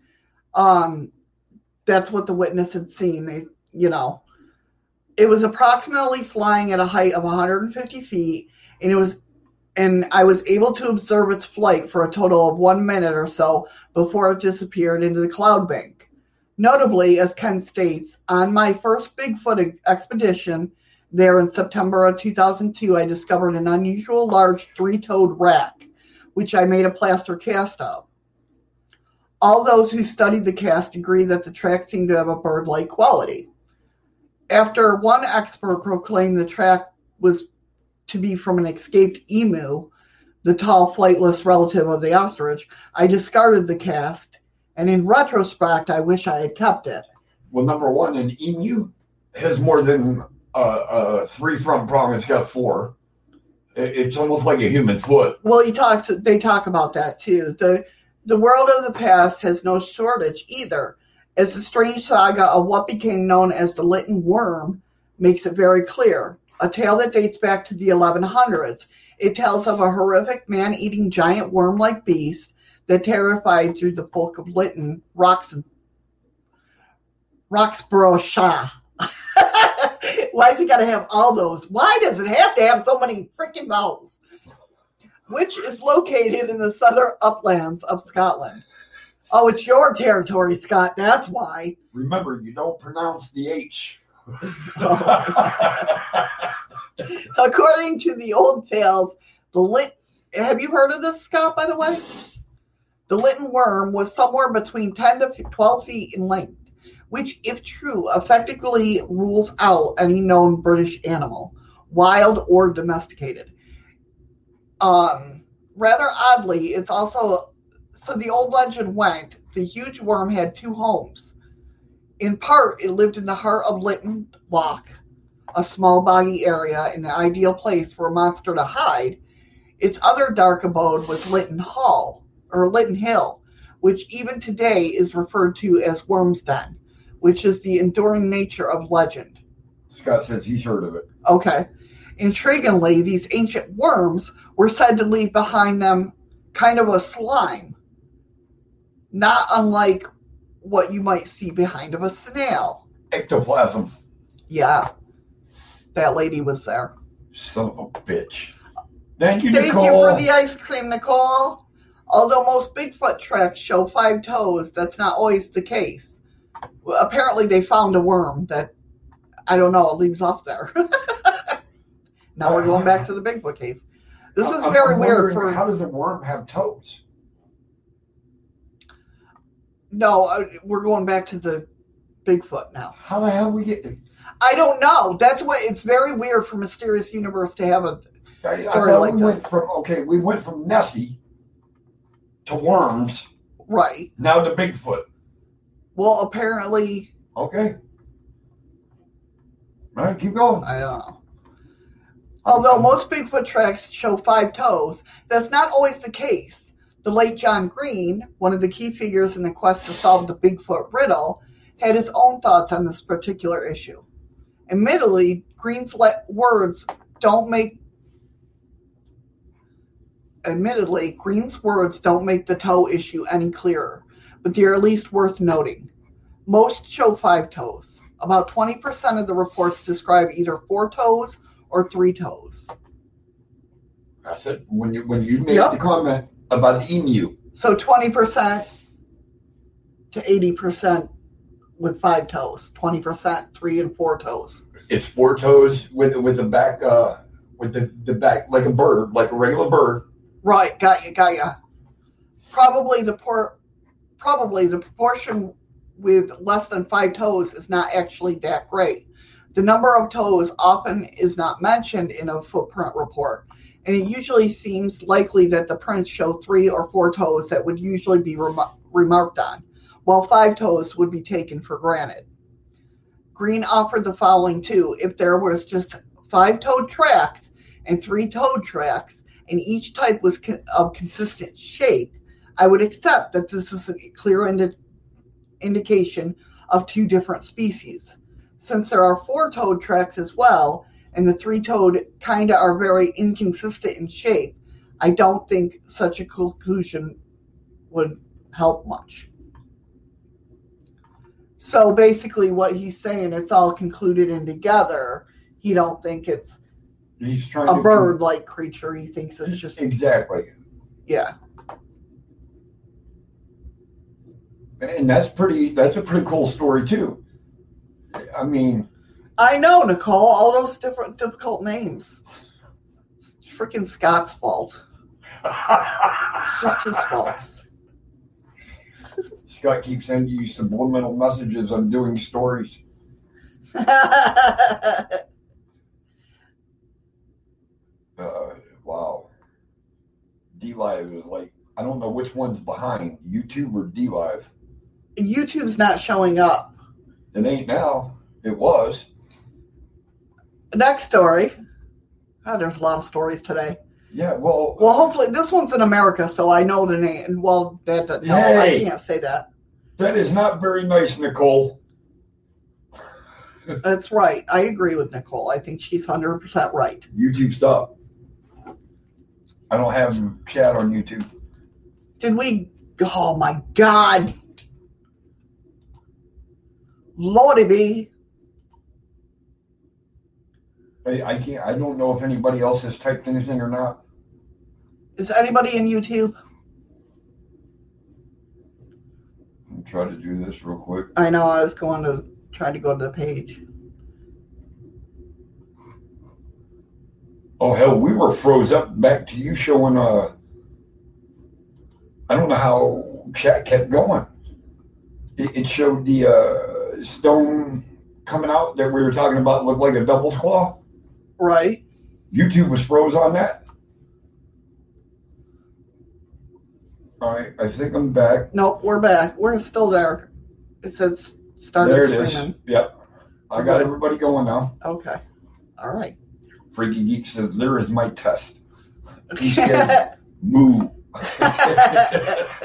Speaker 1: Um, that's what the witness had seen. They, you know, it was approximately flying at a height of 150 feet, and it was, and I was able to observe its flight for a total of one minute or so before it disappeared into the cloud bank. Notably, as Ken states, on my first Bigfoot expedition there in September of 2002, I discovered an unusual large three toed rack, which I made a plaster cast of. All those who studied the cast agree that the track seemed to have a bird like quality. After one expert proclaimed the track was to be from an escaped emu, the tall, flightless relative of the ostrich, I discarded the cast, and in retrospect, I wish I had kept it.
Speaker 2: well, number one, an emu has more than uh, uh, three front prongs. It's got four. It's almost like a human foot.
Speaker 1: Well, he talks. They talk about that too. the The world of the past has no shortage either, as the strange saga of what became known as the Lytton worm makes it very clear. A tale that dates back to the 1100s. It tells of a horrific man-eating giant worm-like beast that terrified through the folk of Lytton, Rox, Roxborough Shah. (laughs) Why's he got to have all those? Why does it have to have so many freaking vowels? Which is located in the southern uplands of Scotland. Oh, it's your territory, Scott. That's why.
Speaker 2: Remember, you don't pronounce the H. (laughs)
Speaker 1: According to the old tales, the lit. Have you heard of this, Scott? By the way, the Lytton worm was somewhere between ten to twelve feet in length, which, if true, effectively rules out any known British animal, wild or domesticated. Um, rather oddly, it's also so the old legend went the huge worm had two homes. In part, it lived in the heart of Lytton Loch, a small boggy area and an ideal place for a monster to hide. Its other dark abode was Lytton Hall, or Lytton Hill, which even today is referred to as Worm's Den, which is the enduring nature of legend.
Speaker 2: Scott says he's heard of it.
Speaker 1: Okay. Intriguingly, these ancient worms were said to leave behind them kind of a slime, not unlike what you might see behind of a snail.
Speaker 2: ectoplasm.
Speaker 1: Yeah. That lady was there.
Speaker 2: Son of a bitch. Thank you,
Speaker 1: Thank
Speaker 2: Nicole.
Speaker 1: you for the ice cream, Nicole. Although most Bigfoot tracks show five toes, that's not always the case. Apparently, they found a worm that, I don't know, leaves off there. (laughs) now we're going back to the Bigfoot cave. This is
Speaker 2: I'm-
Speaker 1: very weird for.
Speaker 2: How does a worm have toes?
Speaker 1: No, uh, we're going back to the Bigfoot now.
Speaker 2: How the hell we get?
Speaker 1: I don't know. That's what it's very weird for Mysterious Universe to have a.
Speaker 2: I, I
Speaker 1: Story
Speaker 2: thought
Speaker 1: like
Speaker 2: we went
Speaker 1: this.
Speaker 2: from okay, we went from Nessie to worms,
Speaker 1: Right.
Speaker 2: now to Bigfoot.
Speaker 1: Well, apparently,
Speaker 2: Okay. All right, keep going.
Speaker 1: I don't know. Although most Bigfoot tracks show five toes, that's not always the case. The late John Green, one of the key figures in the quest to solve the Bigfoot riddle, had his own thoughts on this particular issue. Admittedly, Green's words don't make admittedly, Green's words don't make the toe issue any clearer, but they are at least worth noting. Most show five toes. About 20% of the reports describe either four toes or three toes.
Speaker 2: That's it. When you when you made
Speaker 1: Yep.
Speaker 2: the comment about the emu,
Speaker 1: So 20% to 80% with five toes, 20% three and four toes.
Speaker 2: it's four toes with with the back uh with the the back like a bird, like a regular bird.
Speaker 1: Right, got you, got you. Probably the por- probably the proportion with less than five toes is not actually that great. The number of toes often is not mentioned in a footprint report, and it usually seems likely that the prints show three or four toes that would usually be remar- remarked on, while five toes would be taken for granted. Green offered the following too: if there was just five-toed tracks and three-toed tracks, and each type was co- of consistent shape, I would accept that this is a clear indi- indication of two different species. Since there are four toed tracks as well, and the three toed kinda are very inconsistent in shape, I don't think such a conclusion would help much. So basically, what he's saying, it's all concluded in together. He don't think it's
Speaker 2: He's trying
Speaker 1: a
Speaker 2: to
Speaker 1: bird-like creature. He thinks it's just
Speaker 2: exactly,
Speaker 1: yeah.
Speaker 2: and that's pretty. That's a pretty cool story too. I mean,
Speaker 1: I know, Nicole. All those different difficult names. It's freaking Scott's fault. (laughs) Just his fault. (laughs)
Speaker 2: Scott keeps sending you subliminal messages. I'm doing stories. (laughs) Uh, wow. D Live is like I don't know which one's behind YouTube or D Live.
Speaker 1: YouTube's not showing up.
Speaker 2: It ain't now. It was.
Speaker 1: Next story. Oh, there's a lot of stories today.
Speaker 2: Yeah. Well.
Speaker 1: Well, hopefully this one's in America, so I know the name. Well, that, that no, I can't say that.
Speaker 2: that is not very nice, Nicole.
Speaker 1: That's right. I agree with Nicole. I think she's hundred percent right.
Speaker 2: YouTube stop. I don't have chat on YouTube.
Speaker 1: Did we? Oh my God, Lordy be.
Speaker 2: I, I can't. I don't know if anybody else has typed anything or not.
Speaker 1: Is anybody in YouTube?
Speaker 2: I'll try to do this real quick.
Speaker 1: I know I was going to try to go to the page.
Speaker 2: Oh hell, we were froze up back to you showing. Uh, I don't know how chat kept going. It, it showed the uh, stone coming out that we were talking about looked like a double claw.
Speaker 1: Right.
Speaker 2: YouTube was froze on that. All right, I think I'm back.
Speaker 1: Nope, we're back. We're still there. It says started
Speaker 2: there it is. Yep, I got
Speaker 1: Good.
Speaker 2: everybody going now.
Speaker 1: Okay. All right.
Speaker 2: Freaky Geek says there is my test. (laughs) He said, Moo. (laughs)
Speaker 1: that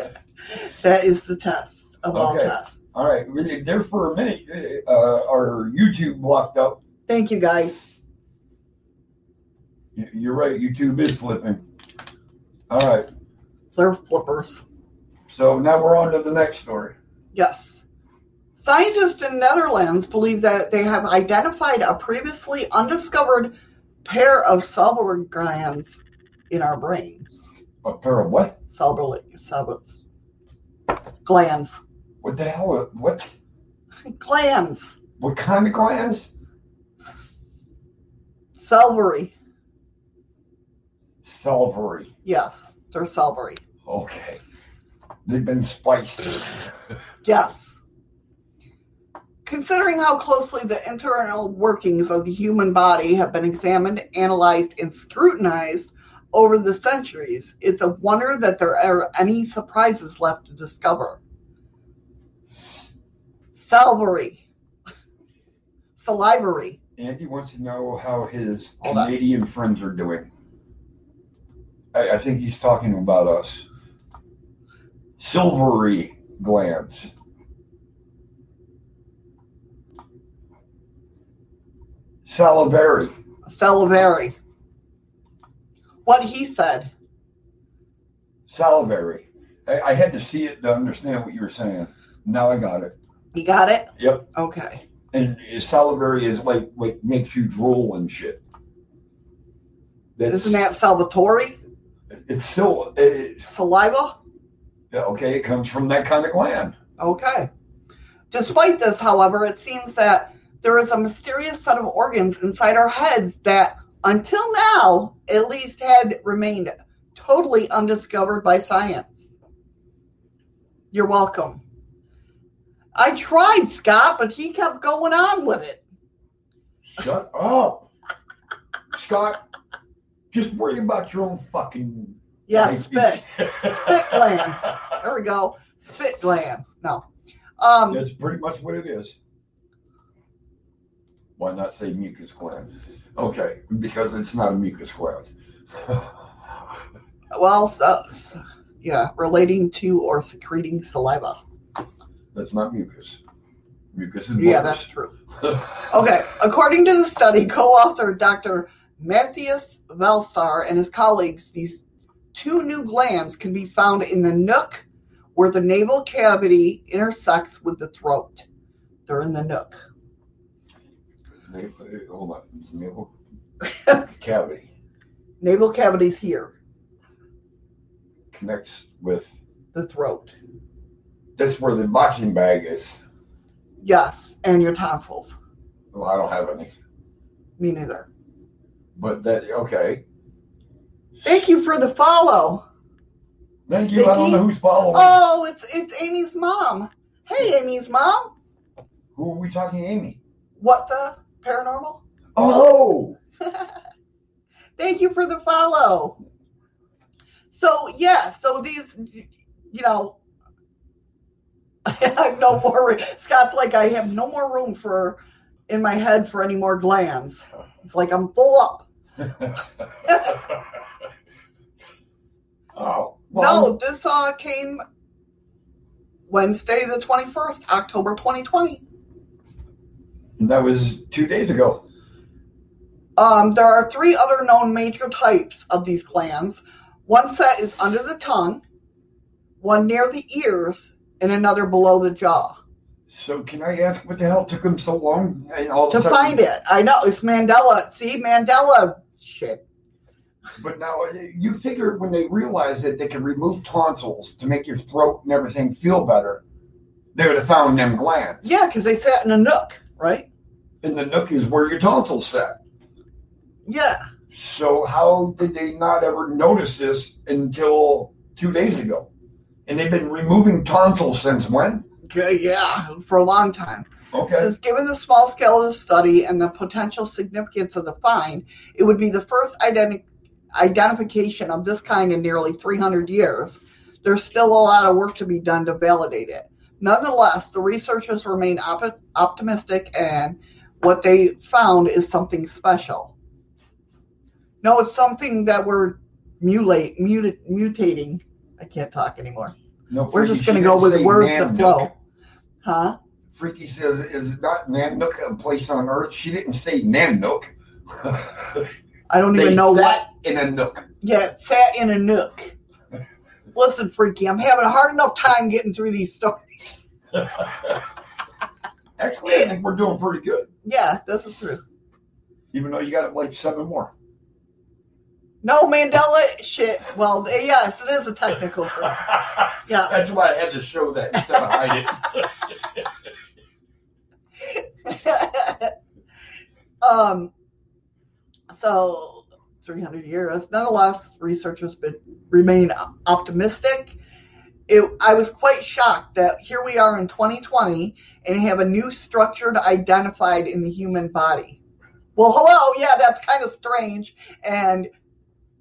Speaker 1: is the test of all tests.
Speaker 2: All right, really, there for a minute, uh, our YouTube blocked up.
Speaker 1: Thank you, guys.
Speaker 2: You're right, YouTube is flipping. All right,
Speaker 1: They're flippers.
Speaker 2: so now we're on to the next story.
Speaker 1: Yes. Scientists in Netherlands believe that they have identified a previously undiscovered pair of salivary glands in our brains.
Speaker 2: A pair of what?
Speaker 1: Salivary, salivary glands.
Speaker 2: What the hell? Uh, what?
Speaker 1: Glands.
Speaker 2: What kind of glands?
Speaker 1: Salivary.
Speaker 2: Salivary.
Speaker 1: Yes, they're salivary.
Speaker 2: Okay. They've been spiced.
Speaker 1: Yes. Considering how closely the internal workings of the human body have been examined, analyzed, and scrutinized over the centuries, it's a wonder that there are any surprises left to discover. Salivary. (laughs) Salivary.
Speaker 2: Andy wants to know how his
Speaker 1: Hold on.
Speaker 2: Canadian friends are doing. I, I think he's talking about us. Silvery glands. Salivary.
Speaker 1: Salivary. What he said.
Speaker 2: Salivary. I, I had to see it to understand what you were saying. Now I got it.
Speaker 1: You got it?
Speaker 2: Yep.
Speaker 1: Okay.
Speaker 2: And salivary is like what makes you drool and shit. That's,
Speaker 1: Isn't that Salvatore?
Speaker 2: It's still it,
Speaker 1: Saliva?
Speaker 2: okay. It comes from that kind of gland.
Speaker 1: Okay. Despite this, however, it seems that there is a mysterious set of organs inside our heads that, until now, at least had remained totally undiscovered by science. You're welcome. I tried, Scott, but he kept going on with it.
Speaker 2: Shut up, Scott. Just worry about your own fucking.
Speaker 1: Yeah,
Speaker 2: life.
Speaker 1: spit. Spit glands. There we go. Spit glands. No. Um,
Speaker 2: That's pretty much what it is. Why not say mucus gland? Okay, because it's not a mucus gland. (laughs)
Speaker 1: well, so, so- yeah, relating to or secreting saliva.
Speaker 2: That's not mucus. Mucus is
Speaker 1: Yeah, that's true. (laughs) Okay, according to the study, co-author Dr. Matthias Valstar and his colleagues, these two new glands can be found in the nook where the navel cavity intersects with the throat. They're in the nook.
Speaker 2: Hold on. Navel cavity
Speaker 1: Navel cavity's here,
Speaker 2: connects with.
Speaker 1: the throat.
Speaker 2: That's where the boxing bag is.
Speaker 1: Yes, and your tonsils.
Speaker 2: Well, I don't have any,
Speaker 1: Me neither.
Speaker 2: but that okay.
Speaker 1: Thank you for the follow.
Speaker 2: Thank you. I don't know who's following.
Speaker 1: Oh, it's it's Amy's mom. Hey, Amy's mom.
Speaker 2: Who are we talking, Amy?
Speaker 1: What the paranormal?
Speaker 2: Oh, (laughs)
Speaker 1: Thank you for the follow. So yeah, so these, you know, (laughs) I have no more. Scott's like I have no more room for in my head for any more glands. It's like I'm full up. (laughs)
Speaker 2: oh,
Speaker 1: no, this uh came Wednesday the twenty first, October twenty twenty.
Speaker 2: That was two days ago.
Speaker 1: Um, there are three other known major types of these glands. One set is under the tongue, one near the ears, and another below the jaw.
Speaker 2: So can I ask what the hell took him so long? And all
Speaker 1: To
Speaker 2: sudden-
Speaker 1: find it, I know it's Mandela. See, Mandela shit.
Speaker 2: But now uh, you figure when they realized that they could remove tonsils to make your throat and everything feel better, they would have found them glands.
Speaker 1: Yeah, because they sat in a nook, right?
Speaker 2: And the nook is where your tonsils sat.
Speaker 1: Yeah.
Speaker 2: So how did they not ever notice this until two days ago? And they've been removing tonsils since when?
Speaker 1: Yeah, for a long time.
Speaker 2: Okay.
Speaker 1: says, given the small scale of the study and the potential significance of the find, it would be the first identi- identification of this kind in nearly 300 years. There's still a lot of work to be done to validate it. Nonetheless, the researchers remain op- optimistic, and what they found is something special. No, it's something that we're mulate, muti- mutating. I can't talk anymore.
Speaker 2: No,
Speaker 1: We're just going to go with words that flow. Huh?
Speaker 2: Freaky says, is not Nanook a place on Earth? She didn't say Nanook.
Speaker 1: I don't (laughs)
Speaker 2: they
Speaker 1: even know what
Speaker 2: in a nook.
Speaker 1: Yeah, it sat in a nook. Listen, Freaky, I'm having a hard enough time getting through these stories. (laughs)
Speaker 2: Actually, I think we're doing pretty good,
Speaker 1: Yeah, this is true.
Speaker 2: even though you got like seven more.
Speaker 1: No Mandela shit. Well, yes, it is a technical term. (laughs) Yeah.
Speaker 2: That's why I had to show that instead of hide it. (laughs)
Speaker 1: um, so 300 years. Nonetheless, researchers been, remain optimistic. It, I was quite shocked that here we are in 2020 and have a new structure identified in the human body. Well, hello, yeah, that's kind of strange, and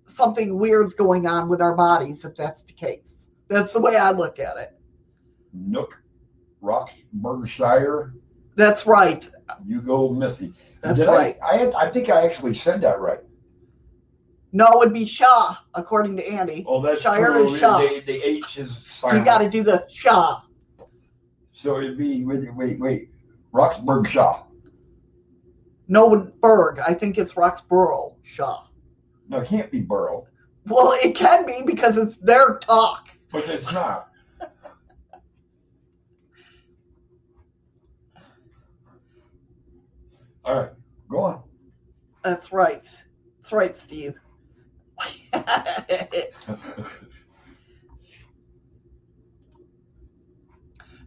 Speaker 1: something weird's going on with our bodies if that's the case. That's the way I look at it.
Speaker 2: Nook, Roxburghshire,
Speaker 1: That's right.
Speaker 2: you go, Missy.
Speaker 1: That's
Speaker 2: Did
Speaker 1: right.
Speaker 2: I, I, I think I actually said that right.
Speaker 1: No, it would be Shah, according to Andy.
Speaker 2: Oh, that's
Speaker 1: Shire
Speaker 2: true.
Speaker 1: is Shah.
Speaker 2: The, the H is silent.
Speaker 1: You got to do the Shah.
Speaker 2: So it'd be wait, wait, wait. Roxburghshire.
Speaker 1: No Berg. I think it's Roxborough Shah.
Speaker 2: No, it can't be Borough,
Speaker 1: Well, it can be because it's their talk.
Speaker 2: but it's not. (laughs) All right, go on.
Speaker 1: That's right. That's right, Steve. (laughs)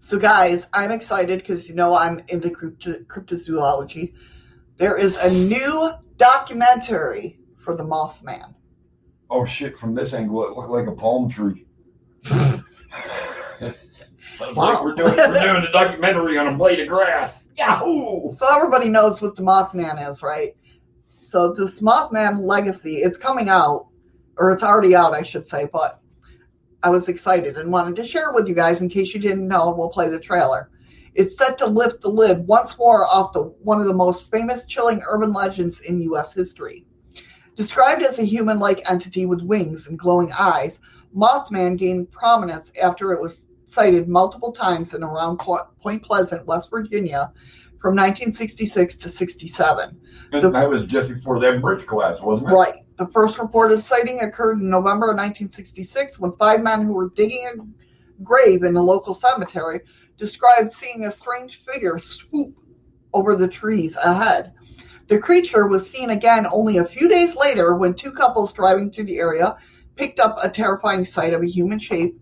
Speaker 1: so, guys, I'm excited because you know I'm into crypto- cryptozoology. There is a new documentary for the Mothman.
Speaker 2: Oh shit! From this angle, it looked like a palm tree. (laughs) Sounds
Speaker 1: Wow.
Speaker 2: like we're doing we're doing a documentary on a blade of grass. Yahoo!
Speaker 1: So everybody knows what the Mothman is, right? So this Mothman legacy is coming out, or it's already out, I should say, but I was excited and wanted to share with you guys in case you didn't know. We'll play the trailer. It's set to lift the lid once more off the one of the most famous chilling urban legends in U.S. history. Described as a human-like entity with wings and glowing eyes, Mothman gained prominence after it was sighted multiple times in around Point Pleasant, West Virginia, from 1966 to 67. The-
Speaker 2: that was just before that bridge collapse, wasn't it?
Speaker 1: Right. The first reported sighting occurred in November of 1966 when five men who were digging a grave in a local cemetery described seeing a strange figure swoop over the trees ahead. The creature was seen again only a few days later when two couples driving through the area picked up a terrifying sight of a human shape,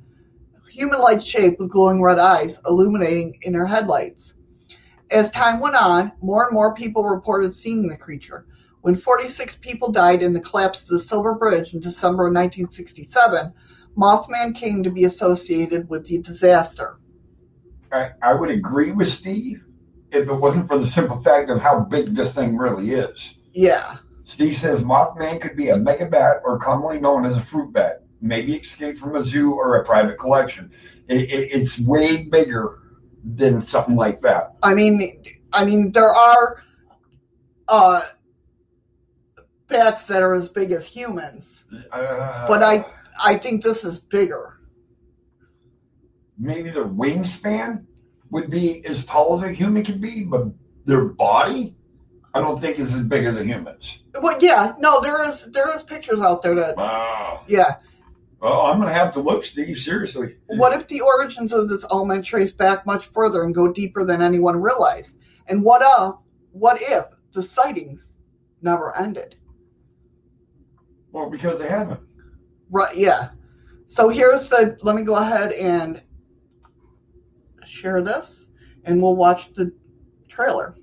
Speaker 1: human-like shape with glowing red eyes illuminating in their headlights. As time went on, more and more people reported seeing the creature. When 46 people died in the collapse of the Silver Bridge in December of 1967, Mothman came to be associated with the disaster.
Speaker 2: I, I would agree with Steve if it wasn't for the simple fact of how big this thing really is.
Speaker 1: Yeah,
Speaker 2: Steve says Mothman could be a mega bat or commonly known as a fruit bat, maybe escaped from a zoo or a private collection. It, it, it's way bigger than something like that.
Speaker 1: I mean, I mean there are uh, bats that are as big as humans.
Speaker 2: Uh,
Speaker 1: But I- I think this is bigger.
Speaker 2: maybe their wingspan would be as tall as a human could be, but their body, I don't think is as big as a human's.
Speaker 1: Well, yeah, no, there is there is pictures out there that
Speaker 2: Wow.
Speaker 1: yeah.
Speaker 2: Well, I'm gonna have to look, Steve. Seriously.
Speaker 1: What if the origins of this element trace back much further and go deeper than anyone realized? And what uh, what if the sightings never ended?
Speaker 2: Well, because they haven't.
Speaker 1: Right, yeah. So here's the let me go ahead and share this and we'll watch the trailer.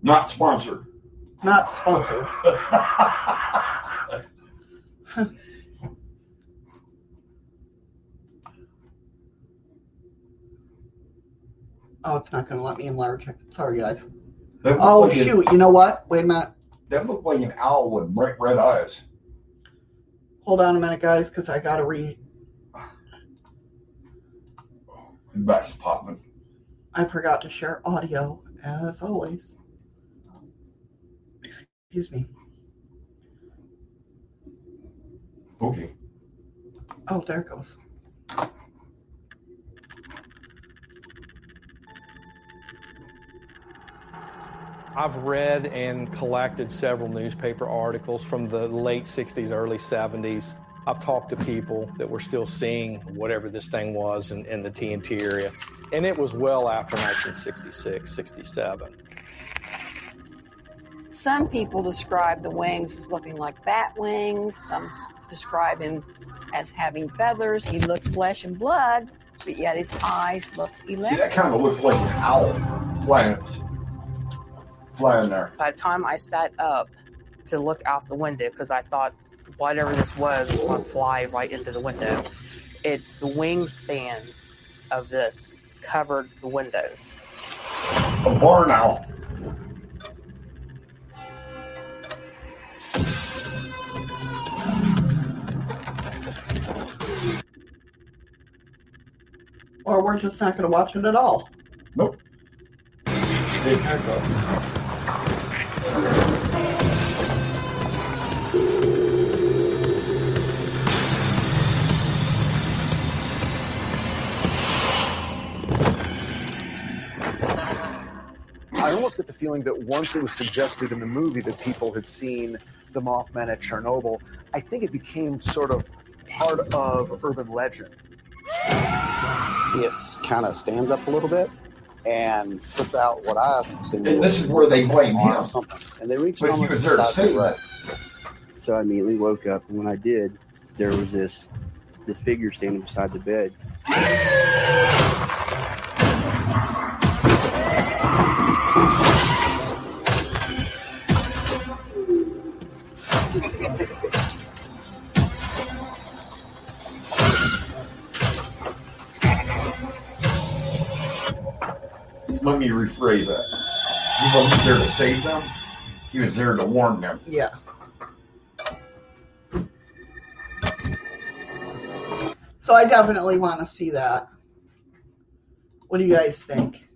Speaker 2: Not sponsored.
Speaker 1: Not sponsored. (laughs) (laughs) Oh, it's not gonna let me enlarge it. Sorry guys.
Speaker 2: That
Speaker 1: Oh shoot, you know what? Wait a minute.
Speaker 2: that looked like an owl with bright red eyes.
Speaker 1: Hold on a minute, guys, because I gotta read
Speaker 2: That's popping.
Speaker 1: I forgot to share audio as always. Excuse me.
Speaker 2: Okay.
Speaker 1: Oh, there it goes.
Speaker 3: I've read and collected several newspaper articles from the late 60s, early 70s I've talked to people that were still seeing whatever this thing was in, in the TNT area, and it was well after 1966, 67.
Speaker 4: Some people describe the wings as looking like bat wings. Some describe him as having feathers. He looked flesh and blood, but yet his eyes looked
Speaker 2: See,
Speaker 4: electric.
Speaker 2: that kind of looked like an owl flying, flying there.
Speaker 5: By the time I sat up to look out the window, because I thought whatever this was was going to fly right into the window, it the wingspan of this covered the windows.
Speaker 2: A barn owl.
Speaker 1: Or we're just not going to watch it at all.
Speaker 2: Nope.
Speaker 1: Big echo.
Speaker 6: I almost get the feeling that once it was suggested in the movie that people had seen the Mothman at Chernobyl, I think it became sort of part of urban legend.
Speaker 7: It's kind of stands up a little bit and puts out what I've seen.
Speaker 2: And this is where they blame
Speaker 7: or
Speaker 2: him.
Speaker 7: Something. And they reach
Speaker 2: But he
Speaker 7: almost
Speaker 2: was there
Speaker 7: beside the
Speaker 2: save
Speaker 7: road.
Speaker 2: that.
Speaker 8: So I immediately woke up, and when I did, there was this this figure standing beside the bed.
Speaker 2: Let me rephrase that. He wasn't there to save them. He was there to warn them.
Speaker 1: Yeah. So I definitely want to see that. What do you guys think?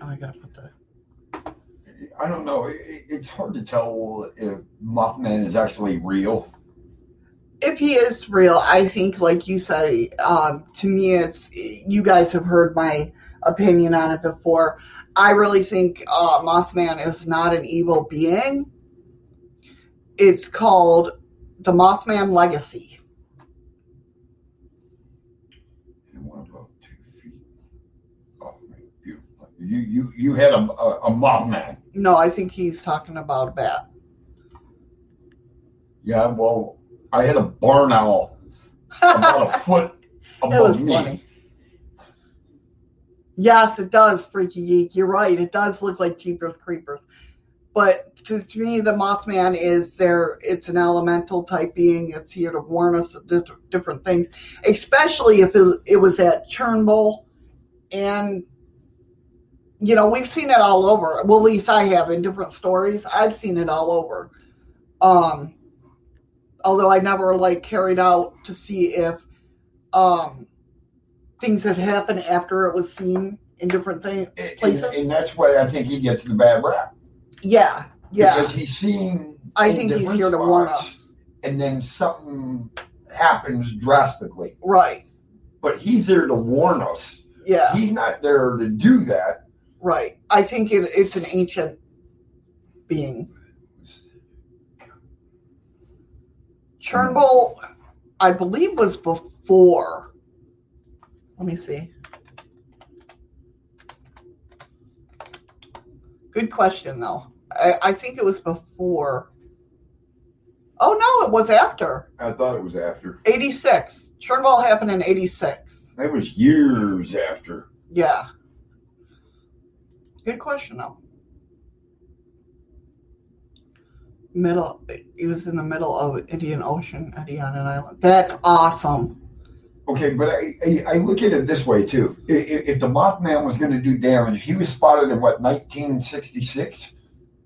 Speaker 1: Oh, I gotta put the.
Speaker 2: I don't know. It, it's hard to tell if Mothman is actually real.
Speaker 1: If he is real, I think, like you said, um, to me, it's you guys have heard my opinion on it before. I really think uh, Mothman is not an evil being. It's called the Mothman Legacy.
Speaker 2: And one about two feet. Oh. You you you had a, a, a Mothman.
Speaker 1: No, I think he's talking about a bat.
Speaker 2: Yeah. Well, I had a barn owl about a (laughs) foot above me.
Speaker 1: funny. Yes, it does, Freaky Geek. You're right. It does look like Jeepers Creepers. But to, to me, the Mothman is there. It's an elemental type being. It's here to warn us of di- different things, especially if it, it was at Chernbol. And, you know, we've seen it all over. Well, at least I have in different stories. I've seen it all over. Um, although I never, like, carried out to see if um, things that happened after it was seen in different things.
Speaker 2: And,
Speaker 1: Places?
Speaker 2: and that's why I think he gets the bad rap.
Speaker 1: Yeah, yeah.
Speaker 2: Because he's seen.
Speaker 1: I think he's here to warn us.
Speaker 2: And then something happens drastically.
Speaker 1: Right.
Speaker 2: But he's there to warn us.
Speaker 1: Yeah.
Speaker 2: He's not there to do that.
Speaker 1: Right. I think it, it's an ancient being. Chernbol, I believe, was before. Let me see. Good question, though. I, I think it was before. Oh, no, it was after.
Speaker 2: I thought it was after.
Speaker 1: 86. Turnbull happened in 86.
Speaker 2: That was years after.
Speaker 1: Yeah. Good question, though. Middle, he was in the middle of Indian Ocean at Indian Island. That's awesome.
Speaker 2: Okay, but I, I, I look at it this way too. I- i- If the Mothman was going to do damage, he was spotted in what 1966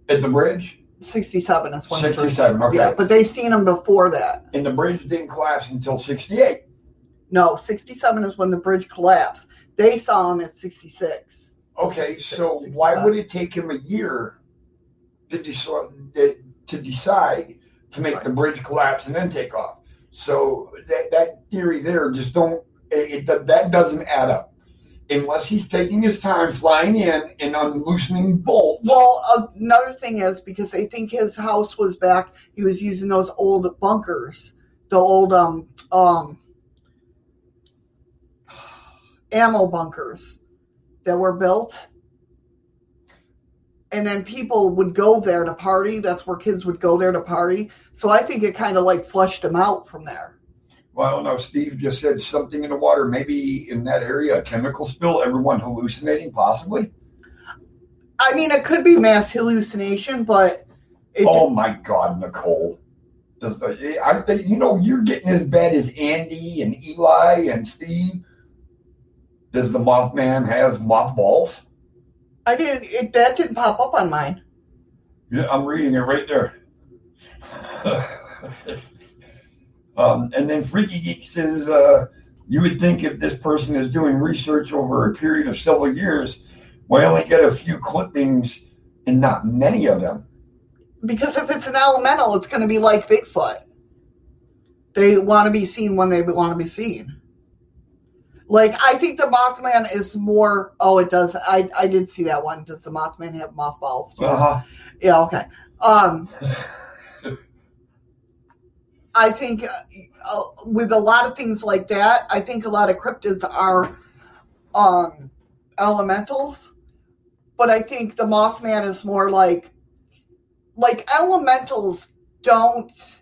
Speaker 2: at the bridge.
Speaker 1: 67 is when
Speaker 2: 67. Okay.
Speaker 1: Yeah, but they seen him before that.
Speaker 2: And the bridge didn't collapse until 68.
Speaker 1: No, 67 is when the bridge collapsed. They saw him at 66.
Speaker 2: Okay,
Speaker 1: 66,
Speaker 2: so
Speaker 1: 65.
Speaker 2: why would it take him a year to decide to decide to make
Speaker 1: Right.
Speaker 2: the bridge collapse and then take off? So that that theory there just don't it, it that doesn't add up. unless he's taking his time flying in and unloosening bolts.
Speaker 1: Well, another thing is because they think his house was back, he was using those old bunkers, the old um um (sighs) ammo bunkers that were built. And then people would go there to party. That's where kids would go there to party. So I think it kind of like flushed them out from there.
Speaker 2: Well, I don't know. Steve just said something in the water, maybe in that area, a chemical spill, everyone hallucinating, possibly.
Speaker 1: I mean, it could be mass hallucination, but it,
Speaker 2: Oh my God, Nicole. Does the, eh, I think you know you're getting as bad as Andy and Eli and Steve. Does the Mothman has mothballs?
Speaker 1: I didn't. It, that didn't pop up on mine.
Speaker 2: Yeah, I'm reading it right there. (laughs) um, and then Freaky Geek says, uh, you would think if this person is doing research over a period of several years, we only get a few clippings and not many of them.
Speaker 1: Because if it's an elemental, it's going to be like Bigfoot. They want to be seen when they want to be seen. Like I think the Mothman is more. Oh, it does. I I did see that one. Does the Mothman have mothballs?
Speaker 2: Uh-huh.
Speaker 1: Yeah. Okay. Um. I think uh, uh, with a lot of things like that, I think a lot of cryptids are um, elementals, but I think the Mothman is more like like elementals don't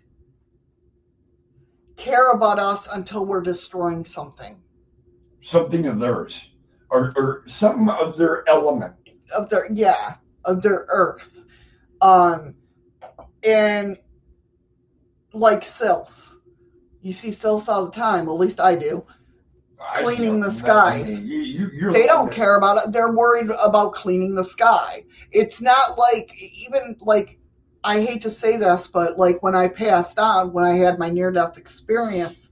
Speaker 1: care about us until we're destroying something
Speaker 2: Something of theirs, or, or something of their element.
Speaker 1: of their yeah of their earth um and like sills you see sills all the time at least i do
Speaker 2: I
Speaker 1: Cleaning the skies.
Speaker 2: You, you,
Speaker 1: they don't care about it they're worried about cleaning the sky it's not like even like i hate to say this but like when i passed on when i had my near death experience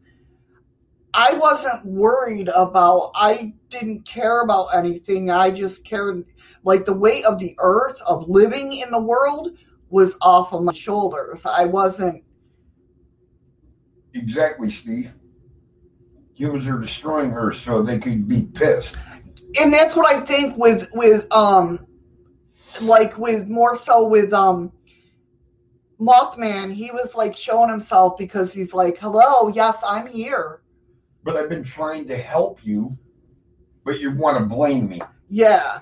Speaker 1: i wasn't worried about i didn't care about anything i just cared like the weight of the earth of living in the world was off of my shoulders i wasn't
Speaker 2: Exactly, Steve. Humans are destroying her so they could be pissed.
Speaker 1: and that's what I think with with um like with more so with um Mothman, he was like showing himself because he's like, Hello, yes, I'm here.
Speaker 2: But I've been trying to help you, but you want to blame me.
Speaker 1: Yeah.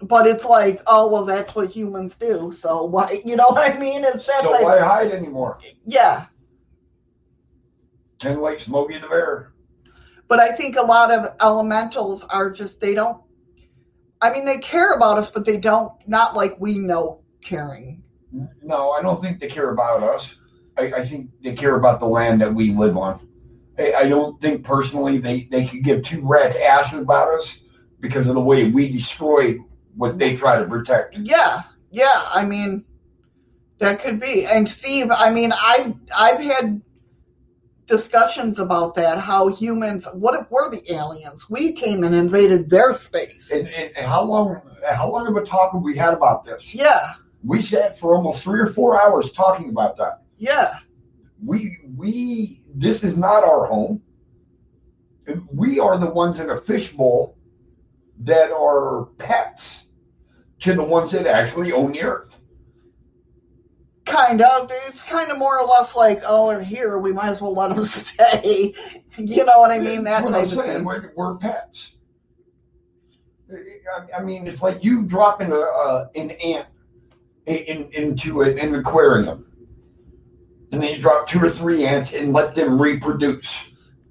Speaker 1: But it's like, oh well that's what humans do, so why (laughs) you know what I mean? It's that
Speaker 2: So
Speaker 1: type
Speaker 2: why hide anymore?
Speaker 1: yeah.
Speaker 2: Kind of like Smokey the Bear.
Speaker 1: But I think a lot of elementals are just they don't I mean they care about us, but they don't not like we know caring.
Speaker 2: No, I don't think they care about us. I, I think they care about the land that we live on. I, I don't think personally they, they could give two rats asses about us because of the way we destroy what they try to protect.
Speaker 1: Yeah, yeah. I mean, that could be. And Steve, I mean, I I've had discussions about that. How humans? What if we're the aliens? We came and invaded their space.
Speaker 2: And, and, and how long how long of a talk have we had about this?
Speaker 1: Yeah,
Speaker 2: We sat for almost three or four hours talking about that.
Speaker 1: yeah,
Speaker 2: We we this is not our home. We are the ones in a fishbowl that are pets to the ones that actually own the earth.
Speaker 1: kind of. It's kind of more or less like, oh, we're here. We might as well let them (laughs) stay. You know what I mean? That
Speaker 2: What
Speaker 1: type
Speaker 2: I'm
Speaker 1: of
Speaker 2: saying,
Speaker 1: thing.
Speaker 2: We're, we're pets. I, I mean, it's like you dropping a, uh, an ant in, in, into an aquarium, and then you drop two or three ants and let them reproduce,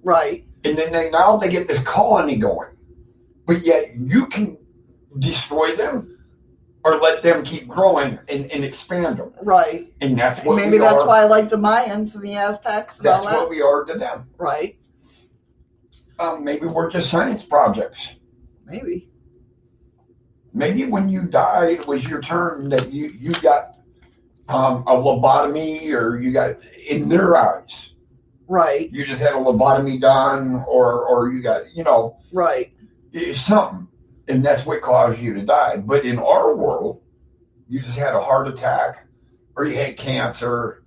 Speaker 1: Right.
Speaker 2: and then they now they get this colony going, but yet you can destroy them or let them keep growing and, and expand them,
Speaker 1: Right.
Speaker 2: and that's
Speaker 1: And maybe that's
Speaker 2: are.
Speaker 1: why I like the Mayans and the Aztecs and
Speaker 2: that's
Speaker 1: all that.
Speaker 2: what we are to them.
Speaker 1: right.
Speaker 2: Um, maybe we're just science projects.
Speaker 1: Maybe.
Speaker 2: maybe when you die, it was your turn that you you got um, a lobotomy or you got in their eyes
Speaker 1: Right.
Speaker 2: you just had a lobotomy done or or you got you know
Speaker 1: Right.
Speaker 2: it's something and that's what caused you to die but in our world you just had a heart attack or you had cancer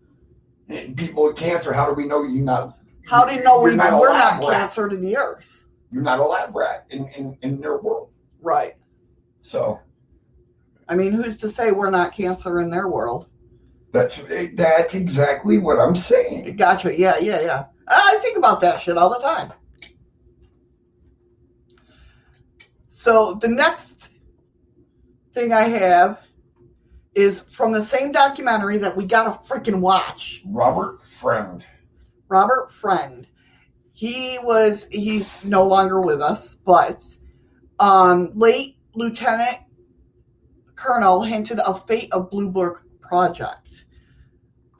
Speaker 2: and people with cancer how do we know you not
Speaker 1: How do you know
Speaker 2: you're
Speaker 1: we,
Speaker 2: not
Speaker 1: we're not
Speaker 2: rat?
Speaker 1: cancer to the earth?
Speaker 2: You're not a lab rat in, in, in their world.
Speaker 1: Right.
Speaker 2: So
Speaker 1: I mean, who's to say we're not cancer in their world?
Speaker 2: That's that's exactly what I'm saying.
Speaker 1: Gotcha. Yeah, yeah, yeah. I think about that shit all the time. So the next thing I have is from the same documentary that we gotta freaking watch.
Speaker 2: Robert Friend.
Speaker 1: Robert Friend. He was he's no longer with us, but um, late Lieutenant Colonel hinted a fate of Blue Book project.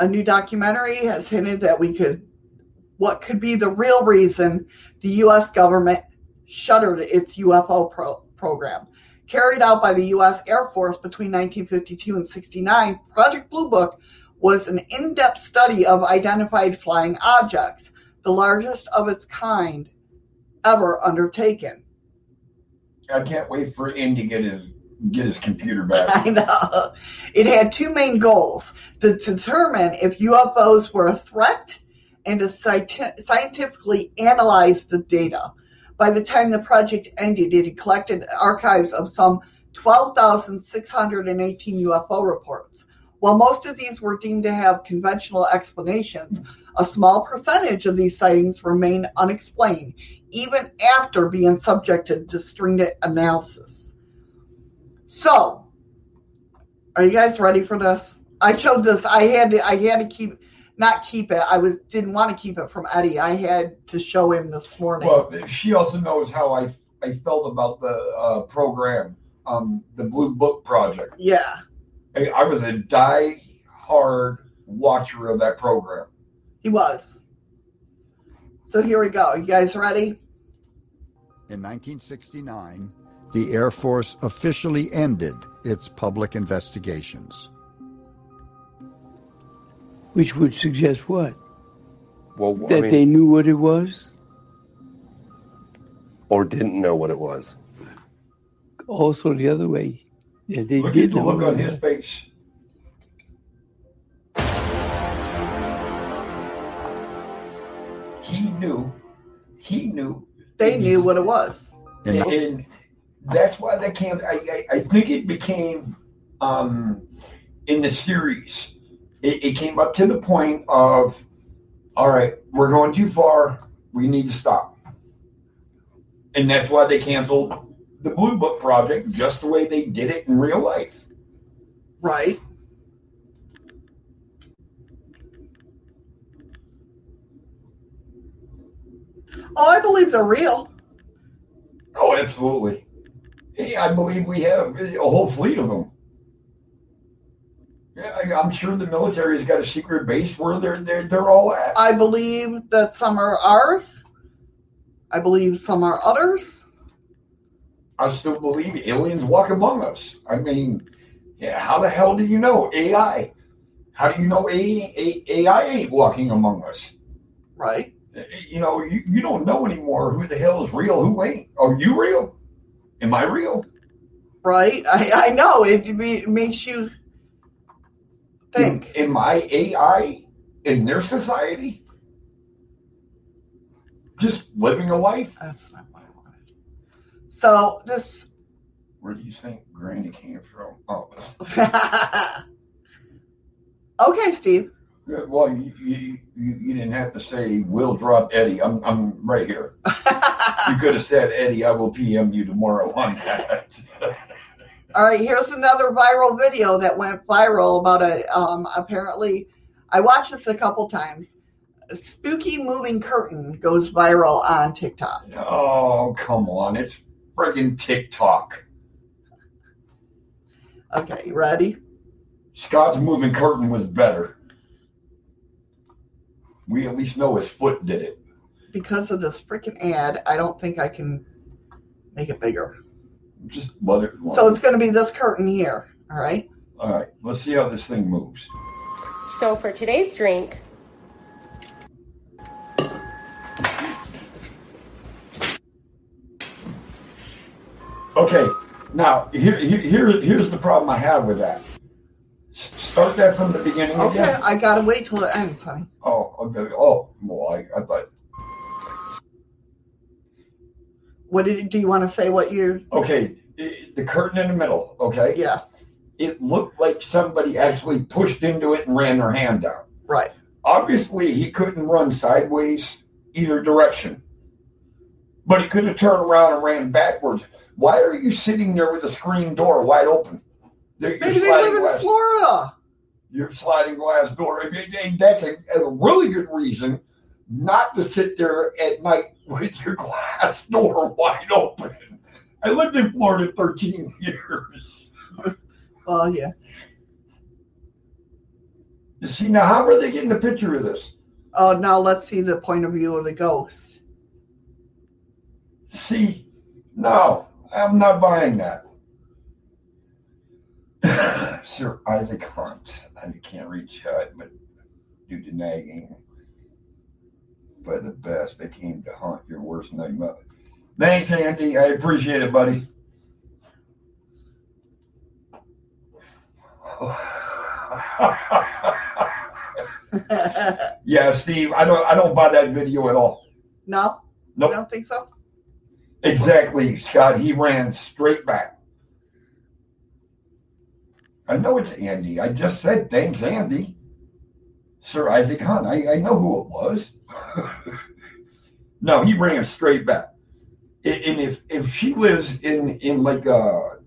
Speaker 1: A new documentary has hinted that we could what could be the real reason the US government shuttered its UFO pro- program. Carried out by the US Air Force between 1952 and 69, Project Blue Book was an in-depth study of identified flying objects, the largest of its kind ever undertaken.
Speaker 2: I can't wait for Indy to get his get his computer back. (laughs)
Speaker 1: I know. It had two main goals to determine if UFOs were a threat and to scient- scientifically analyze the data. By the time the project ended, it had collected archives of some 12,618 UFO reports. While most of these were deemed to have conventional explanations, a small percentage of these sightings remain unexplained, even after being subjected to stringent analysis. So, are you guys ready for this? I chose this. I had to. I had to keep, not keep it. I was didn't want to keep it from Eddie. I had to show him this morning.
Speaker 2: Well, she also knows how I I felt about the uh, program, um, the Blue Book Project.
Speaker 1: yeah.
Speaker 2: I, I was a die-hard watcher of that program.
Speaker 1: He was. So here we go. You guys ready?
Speaker 9: In 1969, the Air Force officially ended its public investigations.
Speaker 10: Which would suggest what?
Speaker 11: Well, I
Speaker 10: That
Speaker 11: mean,
Speaker 10: they knew what it was?
Speaker 11: or didn't know what it was.
Speaker 10: Also the other way. Yeah, they
Speaker 2: Look
Speaker 10: did
Speaker 2: the
Speaker 10: know
Speaker 2: look on his face. He knew. He knew.
Speaker 1: They knew what it was.
Speaker 9: In
Speaker 2: and that's why they can't. I, I, I think it became um, in the series. It, it came up to the point of, all right, we're going too far. We need to stop. And that's why they canceled the Blue Book project, just the way they did it in real life.
Speaker 1: Right. Oh, I believe they're real.
Speaker 2: Oh, absolutely. Hey, I believe we have a whole fleet of them. Yeah, I, I'm sure the military's got a secret base where they're they're they're all at.
Speaker 1: I believe that some are ours. I believe some are others.
Speaker 2: I still believe aliens walk among us. I mean, yeah, how the hell do you know AI? How do you know A, A, AI ain't walking among us?
Speaker 1: Right.
Speaker 2: Eh, you know, you, you don't know anymore who the hell is real, who ain't. Are you real? Am I real?
Speaker 1: Right. I, I know. It, it makes you think.
Speaker 2: Am I AI in their society? Just living a life?
Speaker 1: That's not what I wanted. So this.
Speaker 2: Where do you think Granny came from? Oh, (laughs)
Speaker 1: okay, Steve.
Speaker 2: Yeah, Well, you, you, you, you didn't have to say, we'll drop Eddie. I'm, I'm right here. you could have said, Eddie, I will PM you tomorrow (laughs) on that.
Speaker 1: All right, here's another viral video that went viral about a um apparently I watched this a couple times. A spooky moving curtain goes viral on TikTok.
Speaker 2: oh, come on. It's friggin' TikTok.
Speaker 1: Okay, you ready?
Speaker 2: Scott's moving curtain was better. We at least know his foot did it.
Speaker 1: Because of this freaking ad, I don't think I can make it bigger.
Speaker 2: Just let it.
Speaker 1: So it's going to be this curtain here. All right.
Speaker 2: All right, let's see how this thing moves.
Speaker 12: So for today's drink,
Speaker 2: Okay, now here, here, here- here's the problem I have with that. Start that from the beginning
Speaker 1: Okay,
Speaker 2: again.
Speaker 1: I gotta wait till it ends, honey.
Speaker 2: Oh, okay. Oh, well, I, I thought.
Speaker 1: What did do you want to say? What you?
Speaker 2: Okay, the curtain in the middle. Okay.
Speaker 1: Yeah.
Speaker 2: It looked like somebody actually pushed into it and ran their hand down.
Speaker 1: Right.
Speaker 2: Obviously, he couldn't run sideways either direction, but he could have turned around and ran backwards. Why are you sitting there with the screen door wide open? Your
Speaker 1: Maybe they live in Florida.
Speaker 2: Your sliding glass door. And That's a, a really good reason not to sit there at night with your glass door wide open. I lived in Florida 13 (laughs) years.
Speaker 1: Oh yeah.
Speaker 2: You see, now how are they getting a picture of this?
Speaker 1: Oh, now let's see the point of view of the ghost.
Speaker 2: See, no, I'm not buying that. (sighs) Sir Isaac Hunt. I can't reach Hud, but due to nagging But the best, they came to hunt your worst nightmare. Thanks, Andy. I appreciate it, buddy. (laughs) yeah, Steve, I don't I don't buy that video at all.
Speaker 1: no,
Speaker 2: Nope.
Speaker 1: I don't think so.
Speaker 2: Exactly, Scott. He ran straight back. I know it's Andy. I just said thanks, Andy. Sir Isaac Hunt. I, I know who it was. no, he ran straight back. And if if she lives in in like a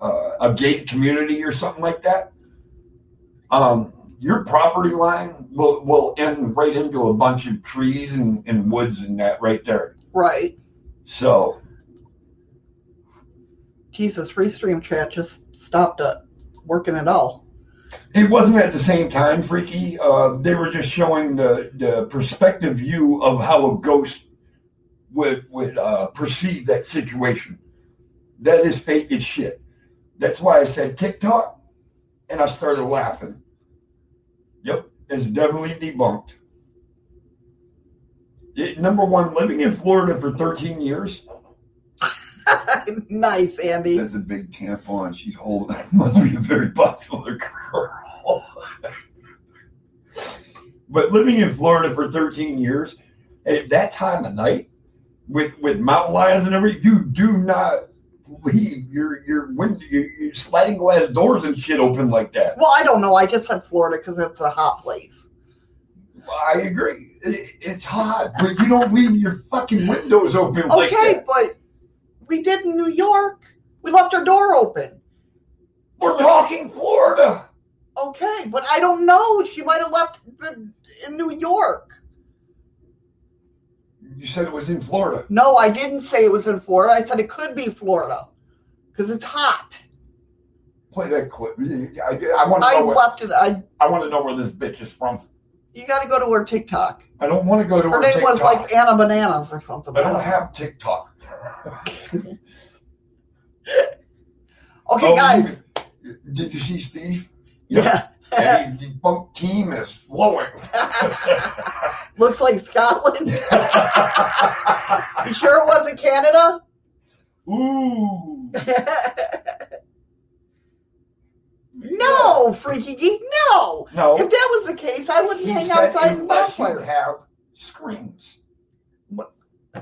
Speaker 2: a, a gated community or something like that, um, your property line will will end right into a bunch of trees and, and woods and that right there.
Speaker 1: Right.
Speaker 2: So
Speaker 1: Jesus, Restream chat just stopped it working at all.
Speaker 2: It wasn't at the same time, Freaky. Uh, they were just showing the, the perspective view of how a ghost would would uh, perceive that situation. That is fake as shit. That's why I said TikTok, and I started laughing. Yep, it's definitely debunked. It- number one, living in Florida for 13 years. (laughs)
Speaker 1: nice, Andy.
Speaker 2: That's a big tampon. She's holding. (laughs) Must be a very popular girl. but living in Florida for 13 years, at that time of night, with with mountain lions and everything, you do not leave your your window, your, your sliding glass doors and shit open like that.
Speaker 1: Well, I don't know. I just said Florida because it's a hot place.
Speaker 2: I agree. It, it's hot, but you don't leave your fucking windows open like
Speaker 1: Okay,
Speaker 2: that.
Speaker 1: but we did in New York. We left our door open.
Speaker 2: We're talking Florida.
Speaker 1: Okay, but I don't know. She might have left in New York.
Speaker 2: You said it was in Florida.
Speaker 1: No, I didn't say it was in Florida. I said it could be Florida because it's hot.
Speaker 2: Play that clip. I, I want to
Speaker 1: I
Speaker 2: know. What,
Speaker 1: left it. I
Speaker 2: I want to know where this bitch is from.
Speaker 1: you got to go to her TikTok.
Speaker 2: I don't want to go to
Speaker 1: Her
Speaker 2: her
Speaker 1: name
Speaker 2: TikTok.
Speaker 1: was like Anna Bananas or something.
Speaker 2: I don't have TikTok. (laughs)
Speaker 1: Okay,
Speaker 2: Oh,
Speaker 1: guys.
Speaker 2: you- Did you see Steve?
Speaker 1: Yeah.
Speaker 2: And his team is flowing. (laughs)
Speaker 1: Looks like Scotland. (laughs) you sure it wasn't Canada?
Speaker 2: Ooh.
Speaker 1: no, freaky geek, no.
Speaker 2: No.
Speaker 1: If that was the case, I wouldn't
Speaker 2: He
Speaker 1: hang outside
Speaker 2: you
Speaker 1: bonfires.
Speaker 2: have screens.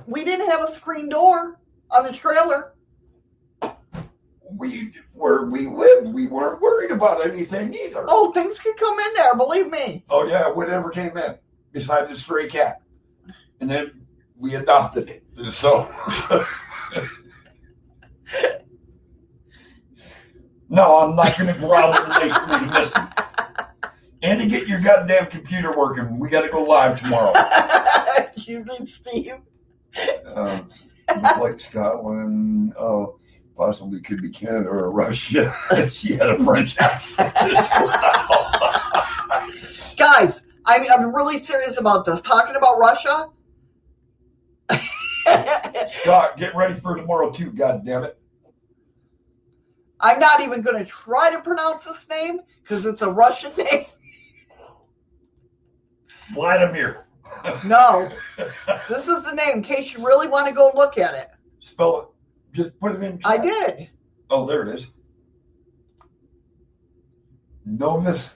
Speaker 1: We didn't have a screen door on the trailer.
Speaker 2: We where we lived, we weren't worried about anything either.
Speaker 1: Oh, things could come in there, believe me.
Speaker 2: Oh yeah, whatever came in, besides the stray cat, and then we adopted it. So, (laughs) no, I'm not going to growl in relation to listen. Andy, get your goddamn computer working. We got to go live tomorrow. (laughs)
Speaker 1: you mean Steve?
Speaker 2: Um, like Scotland. Oh, possibly could be Canada or Russia. (laughs) she had a French accent.
Speaker 1: Guys, I'm, I'm really serious about this. Talking about Russia.
Speaker 2: Scott, get ready for tomorrow too. God damn it.
Speaker 1: I'm not even going to try to pronounce this name because it's a Russian name.
Speaker 2: Vladimir.
Speaker 1: No, this is the name in case you really want to go look at it.
Speaker 2: Spell it. Just put it in.
Speaker 1: I did.
Speaker 2: Oh, there it is. Novus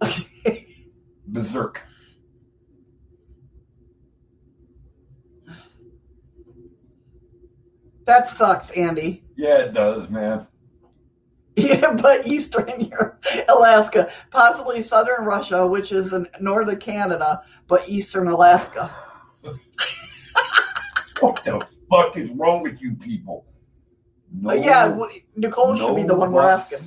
Speaker 2: (laughs) Berserk.
Speaker 1: That sucks, Andy.
Speaker 2: Yeah, it does, man. (laughs)
Speaker 1: Yeah, but eastern Alaska, possibly southern Russia, which is in northern Canada, but eastern Alaska. (laughs)
Speaker 2: What the fuck is wrong with you people? No,
Speaker 1: yeah, Nicole should be the one we're asking.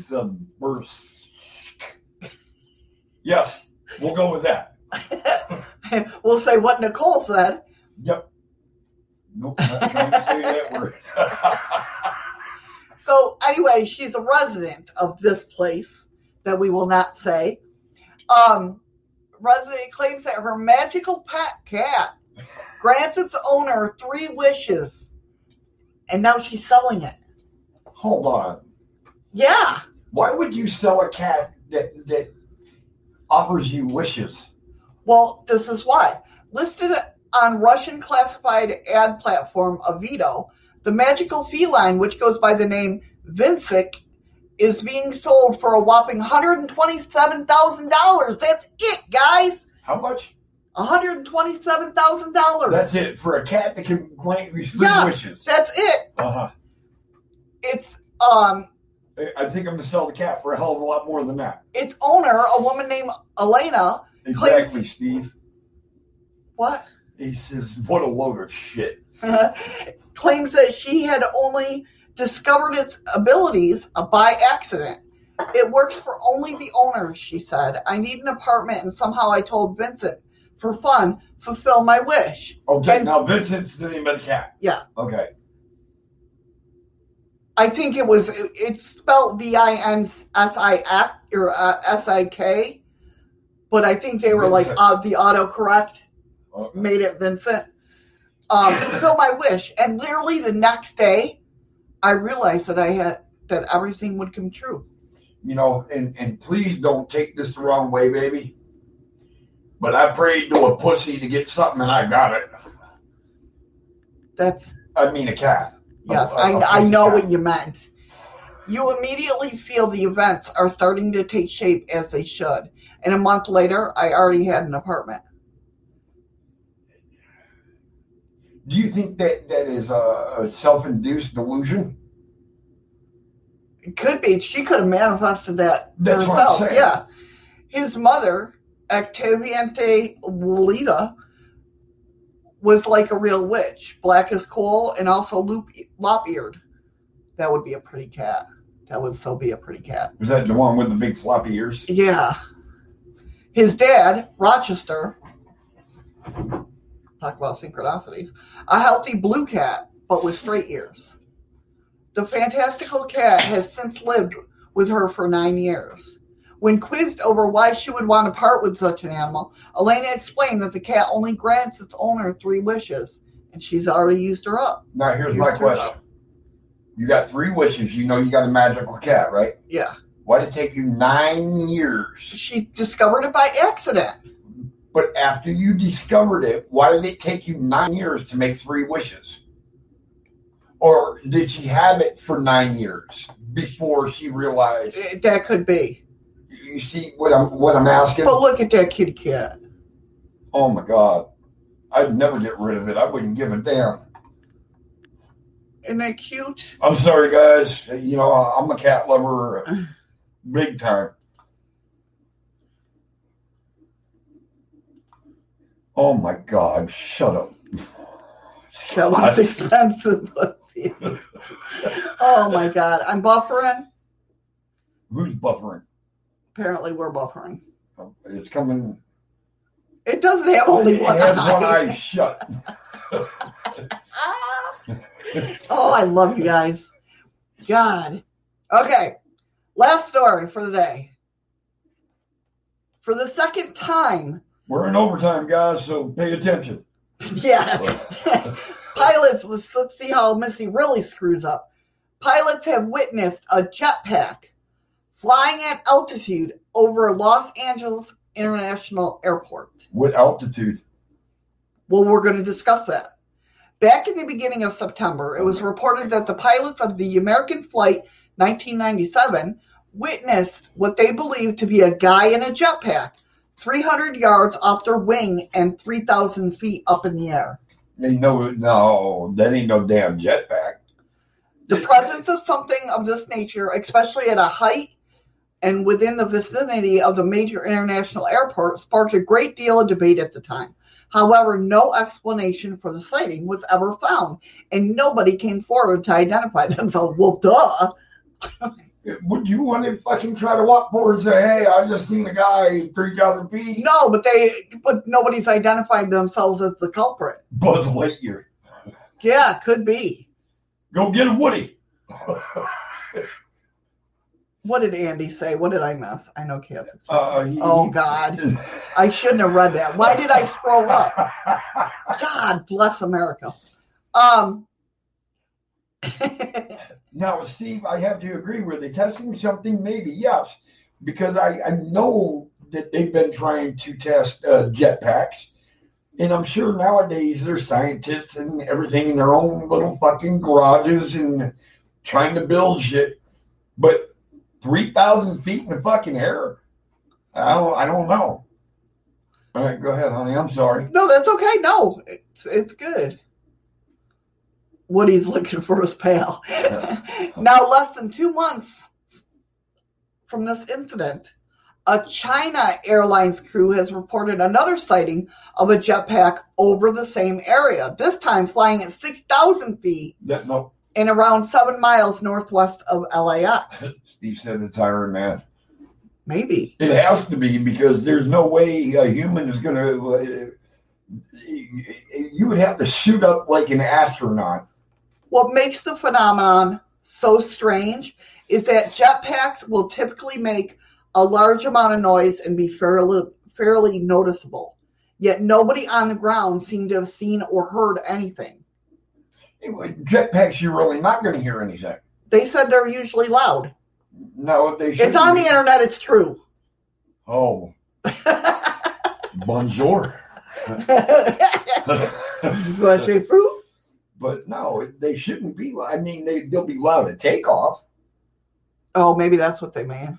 Speaker 2: Yes, we'll go with that. (laughs)
Speaker 1: we'll say what Nicole said.
Speaker 2: Yep. Nope, not trying to say that word.
Speaker 1: So anyway, she's a resident of this place that we will not say. Um, resident claims that her magical pet cat grants its owner three wishes, and now she's selling it.
Speaker 2: Hold on.
Speaker 1: Yeah,
Speaker 2: Why would you sell a cat that that offers you wishes?
Speaker 1: well, this is why. Listed on Russian classified ad platform Avito, the magical feline, which goes by the name Vinsik, is being sold for a whopping $127,000. That's it, guys.
Speaker 2: How much?
Speaker 1: $127,000.
Speaker 2: That's it for a cat that can grant you
Speaker 1: yes,
Speaker 2: wishes.
Speaker 1: that's it.
Speaker 2: Uh huh.
Speaker 1: It's um
Speaker 2: I think I'm gonna sell the cat for a hell of a lot more than that.
Speaker 1: its owner, a woman named Elena,
Speaker 2: Exactly, Steve.
Speaker 1: what?
Speaker 2: He says, "What a load of shit." (laughs)
Speaker 1: claims that she had only discovered its abilities by accident. It works for only the owners, she said. I need an apartment, and somehow I told Vincent, for fun, fulfill my wish.
Speaker 2: Okay,
Speaker 1: And-
Speaker 2: now Vincent's the name of the cat.
Speaker 1: Yeah,
Speaker 2: Okay.
Speaker 1: I think it was, it's spelled V I N S I K or uh, S I K, but I think they were like
Speaker 2: Vincent.
Speaker 1: uh, the autocorrect
Speaker 2: Okay.
Speaker 1: made it Vincent. Um, fulfill my wish, and literally the next day, I realized that I had that everything would come true.
Speaker 2: You know, and and please don't take this the wrong way, baby. But I prayed to a pussy to get something, and I got it.
Speaker 1: That's
Speaker 2: I mean, a cat.
Speaker 1: yes,
Speaker 2: A- a-
Speaker 1: I
Speaker 2: a
Speaker 1: I
Speaker 2: pussy
Speaker 1: know
Speaker 2: cat.
Speaker 1: what you meant. You immediately feel the events are starting to take shape as they should, and a month later, I already had an apartment.
Speaker 2: Do you think that that is a, self-induced delusion?
Speaker 1: It could be she could have manifested that
Speaker 2: That's
Speaker 1: herself. Yeah, his mother, Octaviante Lolita, was like a real witch, black as coal, and also loop, lop-eared. That would be a pretty cat. That would still be a pretty cat.
Speaker 2: Was that the one with the big floppy ears?
Speaker 1: Yeah. His dad, Rochester, talk about synchronicities, a healthy blue cat, but with straight ears. The fantastical cat has since lived with her for nine years. When quizzed over why she would want to part with such an animal, Elena explained that the cat only grants its owner three wishes, and she's already used her up.
Speaker 2: Now here's
Speaker 1: Used
Speaker 2: my question.
Speaker 1: up.
Speaker 2: You got three wishes. You know you got a magical cat, right?
Speaker 1: Yeah.
Speaker 2: Why did it take you nine years?
Speaker 1: She discovered it by accident.
Speaker 2: But after you discovered it, why did it take you nine years to make three wishes? Or did she have it for nine years before she realized?
Speaker 1: Eh, That could be.
Speaker 2: You see what I'm what I'm asking?
Speaker 1: But look at that kitty cat.
Speaker 2: Oh my God, I'd never get rid of it. I wouldn't give a damn.
Speaker 1: Isn't that cute?
Speaker 2: I'm sorry, guys. You know I'm a cat lover, (laughs) big time. Oh my God, shut up.
Speaker 1: That was expensive. oh my god, I'm buffering.
Speaker 2: Who's buffering?
Speaker 1: Apparently, we're buffering.
Speaker 2: Oh, it's coming.
Speaker 1: It doesn't have only one eye.
Speaker 2: one eye shut. (laughs)
Speaker 1: Oh, I love you guys. God. Okay, last story for the day. For the second time,
Speaker 2: We're in overtime, guys, so pay attention. (laughs)
Speaker 1: yeah. (laughs) Pilots, let's, let's see how Missy really screws up. Pilots have witnessed a jetpack flying at altitude over Los Angeles International Airport.
Speaker 2: What altitude?
Speaker 1: Well, we're going to discuss that. Back in the beginning of September, it was reported that the pilots of the American Flight 1997 witnessed what they believed to be a guy in a jetpack 300 yards off their wing and 3,000 feet up in the air.
Speaker 2: Ain't no, no, that ain't no damn jetpack.
Speaker 1: The presence of something of this nature, especially at a height and within the vicinity of the major international airport, sparked a great deal of debate at the time. However, no explanation for the sighting was ever found, and nobody came forward to identify (laughs) themselves. Well, duh. (laughs)
Speaker 2: Would you want to fucking try to walk forward and say, "Hey, I just seen a guy three thousand feet"?
Speaker 1: No, but they, but nobody's identified themselves as the culprit.
Speaker 2: Buzz Lightyear.
Speaker 1: Yeah, could be.
Speaker 2: Go get a Woody.
Speaker 1: What did Andy say? What did I miss? I know Kath.
Speaker 2: Uh, he-
Speaker 1: Oh God, I shouldn't have read that. Why did I scroll up? God bless America. Um, (laughs)
Speaker 2: Now, Steve, I have to agree. Were they testing something? Maybe yes, because I, I know that they've been trying to test uh, jetpacks, and I'm sure nowadays there's scientists and everything in their own little fucking garages and trying to build shit. But three thousand feet in the fucking air, I don't I don't know. All right, go ahead, honey. I'm sorry.
Speaker 1: no, that's okay. No, it's it's good. Woody's looking for his pal. now, less than two months from this incident, a China Airlines crew has reported another sighting of a jetpack over the same area. This time, flying at six thousand feet
Speaker 2: That no,
Speaker 1: and around seven miles northwest of LAX.
Speaker 2: Steve said it's Iron Man.
Speaker 1: Maybe.
Speaker 2: It has to be because there's no way a human is going to. Uh, you would have to shoot up like an astronaut.
Speaker 1: What makes the phenomenon so strange is that jetpacks will typically make a large amount of noise and be fairly, fairly noticeable. Yet nobody on the ground seemed to have seen or heard anything.
Speaker 2: Jetpacks, you're really not going to hear anything.
Speaker 1: They said they're usually loud.
Speaker 2: No, they.
Speaker 1: It's on the internet, it's true.
Speaker 2: Oh. (laughs) Bonjour. (laughs) (laughs)
Speaker 1: Fruit?
Speaker 2: But no, they shouldn't be. I mean, they they'll be loud at takeoff,
Speaker 1: Oh, maybe that's what they mean.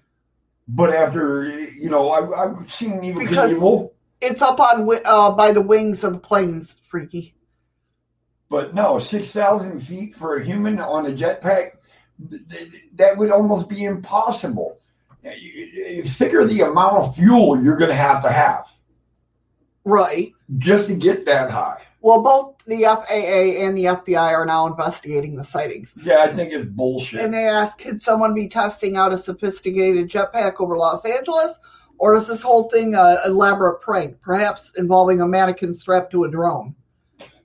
Speaker 2: but after you know, I, I've seen Evil
Speaker 1: Because-
Speaker 2: Evil.
Speaker 1: It's up on uh, by the wings of planes, freaky.
Speaker 2: But no, six thousand feet for a human on a jetpack, th- th- that would almost be impossible. Figure the amount of fuel you're going to have to have
Speaker 1: Right.
Speaker 2: just to get that high.
Speaker 1: Well, both the FAA and the FBI are now investigating the sightings.
Speaker 2: Yeah, I think it's bullshit.
Speaker 1: And they asked, could someone be testing out a sophisticated jetpack over Los Angeles? Or is this whole thing a elaborate prank, perhaps involving a mannequin strapped to a drone?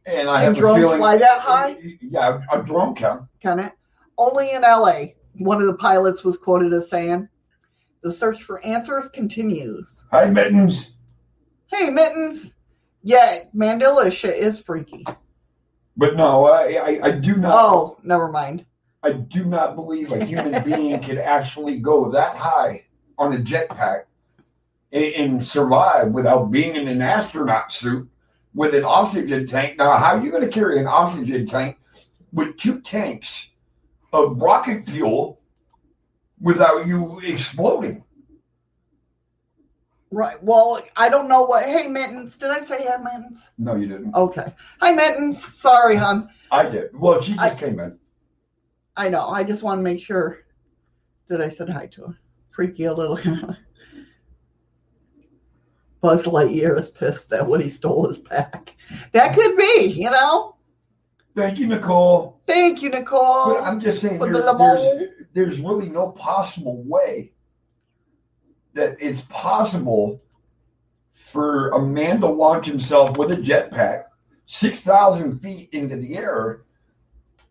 Speaker 2: And I
Speaker 1: Can
Speaker 2: have a
Speaker 1: drones
Speaker 2: feeling,
Speaker 1: fly that high?
Speaker 2: Yeah, a drone can.
Speaker 1: Can it? Only in LA. One of the pilots was quoted as saying, the search for answers continues.
Speaker 2: Hi, Mittens.
Speaker 1: Hey, Mittens. Yeah, Mandela shit is freaky.
Speaker 2: But no, I, I, I do not.
Speaker 1: Oh, never mind.
Speaker 2: I do not believe a human (laughs) being could actually go that high on a jetpack and, and survive without being in an astronaut suit with an oxygen tank. Now, how are you going to carry an oxygen tank with two tanks of rocket fuel without you exploding?
Speaker 1: Right. Well, I don't know what. Hey, Mittens. Did I say hi, Mittens?
Speaker 2: No, you didn't.
Speaker 1: Okay. Hi, Mittens. Sorry, hon.
Speaker 2: I did. Well, she just came in.
Speaker 1: I know. I just want to make sure that I said hi to her. Freaky a little. Buzz Lightyear is pissed that Woody stole his pack. That could be, you know.
Speaker 2: Thank you, Nicole.
Speaker 1: Thank you, Nicole.
Speaker 2: But I'm just saying, there-
Speaker 1: the
Speaker 2: there's, there's really no possible way that it's possible for a man to launch himself with a jetpack 6,000 feet into the air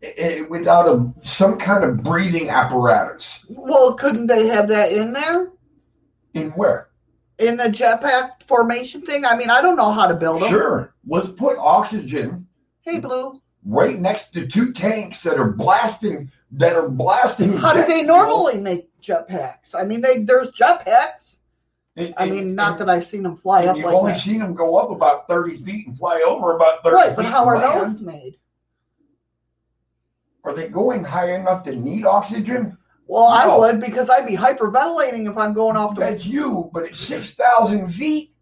Speaker 2: eh, eh, without a, some kind of breathing apparatus.
Speaker 1: Well, couldn't they have that in there
Speaker 2: In where?
Speaker 1: in the jetpack formation thing? I mean, I don't know how to build them.
Speaker 2: Sure. Let's put oxygen
Speaker 1: Hey, Blue.
Speaker 2: Right next to two tanks that are blasting that are blasting.
Speaker 1: How do they
Speaker 2: fuel.
Speaker 1: normally make jetpacks? I mean, they there's jetpacks.
Speaker 2: And-
Speaker 1: I
Speaker 2: and-
Speaker 1: mean, not
Speaker 2: and-
Speaker 1: that I've seen them fly up
Speaker 2: you've
Speaker 1: like
Speaker 2: only
Speaker 1: that.
Speaker 2: seen them go up about 30 feet and fly over about 30
Speaker 1: Right, but how are
Speaker 2: land.
Speaker 1: those made?
Speaker 2: Are they going high enough to need oxygen?
Speaker 1: Well, I would because I'd be hyperventilating if I'm going off the.
Speaker 2: That's you, but at 6,000 feet,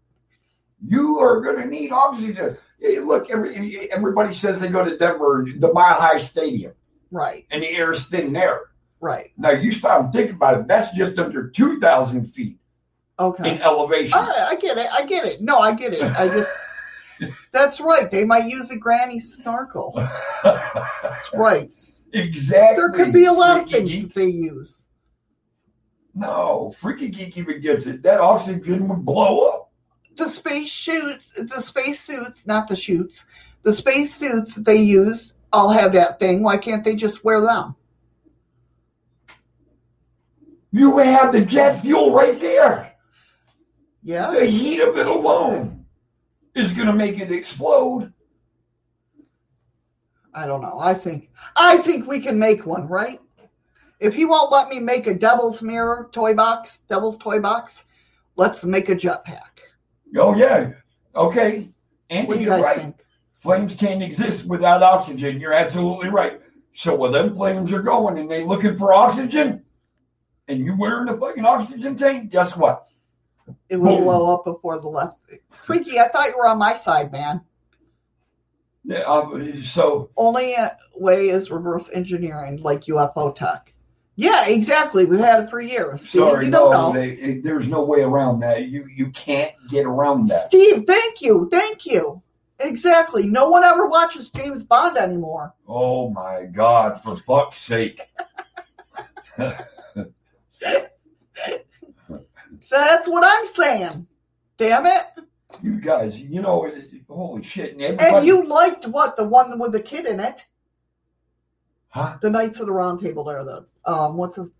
Speaker 2: you are going to need oxygen. Look, every, everybody says they go to Denver, the Mile High Stadium.
Speaker 1: Right,
Speaker 2: and the air is thin there.
Speaker 1: right.
Speaker 2: Now you stop and think about it. That's just under two thousand feet
Speaker 1: Okay.
Speaker 2: in elevation.
Speaker 1: Right, I get it. I get it. No, I get it. I just. (laughs) That's right. They might use a granny snorkel. That's right.
Speaker 2: exactly.
Speaker 1: There could be a lot of things
Speaker 2: geek.
Speaker 1: that they use.
Speaker 2: No, freaky geek even gets it. That oxygen would blow up.
Speaker 1: The space suits, the space suits, not the shoots, the space suits they use all have that thing. Why can't they just wear them?
Speaker 2: You have the jet fuel right there.
Speaker 1: Yeah.
Speaker 2: The heat of it alone is going to make it explode.
Speaker 1: I don't know. I think I think we can make one, right? If he won't let me make a devil's mirror toy box, devil's toy box, let's make a jetpack.
Speaker 2: Oh yeah. Okay. Andy,
Speaker 1: What do you
Speaker 2: you're right.
Speaker 1: think?
Speaker 2: Flames can't exist without oxygen. You're absolutely right. So when them flames are going and they looking for oxygen, and you wearing a fucking oxygen tank, guess what?
Speaker 1: It will
Speaker 2: Boom.
Speaker 1: blow up before the left. Freaky, I thought you were on my side, man.
Speaker 2: Yeah, um, so
Speaker 1: Only way is reverse engineering, like UFO tech. Yeah, exactly. We've had it for years. See,
Speaker 2: sorry,
Speaker 1: you don't
Speaker 2: no,
Speaker 1: know.
Speaker 2: they, it- there's no way around that. You you can't get around that.
Speaker 1: Steve, thank you, thank you. Exactly. No one ever watches James Bond anymore.
Speaker 2: Oh my God! For fuck's sake!
Speaker 1: That's what I'm saying. Damn it.
Speaker 2: You guys, you know, holy shit! And,
Speaker 1: And you liked what? The one with the kid in it?
Speaker 2: Huh?
Speaker 1: The Knights of the Round Table there, the um what's his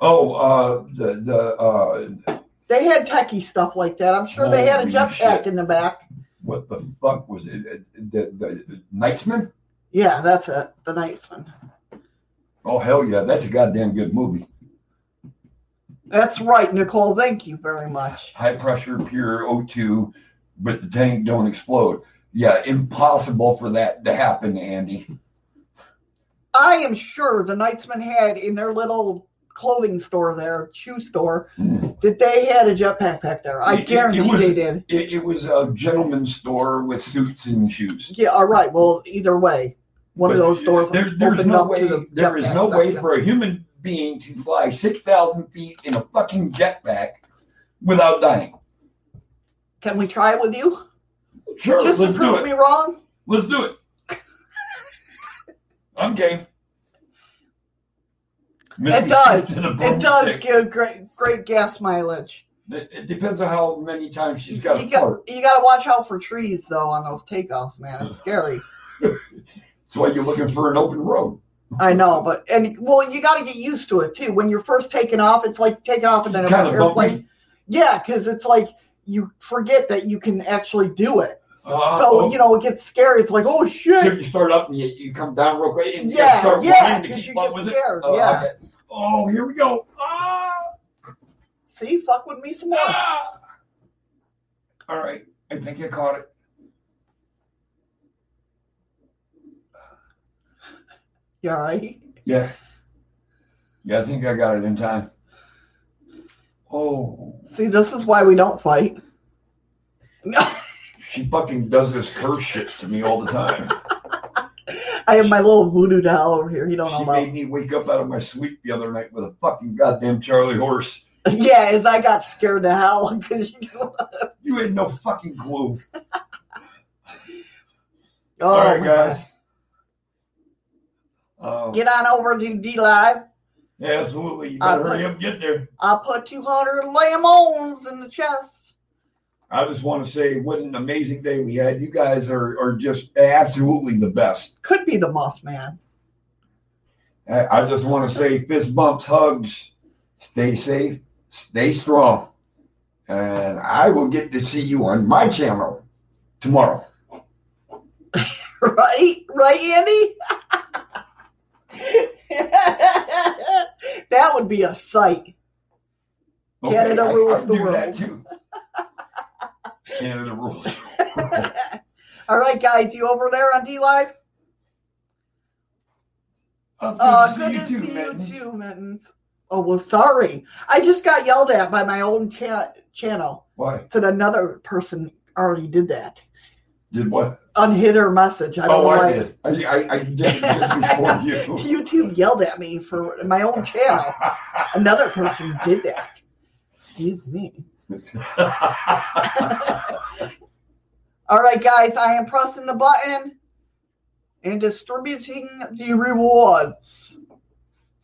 Speaker 2: oh, uh, the the uh,
Speaker 1: they had techie stuff like that. I'm sure they had a jetpack in the back.
Speaker 2: what the fuck was it? The the, the Knightsman?
Speaker 1: Yeah, that's it. The Knightsman.
Speaker 2: Oh hell yeah, that's a goddamn good movie.
Speaker 1: That's right, Nicole. Thank you very much.
Speaker 2: High pressure, pure O2, but the tank don't explode. Yeah, impossible for that to happen, Andy.
Speaker 1: I am sure the Knightsman had in their little clothing store there, shoe store, hmm. that they had a jetpack back there. I
Speaker 2: It- it- it
Speaker 1: guarantee
Speaker 2: was-
Speaker 1: they did.
Speaker 2: It, it was a gentleman's store with suits and shoes.
Speaker 1: Yeah, all right. Well, either way, one of those doors
Speaker 2: There, there's
Speaker 1: opened
Speaker 2: no
Speaker 1: up
Speaker 2: way.
Speaker 1: to the
Speaker 2: There is no way for a human being to fly six thousand feet in a fucking jetpack without dying.
Speaker 1: Can we try it with you?
Speaker 2: Sure,
Speaker 1: Just to
Speaker 2: let's do
Speaker 1: prove
Speaker 2: it.
Speaker 1: me wrong?
Speaker 2: Let's do it. I'm game.
Speaker 1: It does. It does give great great gas mileage.
Speaker 2: It, depends on how many times she's got
Speaker 1: You
Speaker 2: to
Speaker 1: got you got to watch out for trees though on those takeoffs, man. It's scary. (laughs)
Speaker 2: That's why you're looking for an open road.
Speaker 1: I know, but and well, you got to get used to it too. When you're first taking off, it's like taking off in an
Speaker 2: Kind
Speaker 1: airplane. Yeah, because it's like you forget that you can actually do it.
Speaker 2: Uh,
Speaker 1: so you know it gets scary. It's like oh shit.
Speaker 2: You start up and you, you come down real quick and
Speaker 1: Yeah,
Speaker 2: start
Speaker 1: yeah,
Speaker 2: running to
Speaker 1: 'cause
Speaker 2: keep
Speaker 1: you get scared.
Speaker 2: Oh,
Speaker 1: yeah.
Speaker 2: okay. Oh, here we go. Ah,
Speaker 1: See, fuck with me some more.
Speaker 2: ah. All right, I think I caught it.
Speaker 1: Right?
Speaker 2: Yeah. Yeah, I think I got it in time. Oh,
Speaker 1: See, this is why we don't fight. (laughs)
Speaker 2: she fucking does this curse shit to me all the time. (laughs)
Speaker 1: I have my little voodoo doll over here. You don't know
Speaker 2: She made me wake up out of my sleep the other night with a fucking goddamn Charlie horse. (laughs)
Speaker 1: Yeah, as I got scared to hell because you.
Speaker 2: You had no fucking clue.
Speaker 1: Oh,
Speaker 2: All right, guys. Uh,
Speaker 1: Get on over to
Speaker 2: DLive. absolutely. You
Speaker 1: I
Speaker 2: better hurry
Speaker 1: put-
Speaker 2: up, get there.
Speaker 1: I'll put 200 lemons in the chest.
Speaker 2: I just want to say what an amazing day we had. You guys are, are just absolutely the best.
Speaker 1: Could be the Moss Man.
Speaker 2: I, I just want to say fist bumps, hugs, stay safe, stay strong. And I will get to see you on my channel tomorrow. (laughs)
Speaker 1: Right? Right, Andy? (laughs) that would be a sight. Canada rules
Speaker 2: I'll
Speaker 1: the
Speaker 2: do that
Speaker 1: world.
Speaker 2: Canada rules. (laughs)
Speaker 1: All right, guys, you over there on DLive?
Speaker 2: Oh,
Speaker 1: Uh,
Speaker 2: good
Speaker 1: good
Speaker 2: to
Speaker 1: to
Speaker 2: see you
Speaker 1: see
Speaker 2: too,
Speaker 1: you too, Mittens. Oh, well, sorry. I just got yelled at by my own cha- channel.
Speaker 2: Why?
Speaker 1: Said another person already did that.
Speaker 2: Did what?
Speaker 1: unhid her message. I don't
Speaker 2: oh,
Speaker 1: know
Speaker 2: I
Speaker 1: why.
Speaker 2: did. I, I, I did it before you. (laughs)
Speaker 1: YouTube yelled at me for my own channel. (laughs) Another person did that. Excuse me. (laughs) All right, guys, I am pressing the button and distributing the rewards.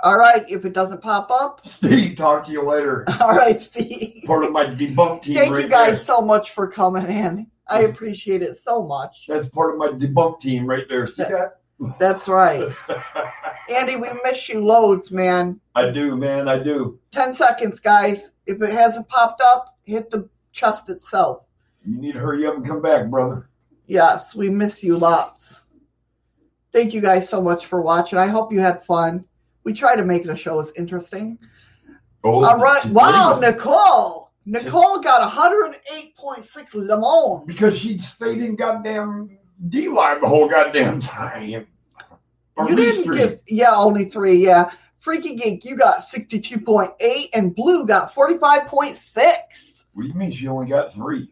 Speaker 1: All right, if it doesn't pop up,
Speaker 2: Steve, talk to you later. (laughs)
Speaker 1: all right, Steve.
Speaker 2: Part of my debunk team
Speaker 1: Thank
Speaker 2: right
Speaker 1: you guys
Speaker 2: there.
Speaker 1: so much for coming in. I appreciate it so much.
Speaker 2: That's part of my debunk team right there. See that?
Speaker 1: That's right. (laughs) Andy, we miss you loads, man.
Speaker 2: I do, man. I do.
Speaker 1: 10 seconds, guys. If it hasn't popped up, hit the chest itself.
Speaker 2: You need to hurry up and come back, brother.
Speaker 1: Yes, we miss you lots. Thank you guys so much for watching. I hope you had fun. We try to make the show as interesting.
Speaker 2: Oh,
Speaker 1: All right. Wow. Nicole. Nicole got 108.6 Lemon.
Speaker 2: Because she's stayed in goddamn D line the whole goddamn time. Or
Speaker 1: You didn't
Speaker 2: three.
Speaker 1: get, yeah, only three, yeah. Freaky Geek, you got 62.8, and Blue got 45.6.
Speaker 2: What do you mean she only got three?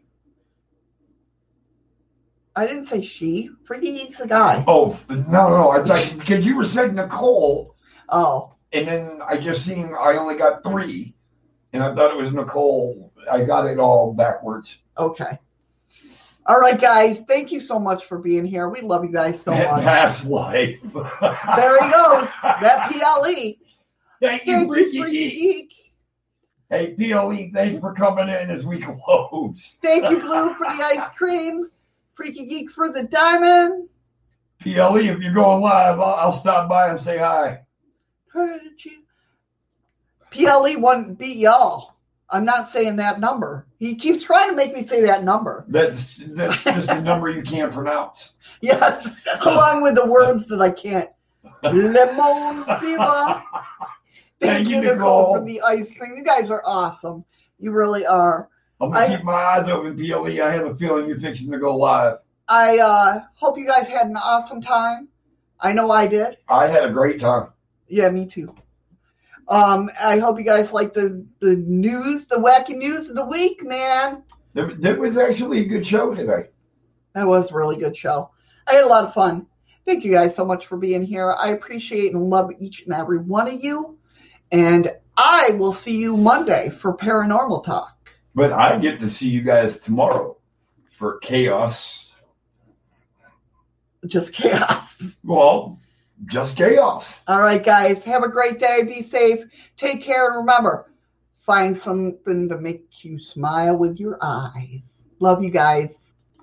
Speaker 1: I didn't say she. Freaky Geek's a guy.
Speaker 2: Oh no, no, I thought because you were saying Nicole,
Speaker 1: Oh,
Speaker 2: and then I just seen I only got three, and I thought it was Nicole. I got it all backwards.
Speaker 1: okay. All right, guys. Thank you so much for being here. We love you guys so much.
Speaker 2: Past life.
Speaker 1: There he goes. That PLE.
Speaker 2: Thank you,
Speaker 1: Thank
Speaker 2: Freaky
Speaker 1: you, Freaky
Speaker 2: Geek.
Speaker 1: Geek.
Speaker 2: Hey, PLE, thanks for coming in as we close.
Speaker 1: Thank you, Blue, for the ice cream. Freaky Geek for the diamond.
Speaker 2: PLE, if you're going live, I'll, I'll stop by and say hi.
Speaker 1: Heard you. PLE won beat y'all. I'm not saying that number. He keeps trying to make me say that number.
Speaker 2: That's that's just a number you can't pronounce. (laughs)
Speaker 1: Yes, along with the words that I can't. Lemon fever. (laughs) Thank
Speaker 2: Thank
Speaker 1: you,
Speaker 2: you,
Speaker 1: Nicole,
Speaker 2: Nicole.
Speaker 1: for the ice cream. You guys are awesome. You really are.
Speaker 2: I'm gonna
Speaker 1: I-
Speaker 2: keep my eyes open, PLE. I have a feeling you're fixing to go live.
Speaker 1: I uh, hope you guys had an awesome time. I know I did.
Speaker 2: I had a great time.
Speaker 1: Yeah, me too. Um, I hope you guys like the the news, the wacky news of the week, man.
Speaker 2: That was actually a good show today.
Speaker 1: That was a really good show. I had a lot of fun. Thank you guys so much for being here. I appreciate and love each and every one of you. And I will see you Monday for Paranormal Talk.
Speaker 2: But I get to see you guys tomorrow for chaos.
Speaker 1: Just chaos.
Speaker 2: Well, just chaos.
Speaker 1: All right, guys. Have a great day. Be safe. Take care. And remember, find something to make you smile with your eyes. Love you guys.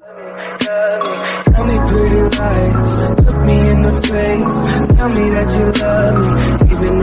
Speaker 13: Tell me pretty lies, look me in the face. Tell me that you love me, even if